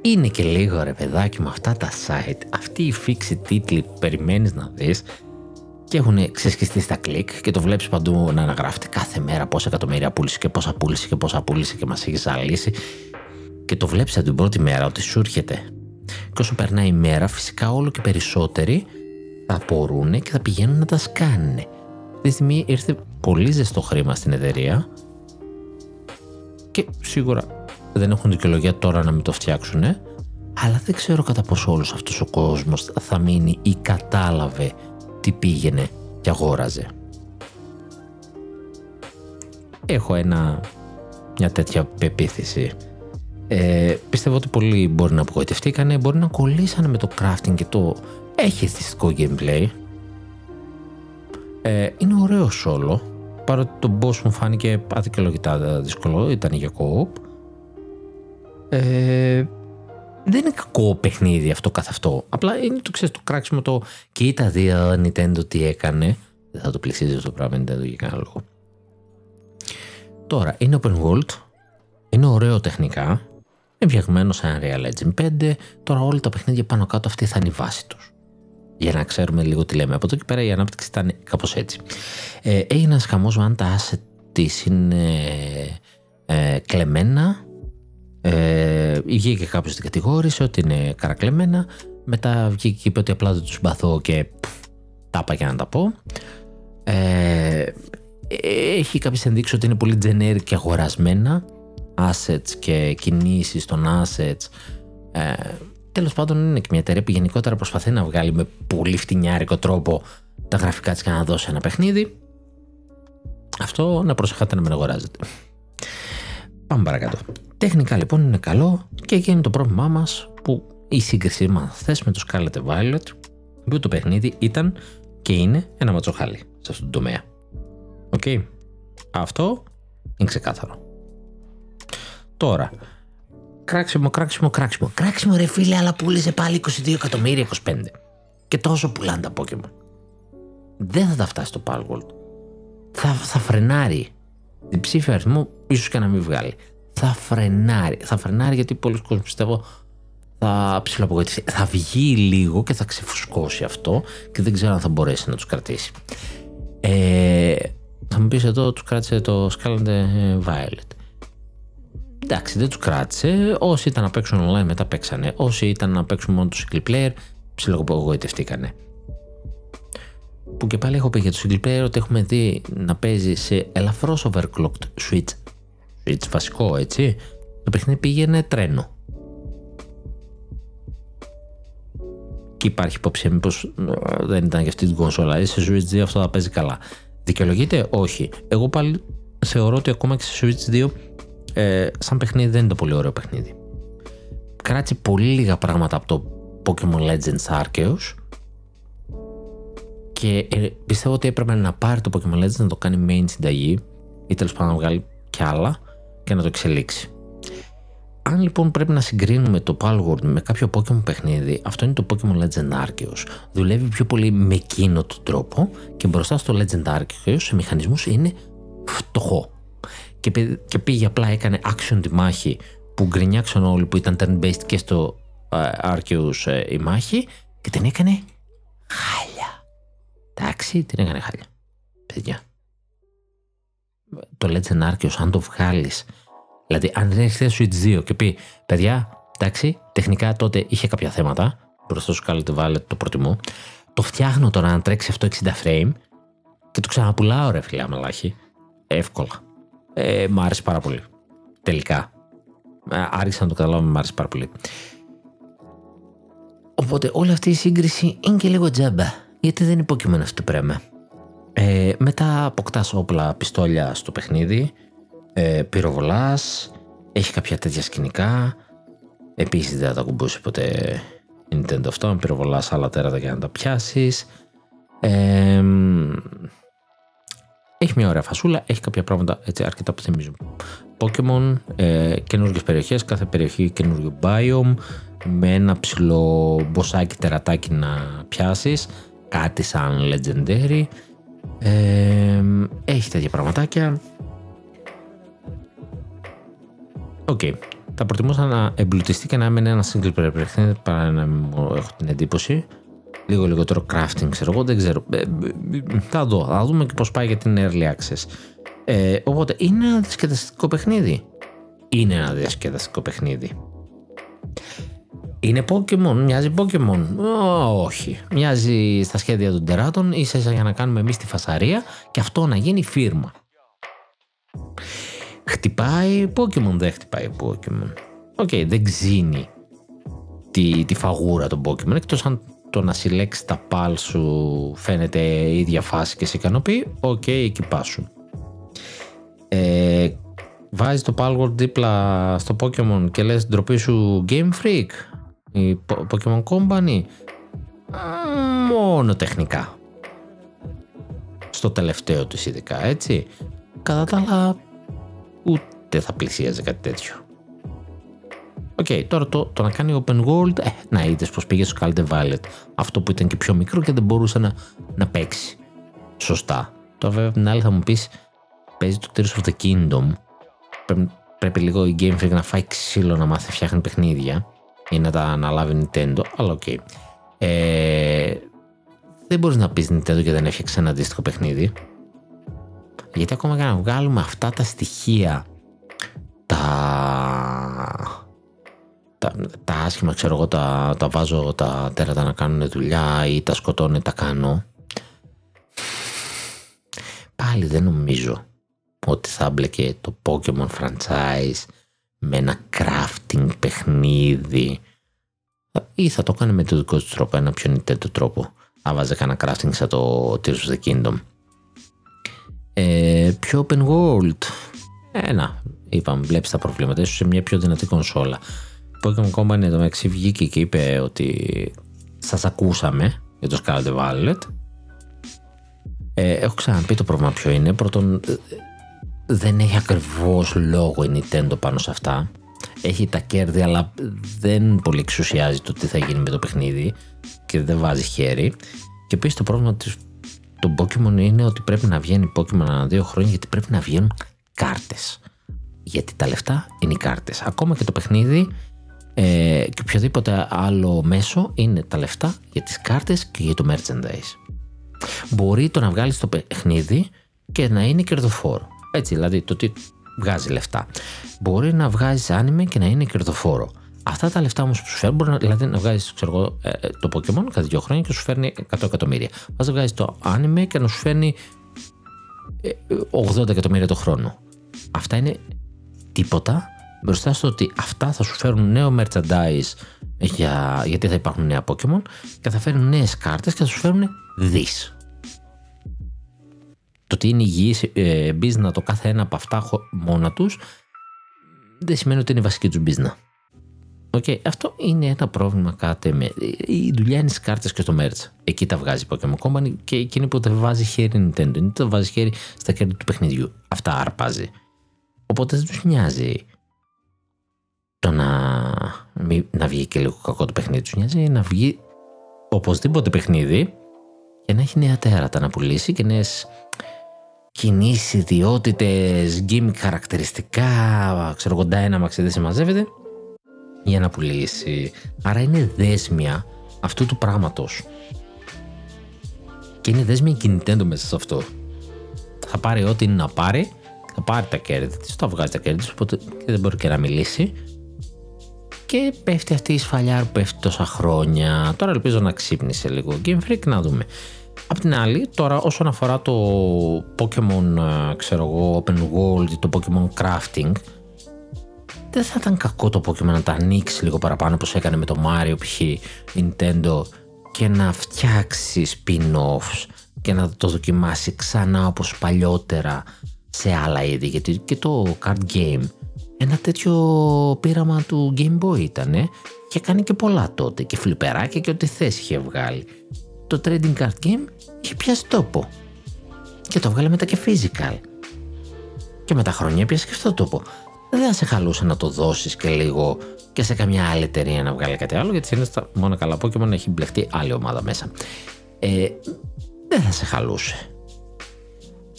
είναι και λίγο ρε παιδάκι με αυτά τα site, αυτή η φίξη τίτλοι που περιμένεις να δεις και έχουν ξεσκιστεί στα κλικ και το βλέπεις παντού να αναγράφεται κάθε μέρα πόσα εκατομμύρια πούλησε και πόσα πούλησε και πόσα πούλησε και μας έχει ζαλίσει και το βλέπεις από την πρώτη μέρα ότι σου έρχεται. Και όσο περνάει η μέρα φυσικά όλο και περισσότεροι θα απορούν και θα πηγαίνουν να τα σκάνουν. Αυτή τη στιγμή ήρθε πολύ ζεστό χρήμα στην εταιρεία και σίγουρα δεν έχουν δικαιολογία τώρα να μην το φτιάξουν, αλλά δεν ξέρω κατά πόσο όλος αυτός ο κόσμος θα μείνει ή κατάλαβε τι πήγαινε και αγόραζε. Έχω ένα, μια τέτοια πεποίθηση. Ε, πιστεύω ότι πολλοί μπορεί να απογοητευτήκανε, μπορεί να κολλήσανε με το crafting και το έχει θυστικό gameplay, ε, είναι ωραίο solo, παρότι το boss μου φάνηκε αδικαιολογητά δύσκολο, ήταν για co-op. Ε, δεν είναι κακό παιχνίδι αυτό καθ' αυτό. Απλά είναι το ξέρεις το κράξιμο το κοίτα δύο Nintendo τι έκανε; Δεν θα το πλησίζει αυτό το πράγμα Nintendo για κανένα λόγο. Τώρα, είναι open world. Είναι ωραίο τεχνικά. Είναι φτιαγμένο σε Unreal Engine 5. Τώρα όλα τα παιχνίδια πάνω κάτω αυτή θα είναι η βάση τους για να ξέρουμε λίγο τι λέμε. Από εδώ και πέρα η ανάπτυξη ήταν κάπως έτσι. Ε, έγινε ένας χαμός αν τα asset της είναι ε, κλεμμένα. Ε, βγήκε κάποιος την κατηγόρησε ότι είναι καρακλεμμένα. Μετά βγήκε και είπε ότι απλά δεν τους συμπαθώ και τα είπα για να τα πω. Ε, έχει κάποιες ενδείξεις ότι είναι πολύ generic και αγορασμένα assets και κινήσεις των assets ε, Τέλος πάντων, είναι και μια εταιρεία που γενικότερα προσπαθεί να βγάλει με πολύ φτηνιάρικο τρόπο τα γραφικά της και να δώσει ένα παιχνίδι. Αυτό να προσεχάτε να μην αγοράζετε. Πάμε παρακάτω. Τεχνικά λοιπόν είναι καλό και εκεί είναι το πρόβλημά μας που η σύγκρισή μας θες με το Scarlet Violet, που το παιχνίδι ήταν και είναι ένα ματσοχάλι σε αυτόν τον τομέα. Οκ. Αυτό είναι ξεκάθαρο. Τώρα, Κράξιμο, κράξιμο, κράξιμο. Κράξιμο ρε φίλε, αλλά πούλησε πάλι 22 εκατομμύρια 25. Και τόσο πουλάνε τα Pokemon. Δεν θα τα φτάσει στο Palworld. Θα, θα φρενάρει. Την ψήφια αριθμό ίσως και να μην βγάλει. Θα φρενάρει. Θα φρενάρει γιατί πολλοί κόσμοι πιστεύω θα ψηλοαπογοητευτεί. Θα βγει λίγο και θα ξεφουσκώσει αυτό και δεν ξέρω αν θα μπορέσει να τους κρατήσει. Ε, θα μου πεις εδώ τους κράτησε το Scarlet Violet εντάξει, δεν τους κράτησε. Όσοι ήταν να παίξουν online μετά παίξανε. Όσοι ήταν να παίξουν μόνο τους single player, ψιλογωγοητευτήκανε. που και πάλι έχω πει για το single player ότι έχουμε δει να παίζει σε ελαφρώς overclocked switch switch βασικό έτσι. Το παιχνίδι πήγαινε τρένο. Και υπάρχει υπόψη μήπως δεν ήταν για αυτή την κονσόλα. Ή σε Switch 2 αυτό θα παίζει καλά. Δικαιολογείται; Όχι. Εγώ πάλι θεωρώ ότι ακόμα και σε Switch 2 ε, σαν παιχνίδι δεν είναι το πολύ ωραίο παιχνίδι. Κράτησε πολύ λίγα πράγματα από το Pokemon Legends Arceus. Και ε, πιστεύω ότι έπρεπε να πάρει το Pokemon Legends να το κάνει main συνταγή ή τέλος πάντων να βγάλει κι άλλα και να το εξελίξει. Αν λοιπόν πρέπει να συγκρίνουμε το Palworld με κάποιο Pokemon παιχνίδι, αυτό είναι το Pokemon Legend Arceus. Δουλεύει πιο πολύ με εκείνο τον τρόπο και μπροστά στο Legend Arceus σε μηχανισμούς είναι φτωχό. Και, και πήγε απλά έκανε action τη μάχη που γκρινιάξαν όλοι που ήταν turn-based και στο uh, Arceus uh, η μάχη και την έκανε χάλια. Εντάξει, την έκανε χάλια. Παιδιά. Το Legend Arceus αν το βγάλεις Δηλαδή, αν δεν έχεις θέσει Switch 2 και πει, παιδιά, εντάξει, τεχνικά τότε είχε κάποια θέματα. Μπροστά σου Scarlet Violet το προτιμώ. Το φτιάχνω τώρα να τρέξει αυτό 60 frame και το ξαναπουλάω, ρε φίλε, αμελάχη. Εύκολα. Ε, μ' άρεσε πάρα πολύ. Τελικά. Ε, άρχισα να το καταλάβω, μ' άρεσε πάρα πολύ. Οπότε όλη αυτή η σύγκριση είναι και λίγο τζάμπα. Γιατί δεν είναι Pokemon αυτό το πράγμα. Ε, μετά αποκτάς όπλα πιστόλια στο παιχνίδι ε, πυροβολάς, έχει κάποια τέτοια σκηνικά. Επίσης δεν θα τα κουμπούσεις ποτέ Nintendo αυτό, αν πυροβολάς άλλα τέρατα για να τα πιάσεις. Ε, έχει μια ωραία φασούλα, έχει κάποια πράγματα έτσι αρκετά που θυμίζουν. Pokemon, ε, καινούργιες περιοχές, κάθε περιοχή καινούργιο biome, με ένα ψηλό boss άκι τερατάκι να πιάσεις, κάτι σαν legendary. Ε, έχει τέτοια πραγματάκια. OK. Okay. Θα προτιμούσα να εμπλουτιστεί και να έμενε ένα single player παιχνίδι παρά να έχω την εντύπωση. Λίγο λιγότερο crafting, ξέρω εγώ, δεν ξέρω. Ε, θα δω, θα δούμε και πώς πάει για την early access. Ε, οπότε είναι ένα διασκεδαστικό παιχνίδι; Είναι ένα διασκεδαστικό παιχνίδι. Είναι Pokemon, μοιάζει Pokemon. όχι. Μοιάζει στα σχέδια των τεράτων, ίσα ίσα για να κάνουμε εμείς τη φασαρία και αυτό να γίνει φίρμα. Χτυπάει Pokemon, δεν χτυπάει Pokemon. OK, okay, δεν ξύνει τη, τη φαγούρα των Pokemon, εκτός αν το να συλλέξει τα pal σου φαίνεται η ίδια φάση και σε ικανοποιεί, OK, okay, εκεί πάσο. Ε, βάζεις το Palworld δίπλα στο Pokemon και λες ντροπή σου Game Freak, η Pokemon Company, μόνο τεχνικά. Στο τελευταίο του ειδικά, έτσι. Κατά τα άλλα, ούτε θα πλησίαζε κάτι τέτοιο. OK, okay, τώρα το, το να κάνει open world, ε, να είδες πώς πήγε στο Scarlet Violet. Αυτό που ήταν και πιο μικρό και δεν μπορούσε να, να παίξει. Σωστά. Τώρα βέβαια την άλλη θα μου πεις, παίζει το Tears of the Kingdom. Πρέπει, πρέπει λίγο η Game Freak να φάει ξύλο να μάθει φτιάχνει παιχνίδια ή να τα αναλάβει Nintendo, αλλά OK. Okay. Ε, δεν μπορείς να πεις Nintendo και δεν έφτιαξε ένα αντίστοιχο παιχνίδι. Γιατί ακόμα και να βγάλουμε αυτά τα στοιχεία τα, τα, τα άσχημα ξέρω εγώ τα, τα βάζω τα τέρατα να κάνουν δουλειά ή τα σκοτώνω τα κάνω πάλι δεν νομίζω ότι θα μπλεκε το Pokemon franchise με ένα crafting παιχνίδι ή θα το κάνει με το δικό του τρόπο, ένα πιο νητέτο τρόπο. Αν βάζει κανένα crafting σαν το Tears of the Kingdom. Ε, πιο open world. Ένα, είπαμε, βλέπεις τα προβλήματα. ίσως σε μια πιο δυνατή κονσόλα. Pokemon Company εδώ μεταξύ βγήκε και είπε ότι σας ακούσαμε για το Scarlet Violet. Ε, έχω ξαναπεί το πρόβλημα ποιο είναι. Πρώτον, ε, δεν έχει ακριβώς λόγο η Nintendo πάνω σε αυτά. Έχει τα κέρδη, αλλά δεν πολύ εξουσιάζει το τι θα γίνει με το παιχνίδι και δεν βάζει χέρι. Και επίσης το πρόβλημα τη το Pokemon είναι ότι πρέπει να βγαίνει Pokemon ανά δύο χρόνια γιατί πρέπει να βγαίνουν κάρτες. Γιατί τα λεφτά είναι οι κάρτες. Ακόμα και το παιχνίδι ε, και οποιοδήποτε άλλο μέσο είναι τα λεφτά για τις κάρτες και για το merchandise. Μπορεί το να βγάλεις το παιχνίδι και να είναι κερδοφόρο. Έτσι, δηλαδή το τι βγάζει λεφτά. Μπορεί να βγάζεις άνιμε και να είναι κερδοφόρο. Αυτά τα λεφτά όμως που σου φέρνουν, μπορεί να, δηλαδή να βγάζεις το Pokémon κάθε δύο χρόνια και σου φέρνει 100 εκατομμύρια. Βάζει να βγάζεις το anime και να σου φέρνει 80 εκατομμύρια το χρόνο. Αυτά είναι τίποτα μπροστά στο ότι αυτά θα σου φέρουν νέο merchandise για, γιατί θα υπάρχουν νέα Pokemon και θα φέρουν νέες κάρτες και θα σου φέρουν δις. Το ότι είναι υγιής ε, business το κάθε ένα από αυτά μόνα τους δεν σημαίνει ότι είναι η βασική τους business. Okay, αυτό είναι ένα πρόβλημα κάτι με. Η δουλειά είναι στις κάρτες και στο merch. Εκεί τα βγάζει η Pokemon Company και εκείνη που τα βάζει χέρι Nintendo. Είναι τα βάζει χέρι στα κέρδη του παιχνιδιού. Αυτά αρπάζει. Οπότε δεν τους νοιάζει το να, να βγει και λίγο κακό το παιχνίδι. Τους νοιάζει να βγει οπωσδήποτε παιχνίδι και να έχει νέα τέρατα να πουλήσει και νέες κινήσει, ιδιότητες, gimmick χαρακτηριστικά, ξέρω εγώ, Dynamax δεν συμμαζεύεται για να πουλήσει. Άρα είναι δέσμια αυτού του πράγματος. Και είναι δέσμια η Nintendo μέσα σε αυτό. Θα πάρει ό,τι είναι να πάρει, θα πάρει τα κέρδη της, θα βγάζει τα κέρδη της, οπότε δεν μπορεί και να μιλήσει. Και πέφτει αυτή η σφαλιά που πέφτει τόσα χρόνια. Τώρα ελπίζω να ξύπνησε λίγο. Game Freak να δούμε. Απ' την άλλη, τώρα όσον αφορά το Pokemon, ε, ξέρω εγώ, Open World, το Pokemon Crafting, δεν θα ήταν κακό το Pokemon να τα ανοίξει λίγο παραπάνω όπως έκανε με το Mario π.χ. Nintendo και να φτιάξει spin-offs και να το δοκιμάσει ξανά όπως παλιότερα σε άλλα είδη γιατί και το card game ένα τέτοιο πείραμα του Game Boy ήταν και κάνει και πολλά τότε και φλιπεράκια και ό,τι θες είχε βγάλει το trading card game είχε πιάσει τόπο και το βγάλε μετά και physical και με τα χρόνια πιάσει και αυτό το τόπο δεν θα σε χαλούσε να το δώσεις και λίγο και σε καμιά άλλη εταιρεία να βγάλει κάτι άλλο, γιατί είναι στα μόνο καλά Pokemon να έχει μπλεχτεί άλλη ομάδα μέσα. Ε, δεν θα σε χαλούσε.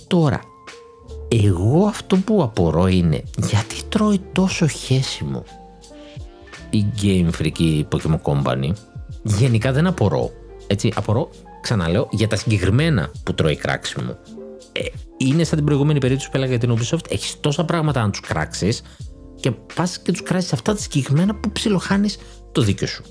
Τώρα, εγώ αυτό που απορώ είναι γιατί τρώει τόσο χέσιμο η Game Freak η Pokemon Company; Γενικά δεν απορώ. Έτσι, απορώ, ξαναλέω, για τα συγκεκριμένα που τρώει κράξιμο. Ε, είναι σαν την προηγούμενη περίπτωση που έλεγα για την Ubisoft. Έχεις τόσα πράγματα να τους κράξεις και πας και τους κράσει αυτά τα συγκεκριμένα που ψιλοχάνεις το δίκιο σου.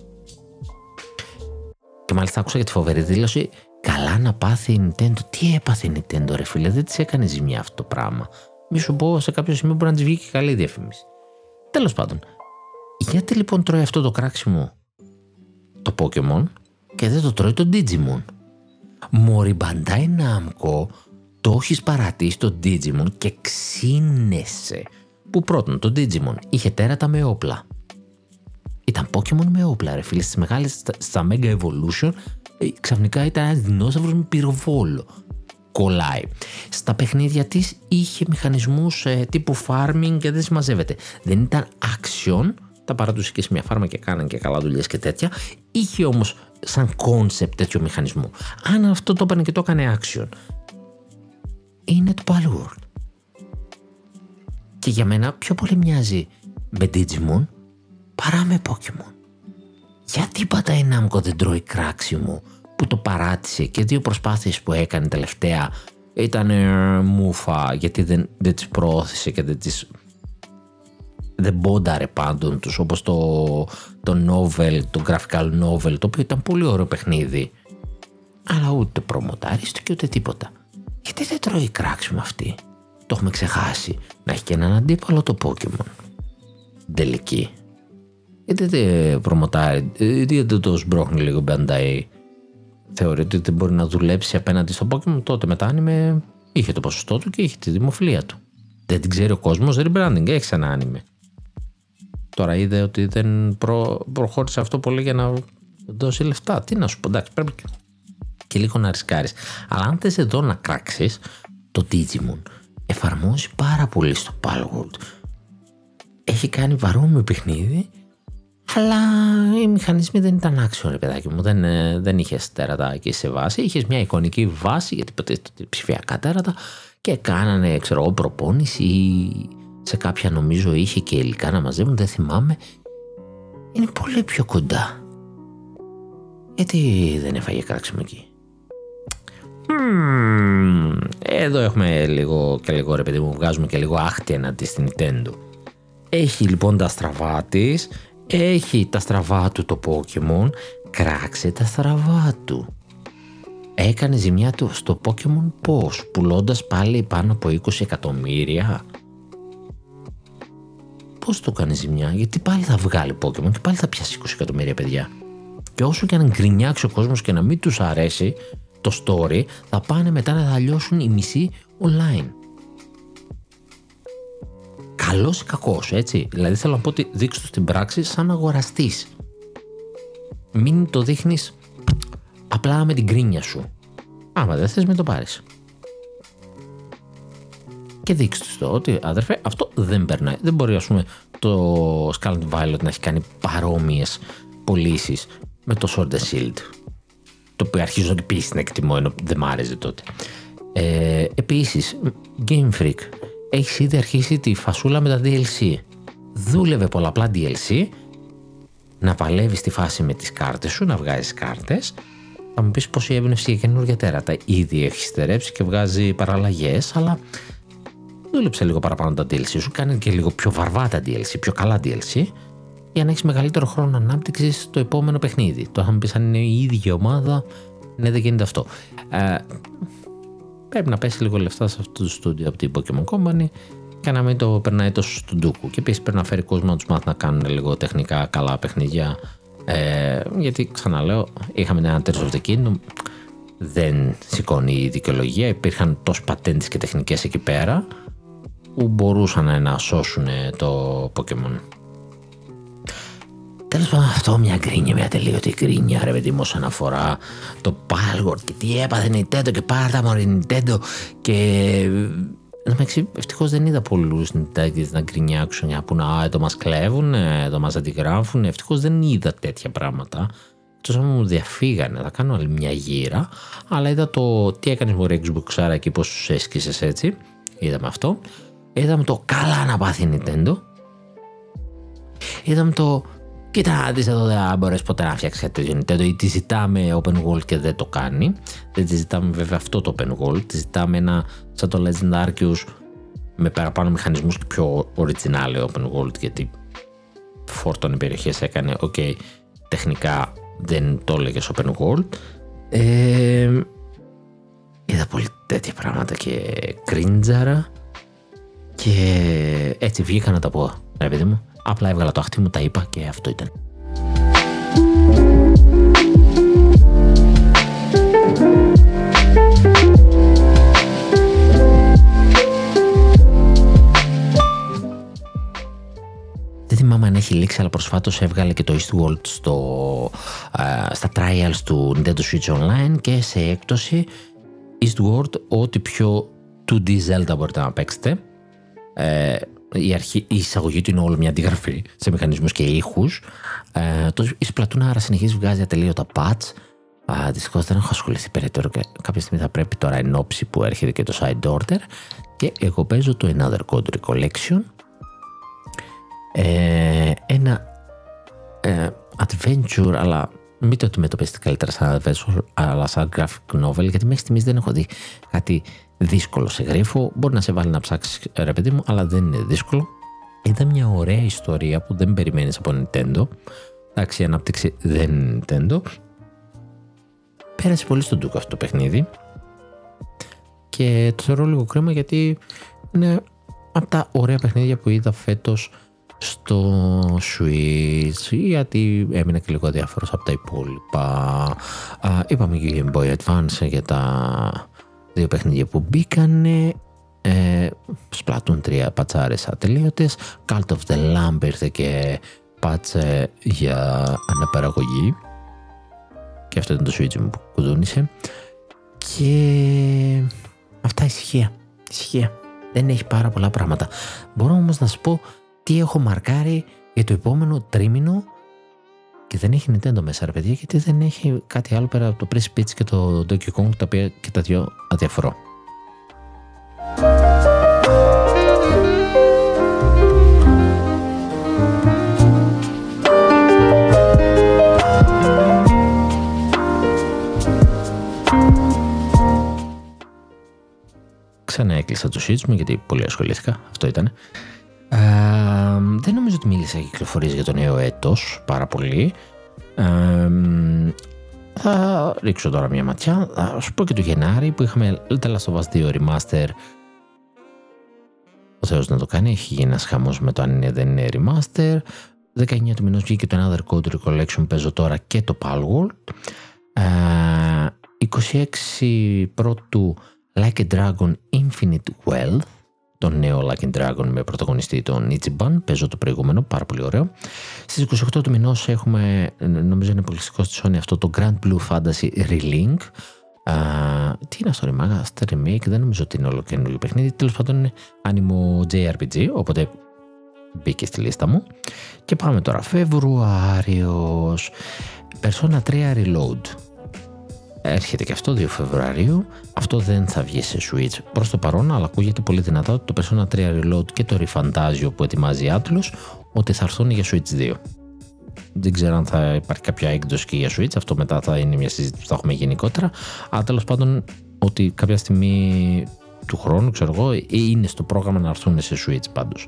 Και μάλιστα άκουσα για τη φοβερή δήλωση. Καλά να πάθει η Nintendo. Τι έπαθε η Nintendo, ρε φίλε, δεν της έκανε ζημιά αυτό το πράγμα. Μη σου πω σε κάποιο σημείο μπορεί να της βγει και καλή διαφήμιση. Τέλος πάντων, γιατί λοιπόν τρώει αυτό το κράξιμο το Pokémon; Και δεν το τρώει το Digimon. Μωρή Bandai Namco το έχεις παρατήσει το Digimon και ξύνεσαι. Που πρώτον, το Digimon είχε τέρατα με όπλα. Ήταν Pokemon με όπλα, ρε φίλε. Στις μεγάλες, στα Mega Evolution, ε, ξαφνικά ήταν ένας δεινόσαυρος με πυροβόλο. Κολλάει. Στα παιχνίδια της είχε μηχανισμούς ε, τύπου farming και δεν συμμαζεύεται. Δεν ήταν action, τα παρατούσε και σε μια φάρμα και κάναν και καλά δουλειές και τέτοια. Είχε όμως σαν concept τέτοιο μηχανισμό. Αν αυτό το έπαιρνε και το έκανε action, είναι το Palworld. Και για μένα πιο πολύ μοιάζει με Digimon παρά με Pokemon. Γιατί πατάει η Namco δεν τρώει κράξιμο που το παράτησε και δύο προσπάθειες που έκανε τελευταία ήταν ε, μούφα γιατί δεν, δεν τις προώθησε και δεν τις δεν μπόνταρε πάντων τους όπως το, το novel, το graphical novel το οποίο ήταν πολύ ωραίο παιχνίδι αλλά ούτε προμοτάριστο και ούτε τίποτα. Γιατί δεν τρώει κράξιμο αυτή; Το έχουμε ξεχάσει. Να έχει και έναν αντίπαλο το Pokemon. Τελική. Γιατί δεν προμοτάρει, γιατί δεν το σμπρώχνει λίγο Bandai; Θεωρείται ότι δεν μπορεί να δουλέψει απέναντι στο Pokemon. Τότε μετά άνιμε είχε το ποσοστό του και είχε τη δημοφιλία του. Δεν την ξέρει ο κόσμος, rebranding, έχει ένα άνιμε. Τώρα είδε ότι δεν προ... προχώρησε αυτό πολύ για να δώσει λεφτά. Τι να σου πω, εντάξει, πρέπει και λίγο να ρισκάρεις. Αλλά αν θες εδώ να κράξεις, το Digimon εφαρμόζει πάρα πολύ στο Palworld. Έχει κάνει βαρόμοιο παιχνίδι, αλλά οι μηχανισμοί δεν ήταν άξιο, ρε παιδάκι μου. Δεν, ε, δεν είχες τέρατα εκεί σε βάση. Είχες μια εικονική βάση, γιατί ποτέ ψηφιακά τέρατα και κάνανε, ξέρω εγώ, προπόνηση ή σε κάποια νομίζω είχε και υλικά να μαζεύουν, δεν θυμάμαι. Είναι πολύ πιο κοντά. Γιατί δεν έφαγε κράξιμο εκεί; Εδώ έχουμε λίγο και λίγο ρε παιδί μου, βγάζουμε και λίγο άχτη εναντί στην Nintendo. Έχει λοιπόν τα στραβά της, έχει τα στραβά του το Pokemon, κράξε τα στραβά του. Έκανε ζημιά του στο Pokemon πώς, πουλώντας πάλι πάνω από 20 εκατομμύρια. Πώς το κάνει ζημιά, γιατί πάλι θα βγάλει Pokemon και πάλι θα πιάσει 20 εκατομμύρια παιδιά. Και όσο και αν γκρινιάξει ο κόσμος και να μην τους αρέσει το story, θα πάνε μετά να θα λιώσουν οι μισοί online. Καλός ή κακός, έτσι. Δηλαδή θέλω να πω ότι δείξω το στην πράξη σαν αγοραστής. Μην το δείχνεις απλά με την κρίνια σου. Άμα δεν θες μην το πάρεις. Και δείξτε το ότι αδερφέ αυτό δεν περνάει. Δεν μπορεί ας πούμε το Scarlet Violet να έχει κάνει παρόμοιες πωλήσεις με το Sword and Shield. Το οποίο αρχίζω και επίσης να εκτιμώ ενώ δεν μ' άρεσε τότε. Ε, επίσης, Game Freak έχεις ήδη αρχίσει τη φασούλα με τα DLC. Δούλευε πολλαπλά DLC να παλεύεις στη φάση με τις κάρτες σου, να βγάζεις κάρτες. Θα μου πεις πως η έμπνευση για καινούργια τέρατα ήδη έχει στερέψει και βγάζει παραλλαγές, αλλά δούλεψε λίγο παραπάνω τα DLC σου, κάνει και λίγο πιο βαρβά τα DLC, πιο καλά DLC, για να έχεις μεγαλύτερο χρόνο ανάπτυξης στο επόμενο παιχνίδι. Το είχαμε πει αν είναι η ίδια ομάδα, ναι, δεν γίνεται αυτό. Ε, πρέπει να πέσει λίγο λεφτά σε αυτό το στούντιο από την Pokemon Company και να μην το περνάει τόσο στον ντούκου. Και επίσης πρέπει να φέρει κόσμο να τους μάθει να κάνουν λίγο τεχνικά καλά παιχνίδια. Ε, γιατί ξαναλέω, είχαμε ένα Tears of the Kingdom, δεν σηκώνει η δικαιολογία. Υπήρχαν τόσες πατέντες και τεχνικές εκεί πέρα που μπορούσαν να σώσουν το Pokemon. Τέλος πάντων, αυτό μια γκρίνια, μια τελείωτη γκρίνια, ρε παιδί μου, όσον αφορά το Palworld και τι έπαθε Nintendo και πάρτα μου Nintendo. Και. Εντάξει, ευτυχώς δεν είδα πολλούς Nintendo να γκρινιάξουν για να πούνε Α, εδώ μας κλέβουν, εδώ μας αντιγράφουν. Ευτυχώς δεν είδα τέτοια πράγματα. Εκτό αν μου διαφύγανε, θα κάνω άλλη μια γύρα. Αλλά είδα το τι έκανες με Xbox, άρα εκεί πώς τους έσκησες έτσι. Είδαμε αυτό. Είδαμε το καλά να πάθει Nintendo. Είδαμε το Κοίτα να δεις εδώ δεν θα μπορέσεις ποτέ να φτιάξεις κάτι τέτοιο Nintendo ή τη ζητάμε open world και δεν το κάνει. Δεν τη ζητάμε βέβαια αυτό το open world, τη ζητάμε ένα σαν το Legend Arceus με παραπάνω μηχανισμούς και πιο original open world γιατί φόρτωνε περιοχές έκανε, OK, okay, τεχνικά δεν το έλεγες open world. Ε, είδα πολύ τέτοια πράγματα και κρίντζαρα και έτσι βγήκα να τα πω, ρε παιδί μου. Απλά έβγαλα το αχτί μου, τα είπα και αυτό ήταν. Δεν θυμάμαι αν έχει λήξει, αλλά προσφάτως έβγαλε και το Eastworld στο, στα trials του Nintendo Switch Online και σε έκπτωση Eastworld ό,τι πιο 2D Zelda μπορείτε να παίξετε. Ε, η, αρχή, η εισαγωγή του είναι όλο μια αντιγραφή σε μηχανισμούς και ήχους. Ε, το, η Splatoon άρα συνεχίζει βγάζει ατελείωτα patch. Δυστυχώς δεν έχω ασχοληθεί περαιτέρω και κάποια στιγμή θα πρέπει τώρα εν ώψη που έρχεται και το side order. Και εγώ παίζω το Another Code Recollection. Ε, ένα ε, adventure, αλλά μην το αντιμετωπίσετε καλύτερα σαν adventure, αλλά σαν graphic novel, γιατί μέχρι στιγμής δεν έχω δει κάτι δύσκολο σε γρίφο. Μπορεί να σε βάλει να ψάξεις, ρε παιδί μου, αλλά δεν είναι δύσκολο. Ήταν μια ωραία ιστορία που δεν περιμένεις από Nintendo. Εντάξει, η ανάπτυξη δεν είναι Nintendo. Πέρασε πολύ στον τούκο αυτό το παιχνίδι. Και το θεωρώ λίγο κρίμα γιατί είναι από τα ωραία παιχνίδια που είδα φέτος στο Switch γιατί έμεινα και λίγο διάφορος από τα υπόλοιπα. Α, είπαμε και Game Boy Advance για τα δύο παιχνίδια που μπήκανε ε, Splatoon 3 πατσάρες ατελείωτες Cult of the Lamb ήρθε και πάτσε για αναπαραγωγή. Και αυτό ήταν το Switch μου που κουδούνισε και αυτά ησυχία ησυχία δεν έχει πάρα πολλά πράγματα. Μπορώ όμως να σου πω τι έχω μαρκάρει για το επόμενο τρίμηνο και δεν έχει Nintendo μέσα ρε παιδιά γιατί δεν έχει κάτι άλλο πέρα από το Press Pitch και το Donkey Kong τα οποία και τα δυο αδιαφορώ. Ξανά έκλεισα το switch μου γιατί πολύ ασχολήθηκα. Αυτό ήταν. Ε, δεν νομίζω ότι μίλησα για κυκλοφορίες για το νέο έτος πάρα πολύ. Ε, θα ρίξω τώρα μια ματιά. Θα σου πω και το Γενάρη που είχαμε The Last of Us 2 Remaster. Ο Θεός να το κάνει, έχει γίνει ένας χαμός με το αν είναι δεν είναι Remaster. 19 του μηνός βγήκε το Another Code Recollection, παίζω τώρα και το Palworld. Ε, 26 πρώτου Like a Dragon Infinite Wealth το νέο Like a Dragon με πρωταγωνιστή τον Ichiban, παίζω το προηγούμενο, πάρα πολύ ωραίο. Στις 28 του μηνός έχουμε, νομίζω είναι πολιτιστικό στη Sony αυτό το Grand Blue Fantasy Relink. Α, τι είναι αυτό, ρημάγα, στα remake, δεν νομίζω ότι είναι όλο καινούργιο παιχνίδι. Τέλος πάντων είναι Animo JRPG, οπότε μπήκε στη λίστα μου. Και πάμε τώρα. Φεβρουάριος. Persona 3 Reload. Έρχεται και αυτό 2 Φεβρουαρίου. Αυτό δεν θα βγει σε Switch προς το παρόν, αλλά ακούγεται πολύ δυνατά ότι το Persona 3 Reload και το Refantasio που ετοιμάζει η Atlus ότι θα έρθουν για Switch 2. Δεν ξέρω αν θα υπάρχει κάποια έκδοση και για Switch, αυτό μετά θα είναι μια συζήτηση που θα έχουμε γενικότερα. Αλλά τέλος πάντων ότι κάποια στιγμή του χρόνου, ξέρω εγώ, είναι στο πρόγραμμα να έρθουν σε Switch πάντως.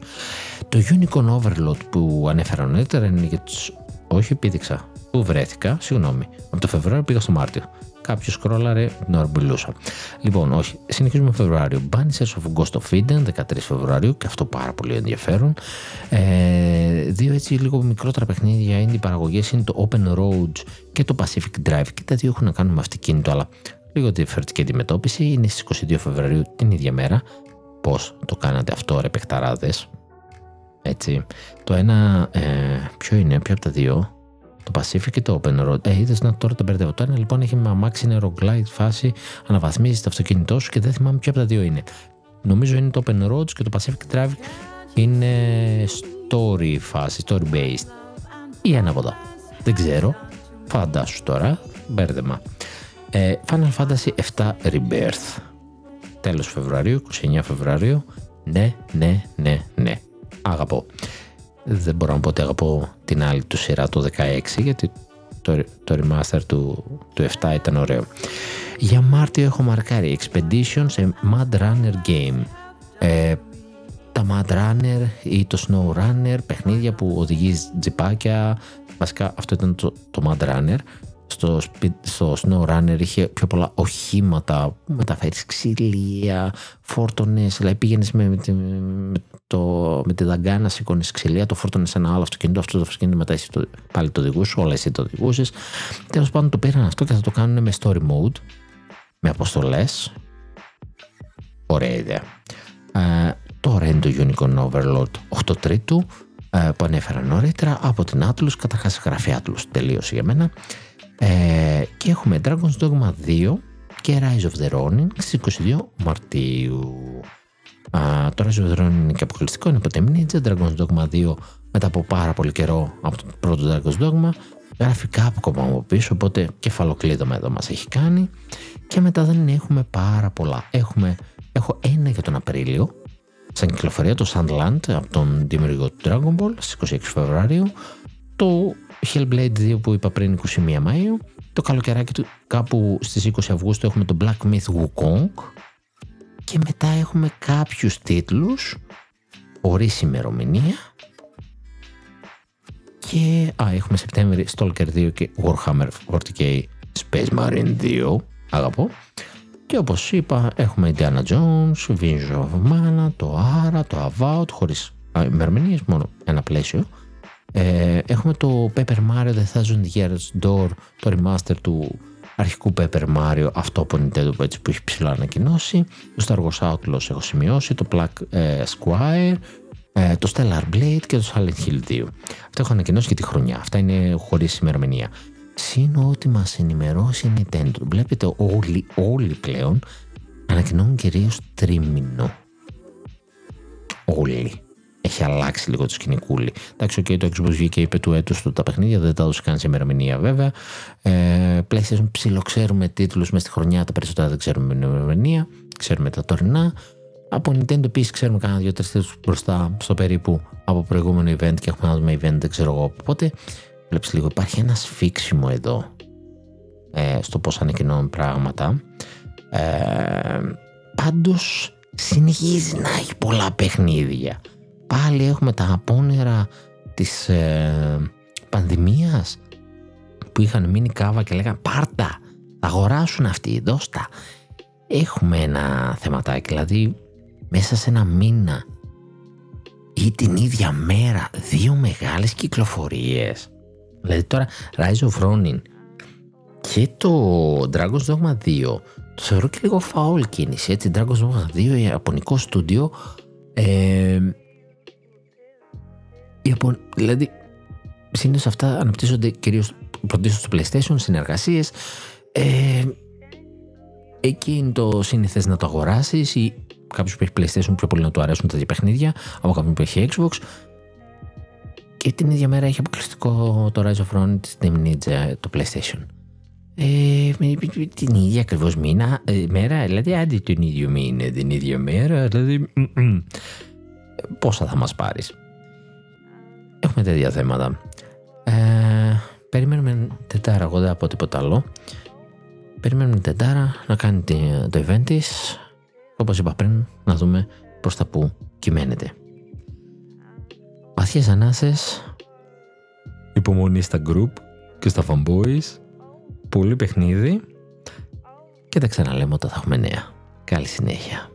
Το Unicorn Overload που ανέφερα νωρίτερα είναι για τους... Όχι, πήδηξα. Πού βρέθηκα, συγγνώμη. Από το Φεβρουάριο πήγα στο Μάρτιο. Κάποιος σκρόλαρε την ώρα Λοιπόν, όχι. Συνεχίζουμε Φεβρουάριο. Banisers of Ghost of Eden, 13 Φεβρουαρίου, και αυτό πάρα πολύ ενδιαφέρον. Ε, δύο έτσι λίγο μικρότερα παιχνίδια indie παραγωγές είναι το Open Roads και το Pacific Drive. Και τα δύο έχουν να κάνουν με αυτοκίνητο, αλλά λίγο διαφορετική αντιμετώπιση. Είναι στις 22 Φεβρουαρίου την ίδια μέρα. Πώς το κάνατε αυτό, ρε παιχταράδες; Έτσι. Το ένα, ε, ποιο είναι, ποιο από τα δύο, το Pacific και το Open Road. Ε, είδες να τώρα το μπερδεύω. Το ένα λοιπόν έχει με αμάξι είναι roguelite φάση, αναβαθμίζει το αυτοκίνητό σου και δεν θυμάμαι ποιο από τα δύο είναι. Νομίζω είναι το Open Roads και το Pacific Drive είναι story φάση, story based. Ή ένα από τα. Δεν ξέρω. Φαντάσου τώρα. Μπέρδεμα. Ε, Final Fantasy 7 Rebirth. Τέλος Φεβρουαρίου, 29 Φεβρουαρίου. Ναι, ναι, ναι, ναι. Αγαπώ δεν μπορώ να πω ότι αγαπώ την άλλη του σειρά το 16 γιατί το, το remaster του, του 7 ήταν ωραίο. Για Μάρτιο έχω μαρκάρει Expedition σε Mad Runner Game. Ε, τα Mad Runner ή το Snow Runner, παιχνίδια που οδηγεί τζιπάκια. Βασικά αυτό ήταν το, το Mad Runner στο, στο SnowRunner είχε πιο πολλά οχήματα, μεταφέρεις ξυλία, φόρτωνες, δηλαδή πήγαινες με, με, με, το, με τη δαγκάνα, σηκώνεις ξυλία, το φόρτωνες σε ένα άλλο αυτοκίνητο, αυτό το αυτοκίνητο μετά εσύ το, πάλι το οδηγούσε, όλα εσύ το οδηγούσες. Τέλος πάντων το πήραν αυτό και θα το κάνουν με story mode, με αποστολές. Ωραία ιδέα. Ε, τώρα είναι το Unicorn Overload 8 Τρίτου ε, που ανέφερα νωρίτερα από την Atlus, καταρχάς γραφή Atlus τελείωσε για μένα ε, και έχουμε Dragon's Dogma 2 και Rise of the Ronin στις 22 Μαρτίου. Α, το Rise of the Ronin είναι και αποκλειστικό, είναι ποτέ Ninja. Dragon's Dogma 2 μετά από πάρα πολύ καιρό από το πρώτο Dragon's Dogma. Γραφικά ακόμα από πίσω, οπότε κεφαλοκλείδωμα εδώ μας έχει κάνει. Και μετά δεν έχουμε πάρα πολλά. Έχουμε, έχω ένα για τον Απρίλιο, σαν κυκλοφορία το Sandland από τον δημιουργό του Dragon Ball στις 26 Φεβρουαρίου. Το Hellblade 2 που είπα πριν 21 Μαΐου. Το καλοκαιράκι του κάπου στις 20 Αυγούστου έχουμε το Black Myth Wukong. Και μετά έχουμε κάποιους τίτλους χωρίς ημερομηνία. Και α, έχουμε Σεπτέμβρη Stalker 2 και Warhammer 40k Space Marine 2. Αγαπώ. Και όπως είπα έχουμε Indiana Jones, Visions of Mana, το Ara, το Avowed χωρίς ημερομηνίες, μόνο ένα πλαίσιο. Ε, έχουμε το Paper Mario The Thousand Years Door, το remaster του αρχικού Paper Mario, αυτό από Nintendo που, έτσι, που έχει ψηλά ανακοινώσει. Το Star Wars Outlaws έχω σημειώσει, το Black ε, Squire, ε, το Stellar Blade και το Silent Hill 2. Αυτό έχω ανακοινώσει και τη χρονιά. Αυτά είναι χωρίς ημερομηνία. Συν ότι μας ενημερώσει η Nintendo. Βλέπετε όλοι, όλοι πλέον ανακοινώνουν κυρίως τρίμηνο. Όλοι έχει αλλάξει λίγο το σκηνικούλι. Εντάξει, okay, το Xbox βγήκε είπε του έτους του τα παιχνίδια, δεν τα έδωσε καν σε ημερομηνία βέβαια. Ε, PlayStation ψιλοξέρουμε τίτλους μες στη χρονιά, τα περισσότερα δεν ξέρουμε με ημερομηνία. Ξέρουμε τα τωρινά. Από Nintendo επίσης ξέρουμε κάνα δύο-τρεις τίτλους μπροστά στο περίπου από προηγούμενο event και έχουμε ένα με event, δεν ξέρω εγώ. Οπότε βλέπεις λίγο, υπάρχει ένα σφίξιμο εδώ ε, στο πώς ανακοινώνουν πράγματα. Ε, Πάντως συνεχίζει να έχει πολλά παιχνίδια πάλι έχουμε τα απόνερα της ε, πανδημίας που είχαν μείνει κάβα και λέγανε πάρτα, θα αγοράσουν αυτοί, δώστα. Έχουμε ένα θεματάκι, δηλαδή μέσα σε ένα μήνα ή την ίδια μέρα δύο μεγάλες κυκλοφορίες. Δηλαδή τώρα Rise of Ronin και το Dragon's Dogma 2 το θεωρώ και λίγο φαόλ κίνηση, έτσι. Dragon's Dogma 2, ιαπωνικό στούντιο. Ε, Ιαπων... Δηλαδή, συνήθως αυτά αναπτύσσονται κυρίως πρωτίστως στο PlayStation, συνεργασίες. Ε, εκεί είναι το σύνηθες να το αγοράσεις ή κάποιος που έχει PlayStation πιο πολύ να του αρέσουν τα παιχνίδια από κάποιον που έχει Xbox. Και την ίδια μέρα έχει αποκλειστικό το Rise of Ronin στην Ninja το PlayStation. Ε, την ίδια ακριβώς μήνα, ε, μέρα, δηλαδή άντε την ίδιο μήνα, την ίδια μέρα, δηλαδή πόσα θα μας πάρεις; Έχουμε τέτοια θέματα. Ε, περιμένουμε Τετάρα, εγώ δεν από τίποτα άλλο. Περιμένουμε Τετάρα να κάνει το event της, όπως είπα πριν, να δούμε προς τα που κυμαίνεται. Βαθιές ανάσες, υπομονή στα group και στα fanboys, πολύ παιχνίδι και τα ξαναλέμε όταν θα έχουμε νέα. Καλή συνέχεια.